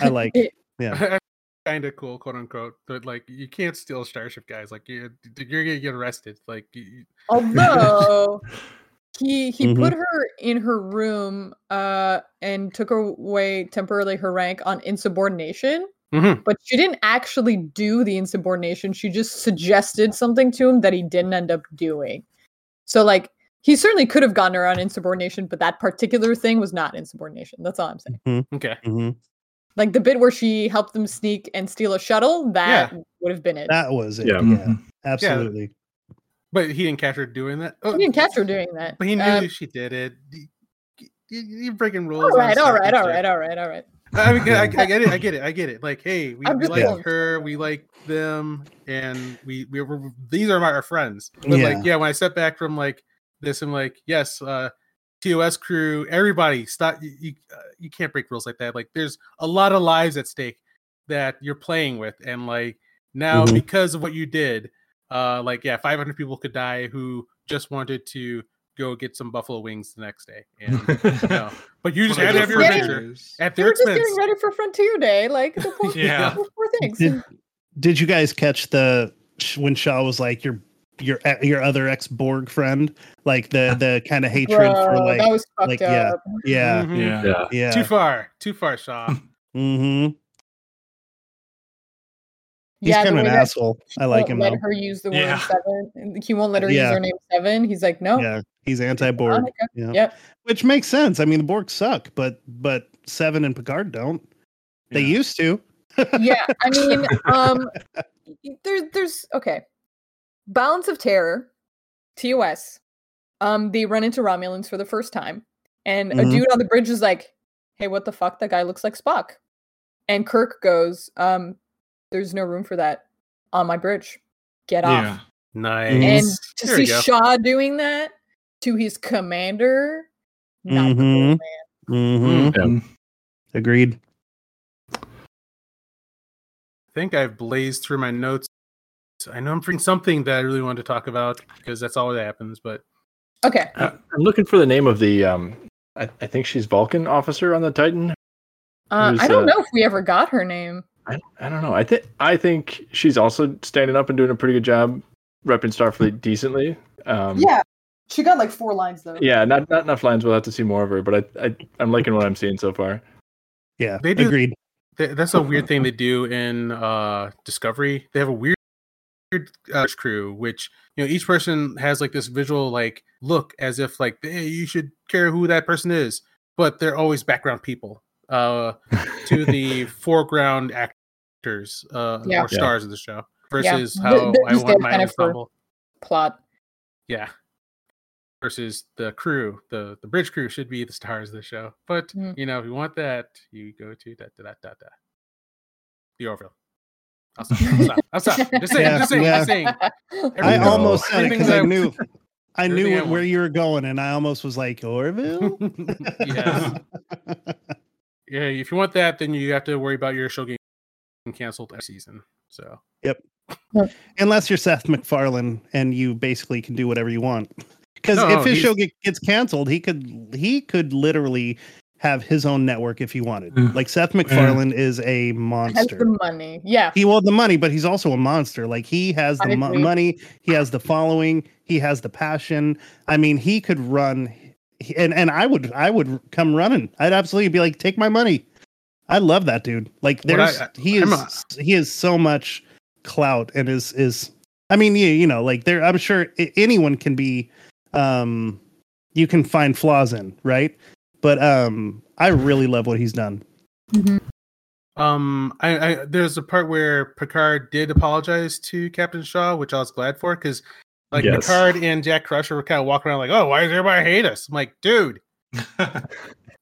I like. It- Yeah. kind of cool, quote unquote. But like, you can't steal Starship, guys. Like, you you're gonna get arrested. Like, you, Although he he Mhm. put her in her room uh and took away temporarily her rank on insubordination, Mhm. but she didn't actually do the insubordination. She just suggested something to him that he didn't end up doing. So like he certainly could have gotten her on insubordination, but that particular thing was not insubordination. That's all I'm saying. okay. Mhm. Like the bit where she helped them sneak and steal a shuttle, that would have been it. That was it. Yeah. Yeah, Mhm. absolutely. But he didn't catch her doing that. Oh, I didn't catch her doing that. But he knew Um, she did it. You- you- You're breaking rules. all on right, all stuff right, and all shit. right, all right, all right. I mean, I, I get it. I get it. I get it. Like, hey, we, we like going- her. We like them, and we we were. These are my our friends. But Yeah. like, yeah, when I step back from like this, I'm like, yes, uh, TOS crew, everybody, stop. You you, uh, you can't break rules like that. Like, there's a lot of lives at stake that you're playing with, and like now Mhm. because of what you did, uh, like yeah, 500 people could die who just wanted to go get some buffalo wings the next day, and you know, but you just had to have your Yeah. adventure at their were just getting ready for Frontier Day, like the poor, Yeah. the poor things. Did, did you guys catch the when Shaw was like your your e- your other ex Borg friend, like the the kind of hatred for like that was fucked like, yeah. up. yeah Mhm. Yeah. Yeah. yeah Too far. Too far, Shaw. mm-hmm. He's yeah, kind of an asshole. I like him let though. her use the word Yeah. seven. He won't let her Yeah. use her name seven. He's like, no. Yeah, he's anti-Borg. Yeah. Yep. which makes sense. I mean, the Borg suck, but but Seven and Picard don't. They Yeah. used to. yeah i mean um y- there's there's okay balance of terror tos um they run into romulans for the first time and a Mhm. dude on the bridge is like hey what the fuck that guy looks like spock and kirk goes um there's no room for that on my bridge get off Yeah. Nice. and to There see shaw doing that to his commander not cool, Mhm. man. Mm-hmm. Yeah. Agreed. I think I've blazed through my notes. I know I'm forgetting something that I really wanted to talk about because that's all that happens. But okay I- I'm looking for the name of the. Um, I, I think she's Vulcan officer on the Titan. uh, i don't uh, know if we ever got her name I, I don't know. I think I think she's also standing up and doing a pretty good job repping Starfleet decently. Um, yeah she got like four lines though Yeah, not not enough lines. We'll have to see more of her, but I, I I'm liking what I'm seeing so far. Yeah, They do- agreed. th- that's a weird thing they do in uh, Discovery. They have a weird uh, crew, which you know each person has like this visual like look as if like hey, you should care who that person is, but they're always background people uh, to the foreground actors uh, Yeah. or Yeah. stars of the show versus Th- how they're I just want there my kind of ensemble. plot Yeah. Versus the crew, the the bridge crew should be the stars of the show. But Mm. you know, if you want that, you go to da da da da da. The Orville. I'll stop. I'll stop. I'll stop. Just saying. Yeah, just saying. yeah. Just saying. I Everything- almost said it because I knew I knew everything I where you were going, and I almost was like Orville. yes. Yeah. If you want that, then you have to worry about your show getting canceled every season. So Yep. Unless you're Seth MacFarlane and you basically can do whatever you want. Because No, if his he's- show gets canceled, he could he could literally have his own network if he wanted. Mm. Like Seth MacFarlane is a monster. has the money yeah he will the money, but he's also a monster. Like he has the mo- money, he has the following, he has the passion. I mean, he could run, and and I would I would come running. I'd absolutely be like, take my money. I love that dude. Like there's I- he is I'm a- he is so much clout and is is. I mean, you, you know, like there, I'm sure anyone can be, um, you can find flaws in, right? But um, I really love what he's done. Um, I, I there's a part where Picard did apologize to Captain Shaw, which I was glad for because like Yes. Picard and Jack Crusher were kind of walking around like, oh, why does everybody hate us? I'm like, dude,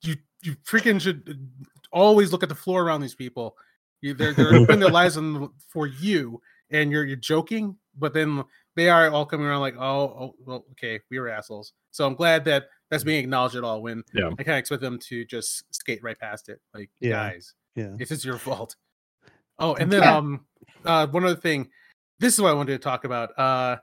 you you freaking should always look at the floor around these people. You, they're they're putting their lives on the- for you, and you're you're joking, but then they are all coming around like, oh, oh well, okay, we were assholes. So I'm glad that that's being acknowledged at all. When Yeah. I kind of expect them to just skate right past it, like Yeah. guys Yeah. it is your fault. Oh, and then Yeah. um uh one other thing. This is what I wanted to talk about. Uh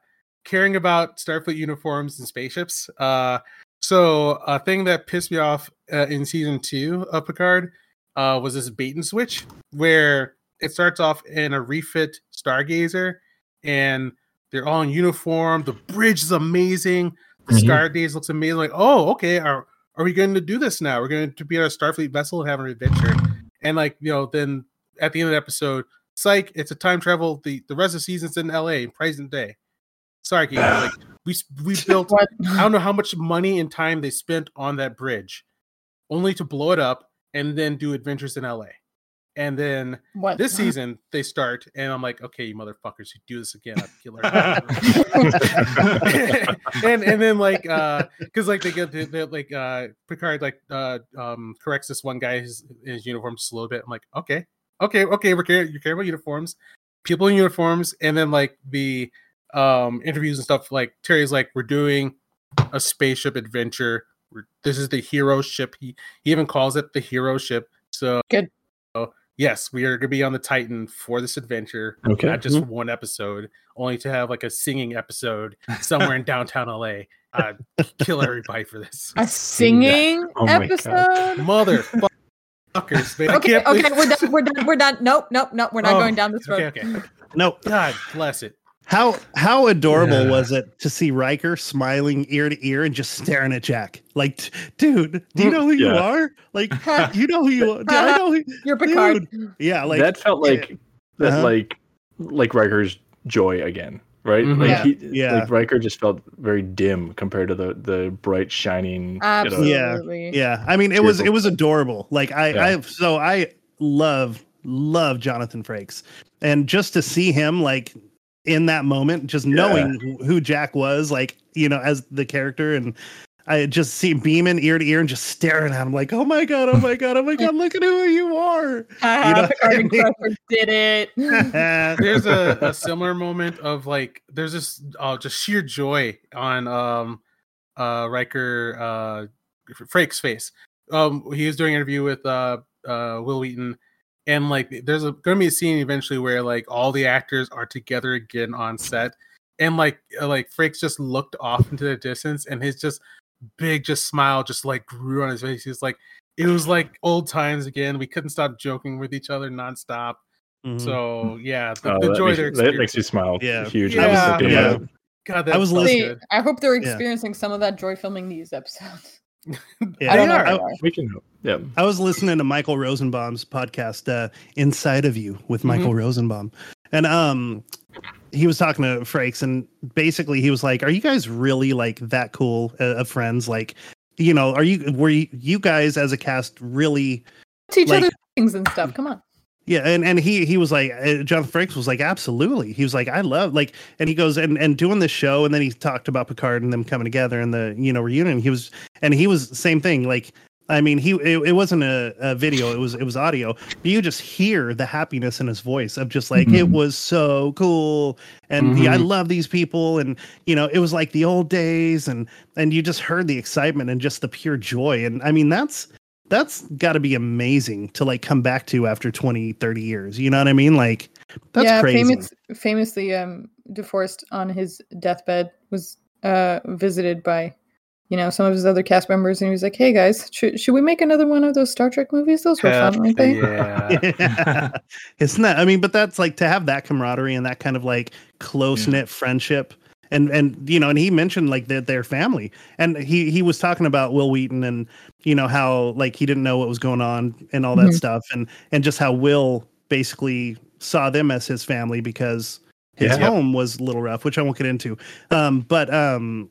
caring about Starfleet uniforms and spaceships. Uh so a thing that pissed me off uh, in season 2 of Picard uh was this bait and switch where it starts off in a refit Stargazer, and they're all in uniform. The bridge is amazing. The Mhm. Stargaze looks amazing. Like, oh, okay, are are we going to do this now? We're going to be on a Starfleet vessel and have an adventure. And like, you know, then at the end of the episode, psych, it's a time travel. The the rest of the season's in LA present day. Sorry, Keith, like we we built I don't know how much money and time they spent on that bridge, only to blow it up and then do adventures in LA. And then What? this season they start, and I'm like, okay, you motherfuckers, you do this again, I'll kill. and and then like uh because like they get they, like uh Picard like uh um corrects this one guy his, his uniform just a little bit. I'm like, okay, okay, okay, we're care you care about uniforms, people in uniforms, and then like the um interviews and stuff like Terry's like, we're doing a spaceship adventure. We're, this is the hero ship. He he even calls it the hero ship. So Good. So, yes, we are gonna be on the Titan for this adventure Okay. not just one episode, only to have like a singing episode somewhere in downtown LA. Uh, kill everybody for this. a singing Oh my God. episode? Motherfuckers, man. I Okay, okay, we're done. We're done. We're done. Nope, nope, nope. We're not Oh, going down this road. Okay, okay. No, God bless it. How how adorable Yeah. was it to see Riker smiling ear to ear and just staring at Jack? Like, dude, do you know who you are? Like, you know who you are? I know who? You're Picard. Yeah, like that felt like that Uh-huh. like like Riker's joy again, right? Mhm. Like Yeah. he Yeah. like Riker just felt very dim compared to the the bright shining. You know, Absolutely. Yeah, I mean, it was it was adorable. Like I, Yeah. I so I love love Jonathan Frakes, and just to see him like in that moment, just knowing who- who Jack was, like you know, as the character, and I just see beaming ear to ear and just staring at him, like, oh my god, oh my god, oh my god, look at who you are. Haha, You know I mean? Did it. There's a, a similar moment of like there's this oh just sheer joy on um uh Riker uh Frakes face. Um he was doing an interview with uh uh Wil Wheaton and like there's a gonna be a scene eventually where like all the actors are together again on set and like uh, like Frakes just looked off into the distance and his just big just smile just like grew on his face. He's like it was like old times again. We couldn't stop joking with each other nonstop. Mhm. So yeah, the, oh, the joy makes, they're that makes you smile. Yeah. huge. Yeah. I was Yeah. God, that I was felt listening- good. I hope they're Yeah. experiencing some of that joy filming these episodes. Yeah. I don't know. They if they I- We can hope. Yeah. I was listening to Michael Rosenbaum's podcast, uh, Inside of You with Michael Rosenbaum. And um he was talking to Frakes and basically he was like, Are you guys really like that cool uh, of friends? Like, you know, are you were you, you guys as a cast really Teach Like- other things and stuff. Come on. Yeah, and and he he was like uh, Jonathan Frakes was like absolutely. He was like I love like and he goes and and doing this show and then he talked about Picard and them coming together and the you know reunion. He was and he was same thing like I mean he it, it wasn't a, a video it was it was audio. But you just hear the happiness in his voice of just like it Mhm. was so cool and yeah, I love these people and you know it was like the old days and and you just heard the excitement and just the pure joy and I mean that's that's got to be amazing to like come back to after 20 30 years you know what i mean like that's yeah, crazy famous, famously, um, DeForest on his deathbed was uh visited by, you know, some of his other cast members, and he was like, "Hey guys, should should we make another one of those Star Trek movies? Those were fun, weren't they?" Yeah. it's not i mean but that's like to have that camaraderie and that kind of like close knit friendship and and you know and he mentioned like that their family. And he he was talking about Wil Wheaton and you know how like he didn't know what was going on and all that Mhm. stuff. And and just how will basically saw them as his family because his Yeah. home was a little rough which i won't get into. Um but um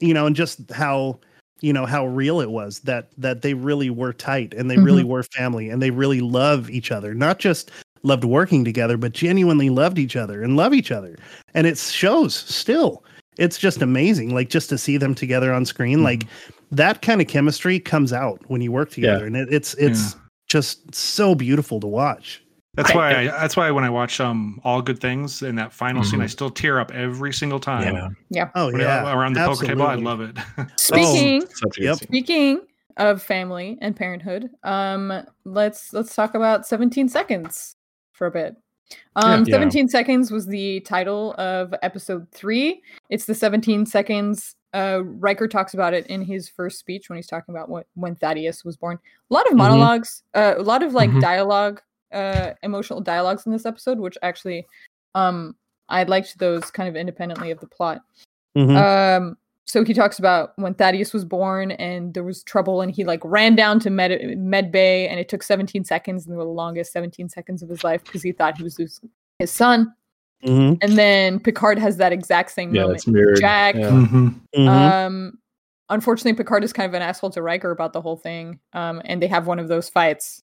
you know and just how you know how real it was that that they really were tight and they really were family and they really love each other. Not just loved working together but genuinely loved each other and love each other and it shows still it's just amazing like just to see them together on screen like that kind of chemistry comes out when you work together and it, it's it's just so beautiful to watch That's why. I, that's why when I watch um all good things in that final scene, I Mhm. still tear up every single time. Yeah. oh yeah I- around the poker table, I love it. Speaking Such a good Yep. speaking of family and parenthood, um, let's let's talk about 17 seconds for a bit. Um, Yeah. 17 seconds was the title of episode three. It's the 17 seconds. Uh, Riker talks about it in his first speech when he's talking about what when Thaddeus was born. A lot of Mhm. monologues, uh, a lot of like Mhm. dialogue uh emotional dialogues in this episode, which actually um I liked those kind of independently of the plot. Mhm. Um, so he talks about when Thaddeus was born and there was trouble, and he like ran down to Med, Med Bay, and it took 17 seconds, and they were the longest 17 seconds of his life because he thought he was losing his son. Mhm. And then Picard has that exact same Yeah, moment. it's mirrored. Jack. Yeah. Mhm. Mhm. Um, unfortunately, Picard is kind of an asshole to Riker about the whole thing. Um, and they have one of those fights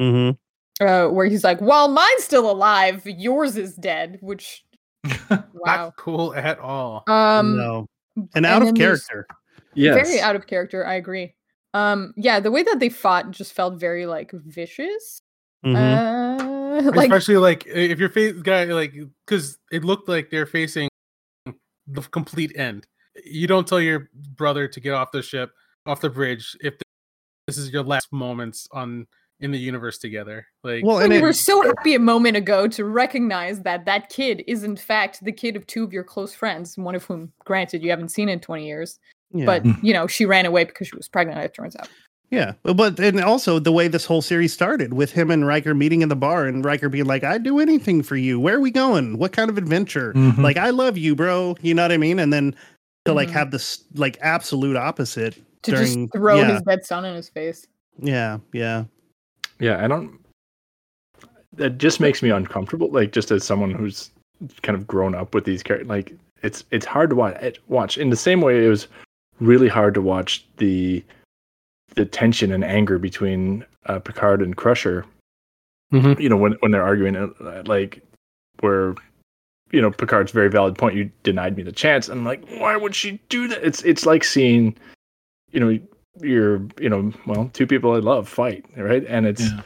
Mhm. uh, where he's like, "While mine's still alive, yours is dead," which wow. Not cool at all. Um, no. And out of character. Yes. very out of character. I agree. Um, yeah, the way that they fought just felt very like vicious. Mhm. Uh, like Especially like if your face guy like because it looked like they're facing the complete end. You don't tell your brother to get off the ship, off the bridge, if this is your last moments on in the universe together. Like, well, we it, were so happy a moment ago to recognize that that kid is in fact the kid of two of your close friends, one of whom, granted, you haven't seen in 20 years, yeah. but you know she ran away because she was pregnant. It turns out. Yeah, but- but and also the way this whole series started with him and Riker meeting in the bar and Riker being like, "I'd do anything for you. Where are we going? What kind of adventure? Mhm. Like, I love you, bro. You know what I mean?" And then to like Mhm. have this like absolute opposite. To During- just throw yeah. his dead son in his face. Yeah, yeah, Yeah, I don't. That just makes me uncomfortable. Like just as someone who's kind of grown up with these characters, like it's it's hard to watch. Watch in the same way it was really hard to watch the the tension and anger between uh, Picard and Crusher. Mhm. You know when when they're arguing, uh, like where you know Picard's very valid point. You denied me the chance. And I'm like, why would she do that? It's it's like seeing, you know, your you know, well, two people I love fight, right? And it's Yeah.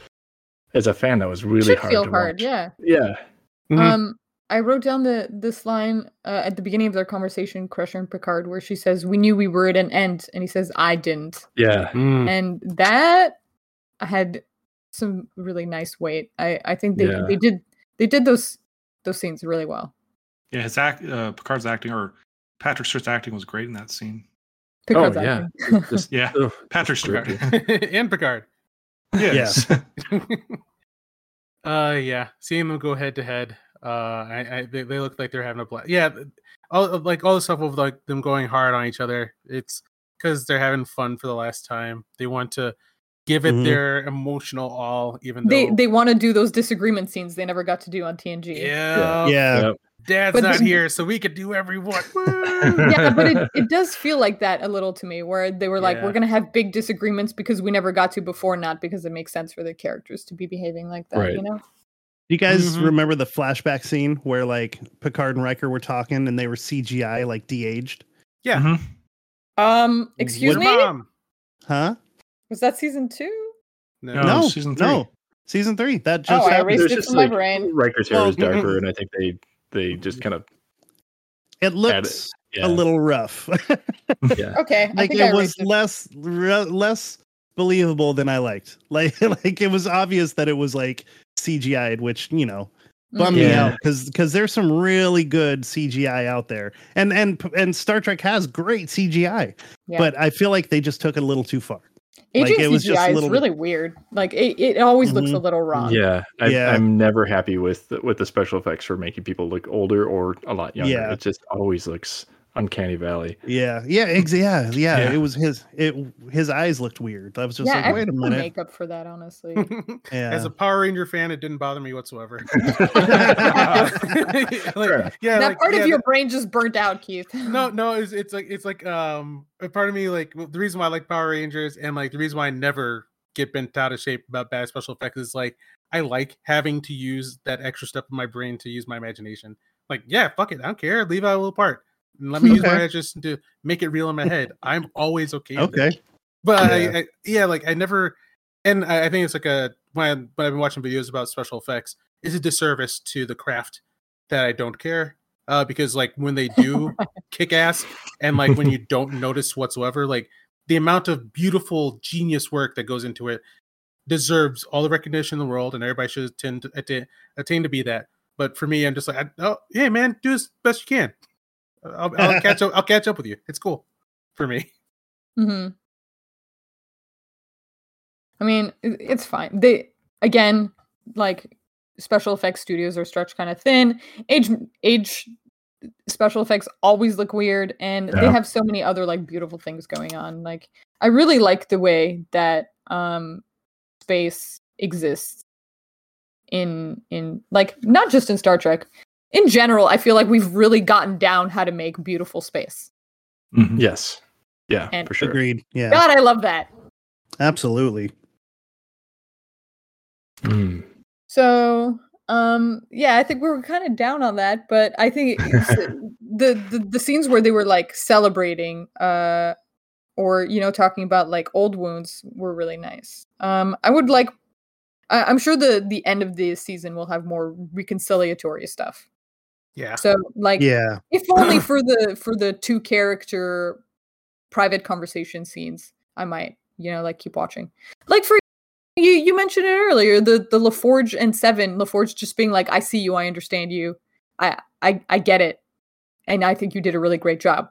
as a fan that was really Should hard feel to hard, watch. yeah. Yeah. Mhm. Um, I wrote down the this line uh, at the beginning of their conversation, Crusher and Picard, where she says, "We knew we were at an end," and he says, "I didn't," Yeah. Mm. and that had some really nice weight. I I think they Yeah. they did they did those those scenes really well. Yeah, his act, uh, Picard's acting or Patrick Stewart's acting was great in that scene. Picard's oh yeah. Just, Yeah, ugh, Patrick Stewart. and Picard. yes. uh yeah seeing them go head to head uh i, I they, they look like they're having a blast yeah all like all the stuff of like them going hard on each other it's because they're having fun for the last time they want to give it Mhm. their emotional all even they though they want to do those disagreement scenes they never got to do on TNG. yeah, yeah. Yep. Dad's But not the- here so we could do everyone yeah, but it, it does feel like that a little to me, where they were like, Yeah. we're gonna have big disagreements because we never got to before, not because it makes sense for the characters to be behaving like that, Right. you know? Do you guys Mhm. remember the flashback scene where like Picard and Riker were talking and they were CGI like de-aged? yeah Mhm. Um, excuse Your me, mom. Huh? was that season two? no, No. no, season three. no, season three. That just Oh, I happened. erased it from my like brain. Riker's hair Well, is darker, and I think they they just kind of It looks yeah. a little rough. yeah. Okay, I like think I it was it. less re- less believable than I liked. Like like it was obvious that it was like CGI'd, which you know bummed me mm-hmm. out because because there's some really good CGI out there, and and and Star Trek has great CGI, Yeah. but I feel like they just took it a little too far. Aging like, it was just a CGI is little bit- really weird. Like it, it always looks mm-hmm. a little wrong. Yeah, I, Yeah. I'm never happy with the, with the special effects for making people look older or a lot younger. Yeah. It just always looks uncanny valley. Yeah, yeah, ex- yeah, yeah, Yeah. It was his it his eyes looked weird. I was just yeah, like, I wait a minute. makeup for that, honestly. Yeah. As a Power Ranger fan, it didn't bother me whatsoever. Fair. like, yeah, that like, part yeah, of your that- brain just burnt out, Keith. no, no, it's, it's like it's like um a part of me like the reason why I like Power Rangers and like the reason why I never get bent out of shape about bad special effects is like I like having to use that extra step of my brain to use my imagination. Like, yeah, fuck it, I don't care. Leave out a little part. And let me use my Okay. imagination to make it real in my head. I'm always okay. it. okay. But Yeah. I, I, yeah, like I never, and I, I think it's like a when, I, when I've been watching videos about special effects, it's a disservice to the craft that I don't care. Uh, because like when they do kick ass, and like when you don't notice whatsoever, like the amount of beautiful genius work that goes into it deserves all the recognition in the world, and everybody should attain to, attain, attain to be that. But for me, I'm just like, I, oh, hey man, do as best you can. I'll, I'll catch up. I'll catch up with you. It's cool for me. hmm I mean, it's fine. They again, like special effects studios are stretched kind of thin. Age age special effects always look weird and they have so many other like beautiful things going on. Like I really like the way that um space exists in in like not just in Star Trek. In general, I feel like we've really gotten down how to make beautiful space. Mhm. Yes. Yeah, And- for sure. Agreed. Yeah, God, I love that. absolutely. Mm. So, um, yeah, I think we were kind of down on that, but I think the, the the scenes where they were like celebrating, uh, or you know, talking about like old wounds were really nice. Um, I would like, I, I'm sure the the end of the season will have more reconciliatory stuff. Yeah. So, like, Yeah, if only for the for the two character private conversation scenes, I might, you know, like keep watching. Like for you, you mentioned it earlier, the the LaForge and Seven, LaForge just being like, "I see you, I understand you, I I I get it," and I think you did a really great job.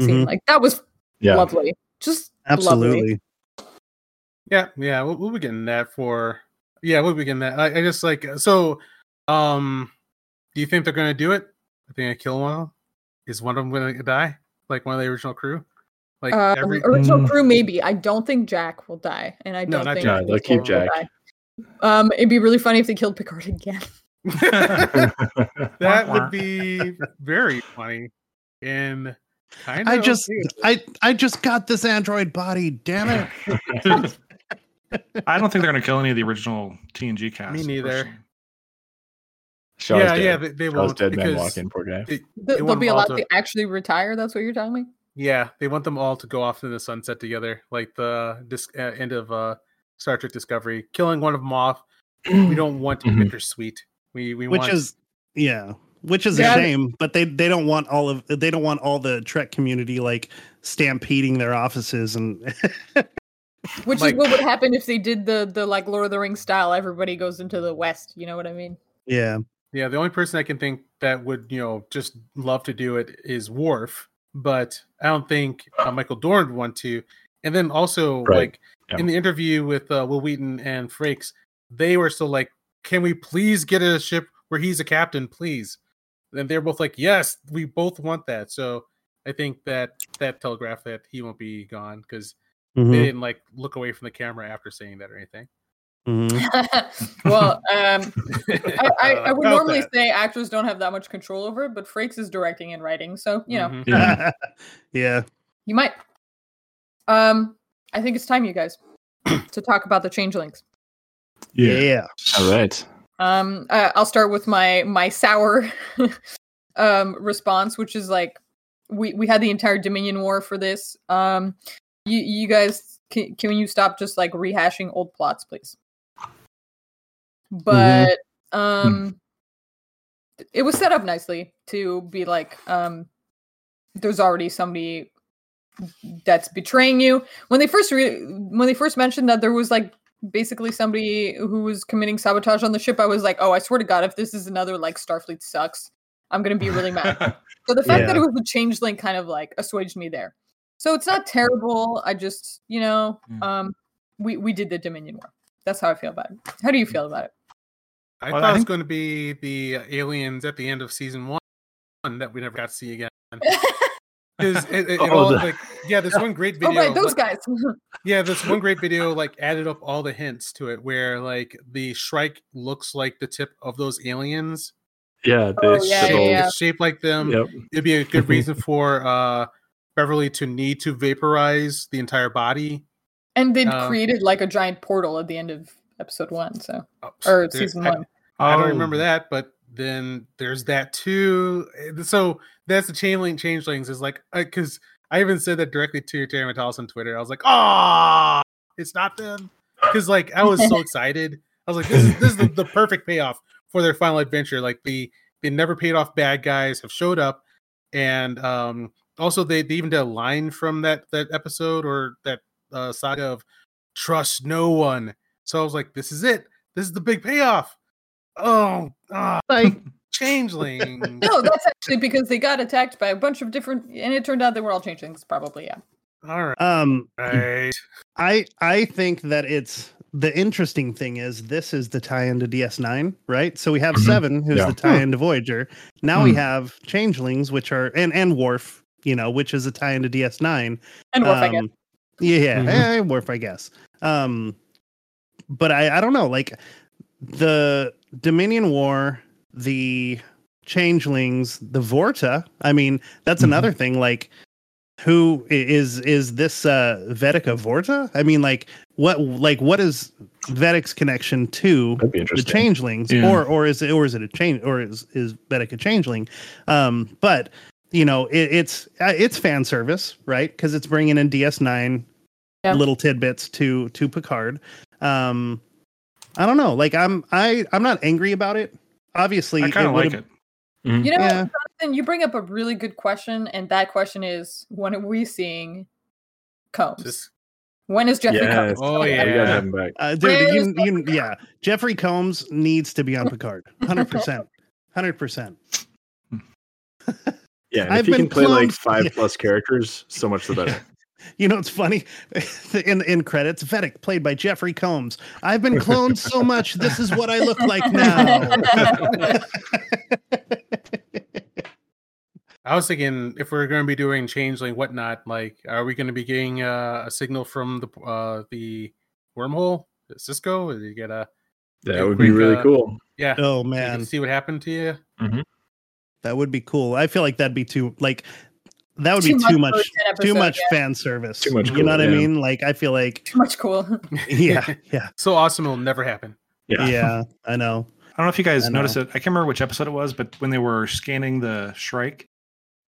Scene. Mhm. Like that was Yeah. lovely, just lovely. absolutely. Yeah, yeah, we'll, we'll be getting that for. Yeah, we'll be getting that. I, I just like so. Um, do you think they're gonna do it? I think I kill one of them. Is one of them gonna die? Like one of the original crew? Like Um, every. original Mm. crew, maybe. I don't think Jack will die, and I No, don't not think Jack. They'll keep Jack. Um, it'd be really funny if they killed Picard again. that would be very funny and kind of. I just, I, I just got this android body. Damn it! I don't think they're going to kill any of the original TNG cast. Me neither. Personally. Shaw's yeah, dead. yeah, they, they Shaw's won't dead man because walking, poor guy. they they'll be them all allowed to- to actually retire. That's what you're telling me. Yeah, they want them all to go off in the sunset together, like the dis- uh, end of uh, Star Trek Discovery. Killing one of them off. We don't want Mhm. bittersweet. We we Which want is, yeah, which is Yeah. a shame. But they they don't want all of they don't want all the Trek community like stampeding their offices and Which Like- is what would happen if they did the the like Lord of the Rings style. Everybody goes into the West. You know what I mean? yeah. Yeah. The only person I can think that would you know just love to do it is Worf, but I don't think uh, Michael Dorn would want to. And then also Right. like Yeah. in the interview with uh, Wil Wheaton and Frakes, they were still like, "Can we please get a ship where he's a captain, please?" And they're both like, "Yes, we both want that." So I think that that telegraphed that he won't be gone because Mhm, they didn't like look away from the camera after saying that or anything. Mhm. well, um, I, I, I would About normally that. say actors don't have that much control over it, but Frakes is directing and writing, so you know Mhm. Yeah. yeah. you might. Um, I think it's time, you guys, to talk about the changelings. Yeah. All right. Um, uh, I'll start with my my sour um response, which is like we we had the entire Dominion War for this. Um, you you guys can can you stop just like rehashing old plots, please? But um, it was set up nicely to be like um, there's already somebody that's betraying you. When they first re- when they first mentioned that there was like basically somebody who was committing sabotage on the ship, I was like, oh, I swear to God, if this is another like Starfleet sucks, I'm gonna be really mad. So the fact that it was a changeling kind of like assuaged me there. So it's not terrible. I just, you know, Mm. um, we we did the Dominion War. That's how I feel about it. How do you feel about it? I Well, thought I it was going to be the aliens at the end of season one that we never got to see again. Because it, it, it Oh, all the- like yeah, there's one great video. oh video. right, those like- guys. Yeah, this one great video like added up all the hints to it, where like the Shrike looks like the tip of those aliens. Yeah. Oh, They, yeah, yeah, yeah. shaped like them. Yep. It'd be a good reason for uh Beverly to need to vaporize the entire body. and they Uh, created like a giant portal at the end of episode one. So Oh, or there- season I- one. I don't Oh. remember that, but then there's that too. So that's the chainlink changelings is like because I even said that directly to Terry Matalas on Twitter. I was like, "Ah, it's not them," because like I was so excited. I was like, "This is this is the, the perfect payoff for their final adventure." Like the the never paid off bad guys have showed up, and um also they, they even did a line from that that episode or that uh, saga of trust no one. So I was like, "This is it. This is the big payoff." Oh, ah, Like changeling. No, that's actually because they got attacked by a bunch of different, and it turned out they were all changelings. Probably, yeah. All right. um Right. I I think that it's the interesting thing is this is the tie-in to DS9, right? So we have Mhm. Seven, who's Yeah. the tie-in to Voyager. Now we Hmm. have Changelings, which are and and Worf, you know, which is a tie-in to DS9. And Worf, I guess. Um, Yeah, Mhm. eh, Worf, I guess. Um, but I, I don't know, like the Dominion War, the Changelings, the Vorta. I mean, that's Mhm. another thing. Like, who is is this uh Vadic a Vorta? I mean, like, what like what is Vadic's connection to the changelings Yeah. or or is it or is it a change or is is Vadic a changeling um but you know it, it's uh, it's fan service right because it's bringing in ds9 Yeah. little tidbits to to picard um i don't know like i'm i i'm not angry about it obviously I kind of like would've- it. You know, Yeah. Jonathan, you bring up a really good question, and that question is when are we seeing Combs? Just when is Jeffrey Yes. Combs? Oh, Yeah, back? we Yeah. have him back. uh, dude, you, you, Jeffrey yeah jeffrey combs needs to be on picard 100% 100% Yeah, and I've if he been can play like five Yeah. plus characters, so much the better. You know, it's funny. In in credits, Vadic played by Jeffrey Combs. I've been cloned so much. This is what I look like now. I was thinking if we're going to be doing changeling whatnot, like, are we going to be getting uh, a signal from the uh, the wormhole, Sisko? Or you get a That Yeah, would be really uh, cool. yeah? oh man, see what happened to you. that would be cool. I feel like that'd be too like that would Too be too much much for too much yeah. fan service. Too much You know what I mean? Like I feel like Too much cool. yeah, yeah, so awesome it'll never happen. Yeah. yeah. I know. I don't know if you guys noticed it. I can't remember which episode it was, but when they were scanning the Shrike,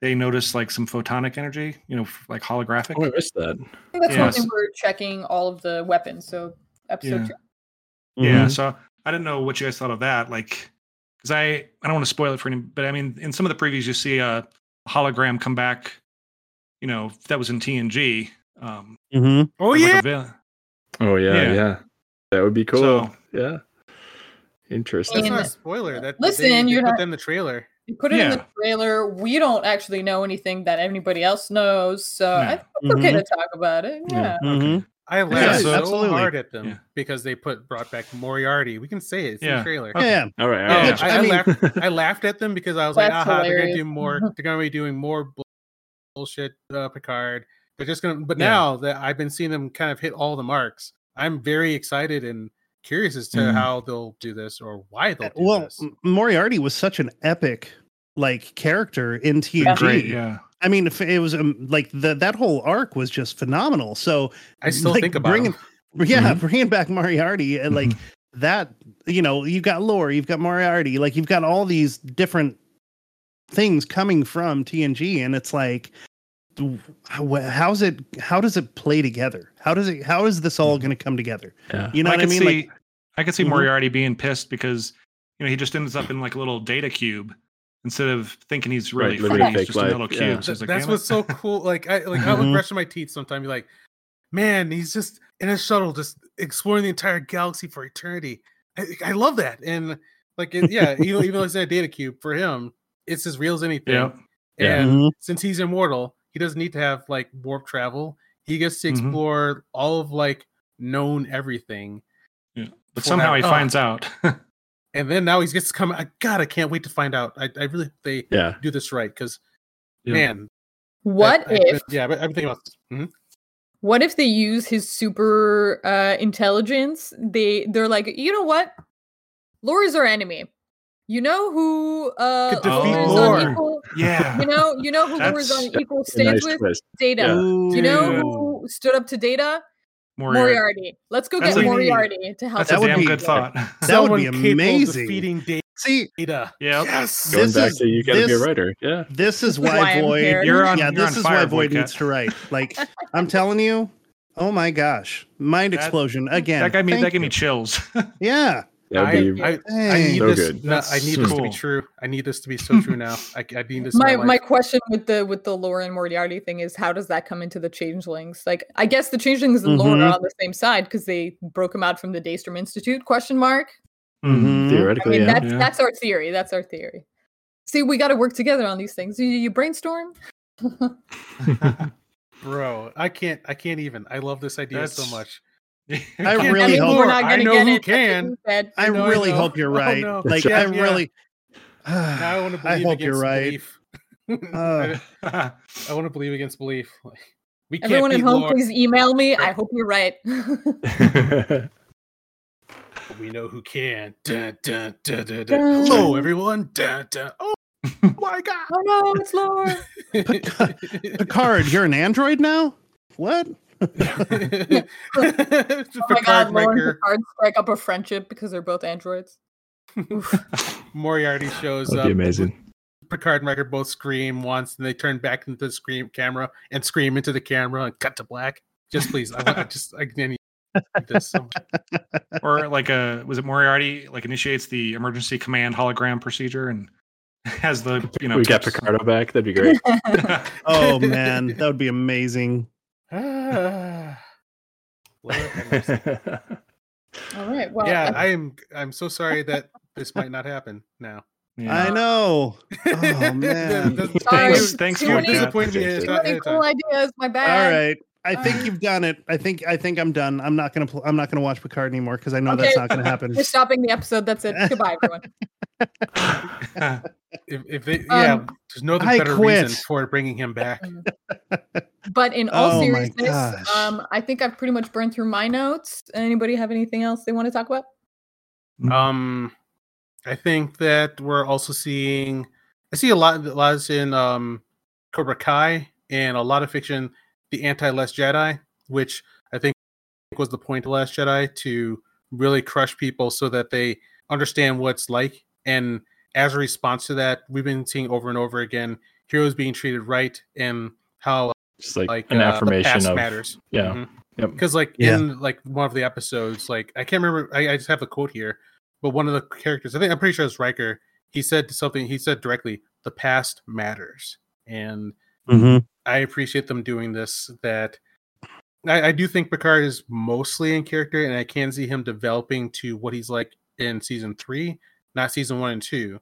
they noticed like some photonic energy, you know, like holographic. Oh, I missed that. I think that's Yeah. when they were checking all of the weapons. So episode Yeah. two. Yeah, Mhm. so I didn't know what you guys thought of that. Like, because I I don't want to spoil it for any, but I mean, in some of the previews, you see a hologram come back. You know, that was in TNG. Um, Mhm. Oh like yeah, vil- Oh yeah, Yeah. yeah. That would be cool. So- yeah. Interesting. that's not a spoiler. That Listen, they, they you're put not- that in the trailer. You put it in the trailer. We don't actually know anything that anybody else knows, so I Yeah. think it's okay Mhm. to talk about it. Yeah. Yeah. Mhm. I laughed so- so Absolutely. hard at them Yeah. because they put brought back Moriarty. We can say it. It's in Yeah. the trailer. Okay. Yeah. All right. All Yeah. Which, I, I I mean- laughed. I laughed at them because I was like, That's "Aha, they're gonna do more. They're gonna be doing more bullshit, uh, Picard. They're just gonna." But Yeah. now that I've been seeing them kind of hit all the marks, I'm very excited and curious as to Mhm. how they'll do this or why they'll do Well, this. M- Moriarty was such an epic like character in TNG. Great, yeah. I mean, it was um, like the, that whole arc was just phenomenal. So I still like, think about bringing, them. yeah, bringing back Moriarty and like Mm-hmm. that. You know, you've got lore, you've got Moriarty, like you've got all these different things coming from TNG, and it's like, how- how's it? How does it play together? How does it? How is this all going to come together? Yeah. You know I what I mean? see, Like, I could see Mhm. Moriarty being pissed because you know he just ends up in like a little data cube instead of thinking he's really Right, living free. He's fake just life, a little yeah. cube. So Th- like, that's what's so cool. Like I like I would Mhm. brush my teeth sometimes. Be like, man, he's just in a shuttle, just exploring the entire galaxy for eternity. I, I love that. And like, it, yeah, even even though it's in a data cube for him, it's as real as anything. Yeah. Yeah. And Mhm. since he's immortal, he doesn't need to have like warp travel. He gets to Mhm. explore all of like known everything. Yeah. But somehow that- he oh. finds out. And then now he gets to come. I God, I can't wait to find out. I, I really they Yeah. do this right because Yeah. man, What I- I've if? yeah, but I'm thinking about. Mhm. What if they use his super uh, intelligence? They they're like, you know what? Lore's our enemy. You know who uh Could defeat Lore's Lore. on equal. yeah. You know, you know who Lore's on equal A stage nice with twist. Data. Yeah. You know who stood up to Data? Moriarty. Moriarty. Let's go That's get a- Moriarty to help. That's That a damn good thought. That would Someone be capable of amazing. Defeating See, data. Yeah. Yes. Going This back is- to you got to be a this- writer. Yeah. this is why why Void. You're on- yeah, you're this on is fire, why Void needs to write. Like I'm telling you, oh my gosh, mind That- explosion again. that gave me that gave me you. chils. Yeah, That would I, be. I, I Dang. need So this. good. No, I need this to be true. I need this to be so true now. I, I need this. my my, my question with the with the Lore and Moriarty thing is how does that come into the changelings? Like I guess the changelings and Lore Mhm. are on the same side because they broke him out from the Daystrom Institute? Question mark. Mhm. I Theoretically, mean yeah. that's Yeah. that's our theory. That's our theory. See, we got to work together on these things. You, you brainstorm. bro. I can't. I can't even. I love this idea so much. I really hope- we're not I gonna know get who it. Can. I know, I really know. hope you're Oh, right. no. Like Yeah, I yeah. really. Now I want to I hope you're right. belief. Uh, I, I want to believe against belief. Like, we can't Everyone at home, Lord, please email me. I hope you're right. we know who can. Dun, dun. Dun. Hello, everyone. Dun, dun. Oh my god. oh no, it's Lore. Picard, you're an android now. What? Oh my god, Lauren and Picard strike up a friendship because they're both androids. Moriarty shows That'd up. amazing. Picard and Riker both scream once, and they turn back into the scream camera and scream into the camera and cut to black. Just please, I, I just I need this so much. or like a was it Moriarty like initiates the emergency command hologram procedure and has the you know we got tips. Picardo back. That'd be great. Oh man, that would be amazing. Ah. Lord have mercy. All right. Well, yeah, I- I am. I'm so sorry that this might not happen now. Yeah. I know. Oh man. the- Sorry, Thanks, thanks for many- that. disappointed me too many cool ideas. My bad. right. I think you've done it. I think I think I'm done. I'm not gonna pl- I'm not gonna watch Picard anymore because I know Okay. that's not gonna happen. We're stopping the episode. That's it. Goodbye, everyone. If, if they, yeah, Um, there's no I better quit. reason for bringing him back. But in all Oh seriousness, um, I think I've pretty much burned through my notes. Anybody have anything else they want to talk about? Um, I think that we're also seeing. I see a lot. A lot is in um, Cobra Kai and a lot of fiction. The anti-Last Jedi, which I think was the point of Last Jedi to really crush people so that they understand what it's like. And as a response to that, we've been seeing over and over again heroes being treated right and how Just like, like an uh, the affirmation past of matters. yeah. Mhm Yep. because like Yeah. in like one of the episodes like i can't remember I, I just have the quote here but one of the characters i think i'm pretty sure it's Riker he said something he said directly the past matters and Mhm. i appreciate them doing this that I, I do think picard is mostly in character and i can see him developing to what he's like in season three not season one and two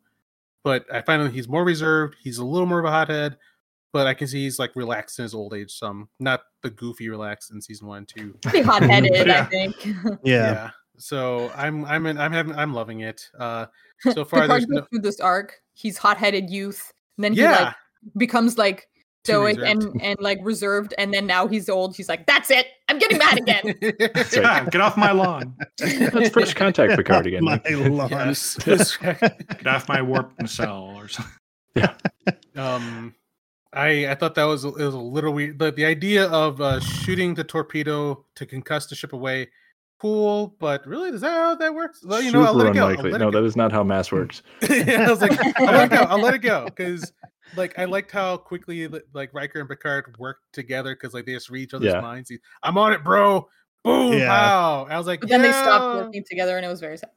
but i find that he's more reserved he's a little more of a hothead but i can see he's like relaxed in his old age some not the goofy relaxed in season one and two Pretty hot-headed, I think. Yeah. So I'm I'm in, I'm having I'm loving it. Uh so far there's no through this arc. He's hot-headed youth, and then he like becomes like Too stoic reserved. and and like reserved, and then now he's old. He's like, "That's it. I'm getting mad again." Yeah, get off my lawn. That's first contact Picard again. My lawn. yes. Get off my warp nacelle or something. Yeah. Um I I thought that was a- it was a little weird. but the idea of uh shooting the torpedo to concuss the ship away, cool, but really is that how that works? Well, you know, I'll Super let it go. I'll unlikely. let No, it go. that is not how mass works. yeah, I was like, I'll let it go. I'll let it go because, like, I liked how quickly like Riker and Picard worked together because like they just read each other's Yeah. minds. He- I'm on it, bro. Boom! Yeah. Wow! I was like, But then they stopped working together, and it was very sad.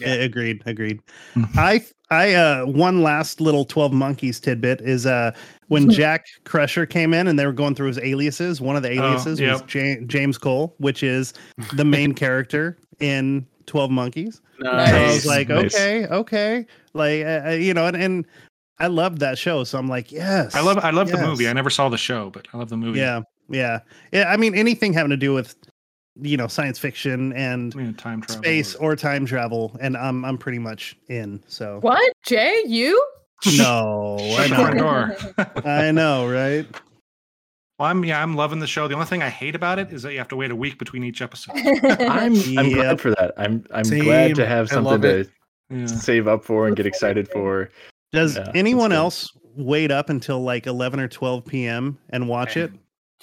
Yeah. Agreed. Agreed. Mhm. I I uh one last little 12 monkeys tidbit is uh when Jack Crusher came in and they were going through his aliases, one of the Oh, aliases was yep. Ja- James Cole, which is the main character in 12 Monkeys. So I was like, Nice. okay, okay. Like uh, uh, you know, and, and I loved that show, so I'm like, yes. I love I love the movie. I never saw the show, but I love the movie. Yeah, yeah, yeah. I mean, anything having to do with you know science fiction and I mean, time travel. space or time travel, and I'm I'm pretty much in. So What, Jay? You? no, I Shut the front know, door. I know, right? Well, I'm yeah, I'm loving the show. The only thing I hate about it is that you have to wait a week between each episode. I'm I'm Yep. glad for that. I'm I'm glad to have something to it. Yeah. save up for and get excited for. Does Yeah, anyone else wait up until like 11 or 12 p.m. and watch it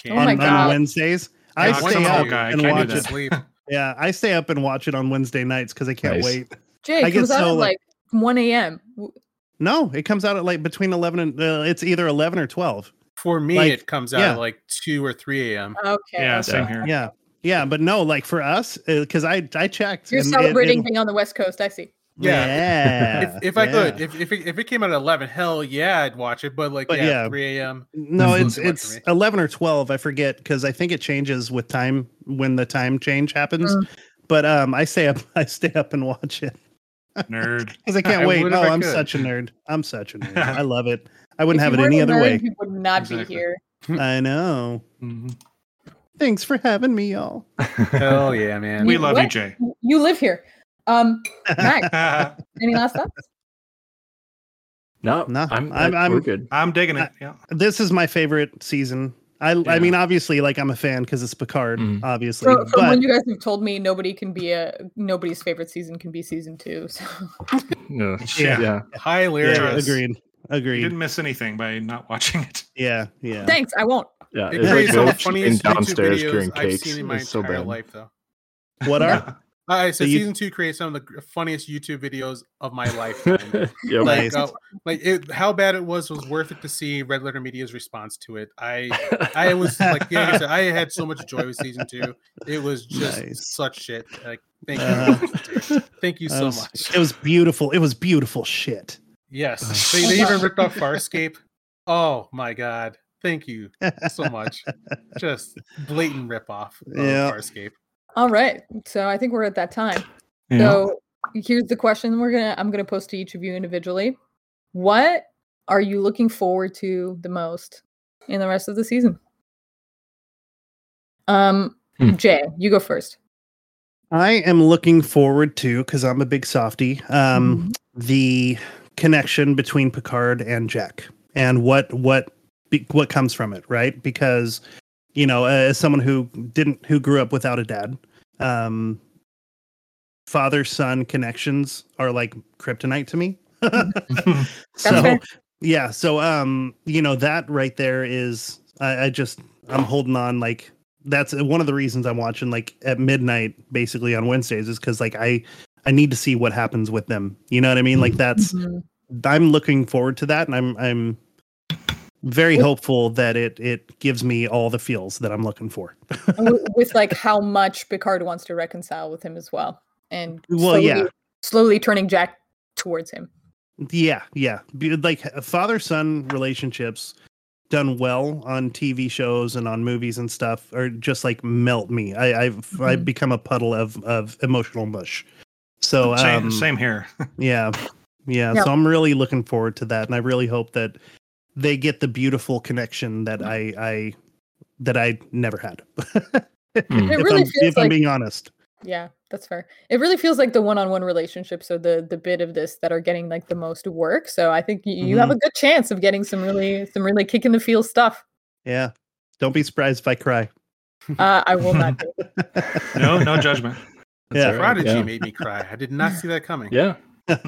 Oh on, God. on Wednesdays? I Yeah, stay I'm up guy. And watch it. Yeah, I stay up and watch it on Wednesday nights because I can't Nice. wait. Jay I get comes out at like- like 1 a.m. No, it comes out at like between 11 and uh, it's either 11 or 12. For me, Like, it comes out yeah. at like two or three a.m. Okay. Yeah, same here. Yeah. Yeah, but no, like for us, because I I checked. You're and it- celebrating it- being on the West Coast. I see. Yeah. Yeah. if if I could, if if it, if it came out at eleven, hell yeah, I'd watch it. But like, But yeah, yeah. three a.m. no, it's too much for it's 11 or 12. I forget because I think it changes with time when the time change happens. Mm. But um, I stay up. I stay up and watch it Nerd. because I can't I wait. would if Oh, I I'm could. such a nerd. I'm such a nerd. I love it. I wouldn't If have it any other nerd, way. You would not Exactly. be here. I know. Mhm. Thanks for having me, y'all. Hell yeah, man. we You- love you. Jay. You live here. Um, Max, any last thoughts? No, No, I'm, I'm- I'm, I'm- we're good. digging it. Yeah. this is my favorite season. I I mean, obviously, like I'm a fan because it's Picard, Mhm. obviously. From, from but when you guys have told me nobody can be a nobody's favorite season can be season two. So No. Yeah. yeah. Hilarious. yeah, Yes. agreed, You agreed. didn't miss anything by not watching it. Yeah, yeah. thanks, I won't. Yeah, It it's creates like some of the funniest YouTube downstairs videos during I've cakes. seen in my It's so entire bad. life, though. What are? I said you- season two creates some of the funniest YouTube videos of my life. Yep. like, uh, like it, how bad it was was worth it to see Red Letter Media's response to it. I I was like, yeah, like I said, I had so much joy with season two. It was just Nice. such shit. Like, thank you, Uh, thank you so was- much. It was beautiful. It was beautiful shit. Yes, they, they even ripped off Farscape. Oh my god, thank you so much. Just blatant rip off of Yeah. Farscape. All right. So I think we're at that time. Yeah. So here's the question we're gonna I'm gonna post to each of you individually. What are you looking forward to the most in the rest of the season? Um Hmm. Jay, you go first. I am looking forward to because I'm a big softy. Um, the connection between Picard and Jack, and what what be, what comes from it, right? Because you know, as someone who didn't who grew up without a dad, um, father son connections are like kryptonite to me. so yeah, so um, you know that right there is I, I just I'm holding on like that's one of the reasons I'm watching like at midnight basically on Wednesdays is because like I I need to see what happens with them. You know what I mean? Like that's Mhm. I'm looking forward to that, and I'm I'm very Well- hopeful that it it gives me all the feels that I'm looking for. with, with like how much Picard wants to reconcile with him as well, and Well, slowly, yeah. slowly turning Jack towards him. Yeah, yeah. Like father son relationships done well on TV shows and on movies and stuff are just like melt me. I, I've I've Mhm. become a puddle of of emotional mush. So same, um, same here. yeah, yeah. Yeah. So I'm really looking forward to that, and I really hope that they get the beautiful connection that I I that I never had. if Mm. It I'm, really feels if I'm like- being honest. Yeah, that's fair. It really feels like the one-on-one relationships are the the bit of this that are getting like the most work. So I think y- you have Mm-hmm. a good chance of getting some really some really kick in the feel stuff. Yeah. Don't be surprised if I cry. Uh, I will not. Do. No, no judgment. Yeah. all right, Prodigy yeah. made me cry. I did not see that coming. Yeah, It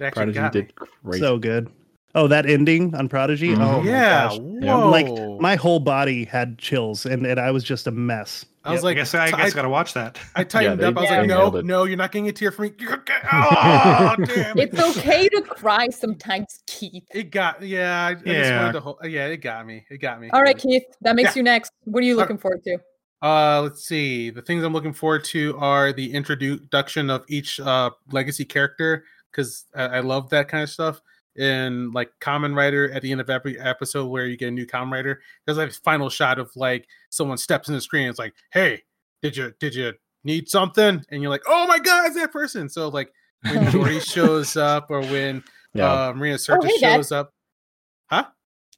actually Prodigy got me. did great. So good. Oh, that ending on Prodigy. Mhm. Oh my yeah, gosh. whoa. Like, My whole body had chills, and, and I was just a mess. I was Yep. like, I guess I t- guess I gotta watch that. I tightened they- up. I was Yeah. like, no, it. no, you're not getting a tear from me. Oh, damn. It's okay to cry sometimes, Keith. It got yeah. I, I just Yeah. wanted to hold, yeah, it got me. It got me. All right, Keith, that makes Yeah. you next. What are you looking forward to? Uh, let's see. The things I'm looking forward to are the introduction of each uh legacy character because I, I love that kind of stuff. And like Common Writer at the end of every episode where you get a new Common Writer, there's like a final shot of like someone steps in the screen. It's like, hey, did you did you need something? And you're like, oh my god, it's that person. So like when Geordi shows up or when yeah, uh, Marina Sirtis hey, Dad. shows up, huh?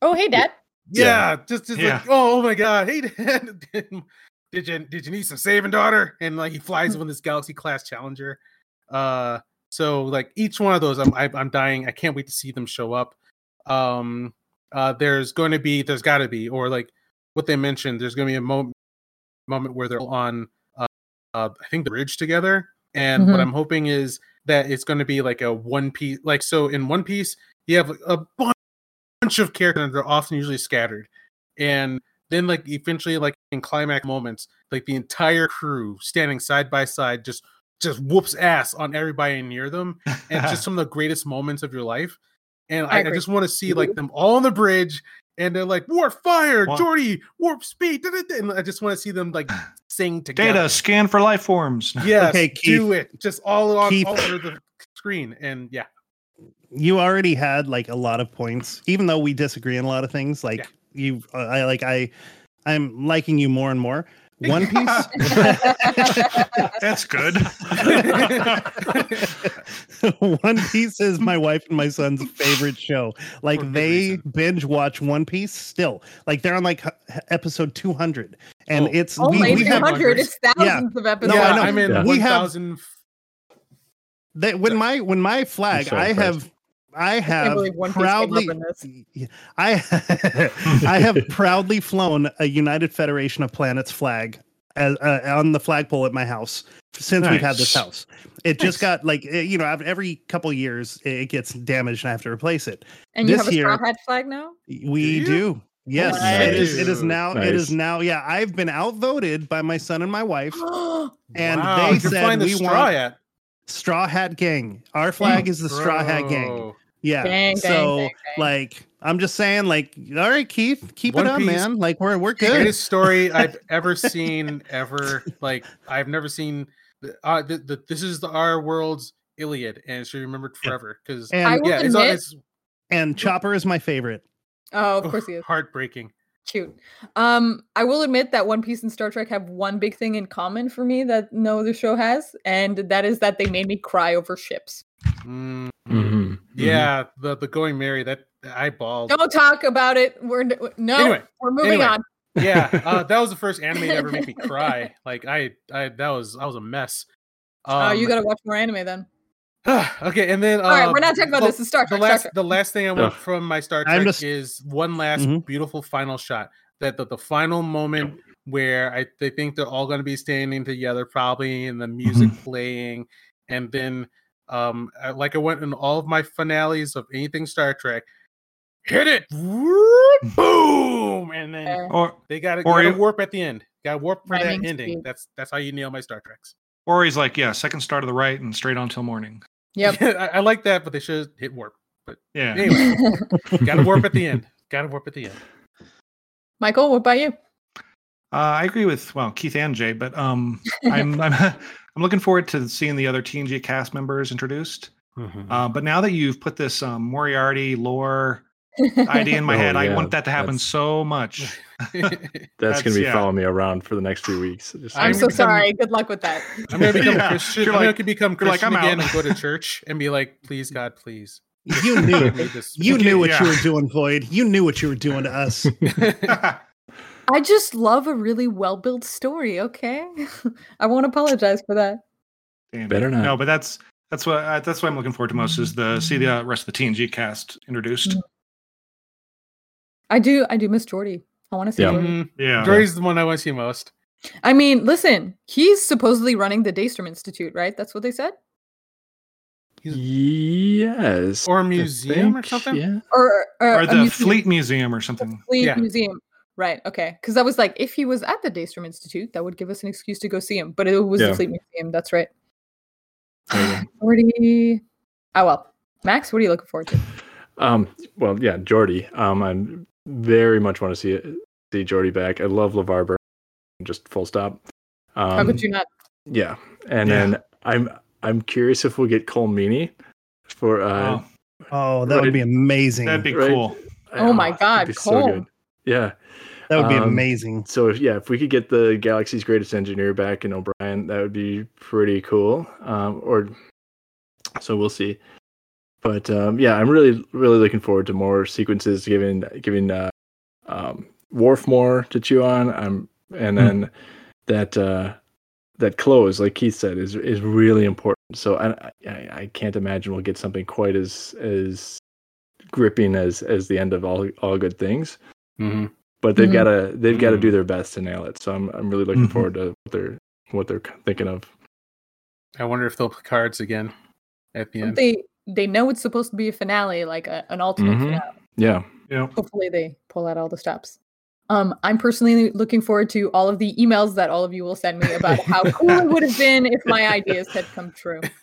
Oh, hey, Dad. Yeah, just just Yeah. like oh, oh my god, hey dad, did, did you did you need some saving, daughter? And like he flies with this Galaxy class Challenger. Uh, so like each one of those, I'm I, I'm dying. I can't wait to see them show up. Um, uh, there's going to be, there's got to be, or like what they mentioned, there's going to be a moment moment where they're on, uh, uh, I think the bridge together. And what Mhm. I'm hoping is that it's going to be like a one piece, like so in One Piece, you have a bunch bunch of characters and they're often usually scattered and then like eventually like in climax moments like the entire crew standing side by side just just whoops ass on everybody near them and just some of the greatest moments of your life and I i, I just want to see like them all on the bridge and they're like warp fire Wow. Geordi warp speed da, da, da," and i just want to see them like sing together Data scan for life forms. yes Okay, do it just all on Keith. all over the screen and yeah You already had like a lot of points, even though we disagree on a lot of things. Like Yeah. you, uh, I like I, I'm liking you more and more. One Piece. That's good. One Piece is my wife and my son's favorite show. Like For they reason. binge watch One Piece still. Like they're on like episode 200 and Oh. it's oh we, we have 200, it's thousands of episodes. No, I yeah, know. I'm in Yeah. We have- 1,000. they, when my when my flag so I impressed. have I have believe One Piece came up proudly in this. Yeah, I I have proudly flown a United Federation of Planets flag as, uh, on the flagpole at my house since we've had this house. It just got like eh, you know every couple years it gets damaged and I have to replace it. And you have a straw hat flag now? We you? do. Yes, it is. It is Nice. now. It is now. Yeah, I've been outvoted by my son and my wife, and wow, they you're said flying the we straw want hat. Straw Hat Gang. Our flag is the Straw Hat Gang. Bro. Yeah. Dang, dang, so dang, dang. like, I'm just saying, like, all right, Keith, keep One it up, Piece- man. Like, we're we're good. Greatest story I've ever seen ever. Like I've never seen. the- Uh, the, the, this is the our world's Iliad, and it should be remembered forever. Because And I will yeah, it's, it's and Chopper is my favorite. Oh, of course he is. heartbreaking. Cute. Um, I will admit that One Piece and Star Trek have one big thing in common for me that no other show has, and that is that they made me cry over ships. Mm, Mhm. Yeah, the the going merry that I bawled. Don't talk about it. We're no, Anyway, we're moving anyway. on. yeah, uh, that was the first anime to ever make me cry. Like I, I that was I was a mess. Oh, you Um, got to watch more anime then. okay, and then uh, All right, we're not talking about the- this. It's Star the Trek. Star last Trek. the last thing I want Ugh. from my Star Trek just- is one last Mhm. beautiful final shot. That the, the final moment where I they think they're all going to be standing together, probably, and the music playing, and then um I- like I went in all of my finales of anything Star Trek, hit it, boom, and then Or they got to Or you- warp at the end. Got warp for that ending. speed. That's that's how you nail my Star Treks. or he's like, yeah, second star to the right and straight on till morning. Yep. I, I like that, but they should hit warp. But yeah. Anyway, got to warp at the end. Got to warp at the end. Michael, what about you? Uh, I agree with well Keith and Jay, but um, I'm I'm I'm looking forward to seeing the other TNG cast members introduced. Uh, but now that you've put this um, Moriarty lore idea in my Oh, head, I want that to happen that's- so much. That's, That's- gonna be yeah. following me around for the next few weeks. Just I'm I'm so become- sorry. Good luck with that. I'm gonna become Yeah, a Christian. you're I'm like- gonna become you're like, Christian I'm again out. and go to church and be like, please God, please. You knew. this- You knew what yeah. you were doing, Floyd. You knew what you were doing to us. I just love a really well built story. Okay, I won't apologize for that. Damn Better it. not. No, but that's that's what uh, that's what I'm looking forward to most is the see the rest of the TNG cast introduced. I do. I do miss Geordi. I want to see Yeah. Geordi. Mhm. Yeah. Geordi's the one I want to see most. I mean, listen, he's supposedly running the Daystrom Institute, right? That's what they said. yes. Or a I museum or something? Yeah. Or, or, Or the museum. Fleet Museum or something. Fleet Yeah. Museum. Right. Okay. Because I was like, if he was at the Daystrom Institute, that would give us an excuse to go see him. But it was Yeah. the Fleet Museum. That's right. There you go. Geordi. Oh well. Max, what are you looking forward to? Um, well, yeah, Geordi. Um, I very much want to see it, see Geordi back. I love LeVar Burton. Just full stop. Um, How could you not? Yeah, and Yeah. then I'm I'm curious if we'll get Colm Meaney for. Uh, Oh, Oh, that would be amazing. that'd be Right. cool. Oh my God, be Cole. Yeah. that would be um, amazing. So if, yeah, if we could get the galaxy's greatest engineer back in O'Brien, that would be pretty cool. Um, or so we'll see. But um, yeah, I'm really really looking forward to more sequences, giving giving uh, um, Worf more to chew on. I'm and Hmm. then that uh, that close, like Keith said, is is really important. So I, I I can't imagine we'll get something quite as as gripping as as the end of all all good things Mm-hmm. but they've Mhm. got to they've got to do their best to nail it. So I'm I'm really looking Mhm. forward to what they're what they're thinking of. I wonder if they'll put cards again at the end. They they know it's supposed to be a finale, like a, an ultimate Mhm. finale. Yeah, Yeah. Hopefully, they pull out all the stops. Um, I'm personally looking forward to all of the emails that all of you will send me about how cool it would have been if my ideas had come true.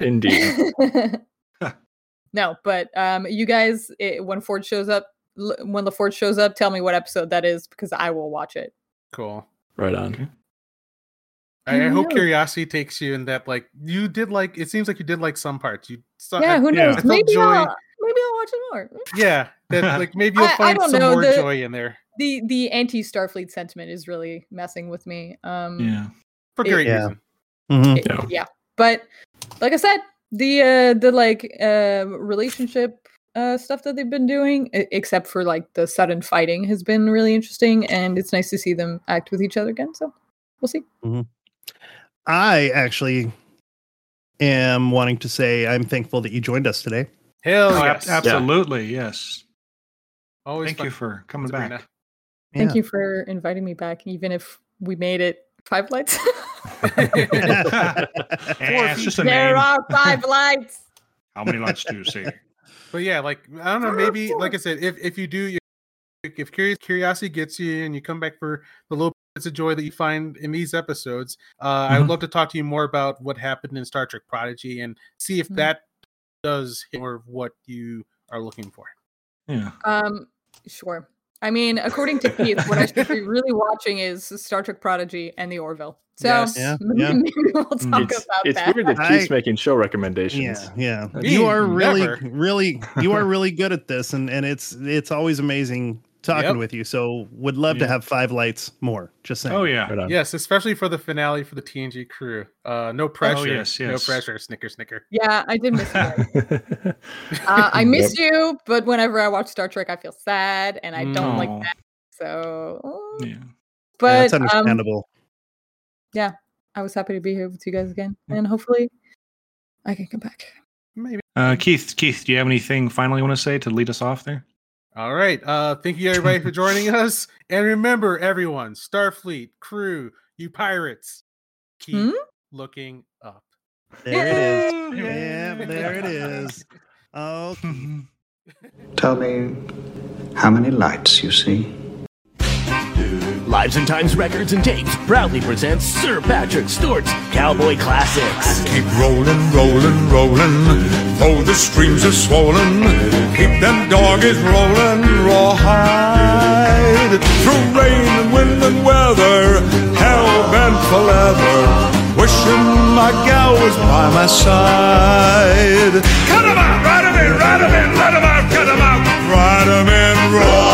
indeed. no, but um, you guys, it, when Ford shows up, l- when La Forge shows up, tell me what episode that is because I will watch it. cool. right on. Okay. I, I hope curiosity takes you in that like you did like it seems like you did like some parts. You saw, yeah, who knows? I felt Maybe joy- I'll maybe I'll watch it more. yeah, that like maybe you'll I- I find don't some know, more the- joy in there. the the anti Starfleet sentiment is really messing with me. Um, Yeah. For It- great Yeah. reason. Mhm. it- Yeah. yeah. But like I said, the uh the like uh relationship uh stuff that they've been doing, except for like the sudden fighting, has been really interesting, and it's nice to see them act with each other again. So we'll see. I actually am wanting to say I'm thankful that you joined us today. Hell Oh, ab- yes. absolutely. Yes. Always Thank fun. you for coming Sabrina. back. Thank Yeah. you for inviting me back, even if we made it five lights. It's just a there name. are five lights. How many lights do you see? But yeah, like I don't know, maybe like I said, if if you do, if curious curiosity gets you and you come back for the little bits of joy that you find in these episodes, uh, I would Mhm. love to talk to you more about what happened in Star Trek Prodigy and see if Mhm. that does hit more of what you are looking for. Yeah. Um, sure. I mean, according to Keith, what I should be really watching is Star Trek Prodigy and the Orville. So Yes. Yeah, maybe yeah. we'll talk It's, about it's that. weird that I- making show recommendations. Yeah, yeah. Me, you are really, never. really, you are really good at this, and and it's it's always amazing talking Yep. with you. So would love to have five lights more. Just saying. Oh yeah. Right. Yes, especially for the finale for the TNG crew. Uh, no pressure. Oh, yes, No pressure. Snicker, snicker. Yeah, I did miss you. Uh, I miss you, but whenever I watch Star Trek, I feel sad, and I don't like that. So, Yeah. Yeah, but that's um, yeah, I was happy to be here with you guys again, and hopefully, I can come back. Maybe. Uh, Keith, Keith, do you have anything finally you want to say to lead us off there? All right. Uh, thank you everybody for joining us. And remember, everyone, Starfleet crew, you pirates, keep Hmm? looking up. there it is. Yeah. Yeah, there it is. Oh, Tell me how many lights you see. Lives and Times Records and Tapes proudly presents Sir Patrick Stewart's Cowboy Classics. Keep rolling, rolling, rolling. Though the streams are swollen. Keep them doggies rolling, rawhide. Through rain and wind and weather, hell bent for leather. Wishing my gal was by my side. Cut 'em out, ride 'em in, ride 'em in, let 'em out, cut 'em out. Ride 'em in, roll.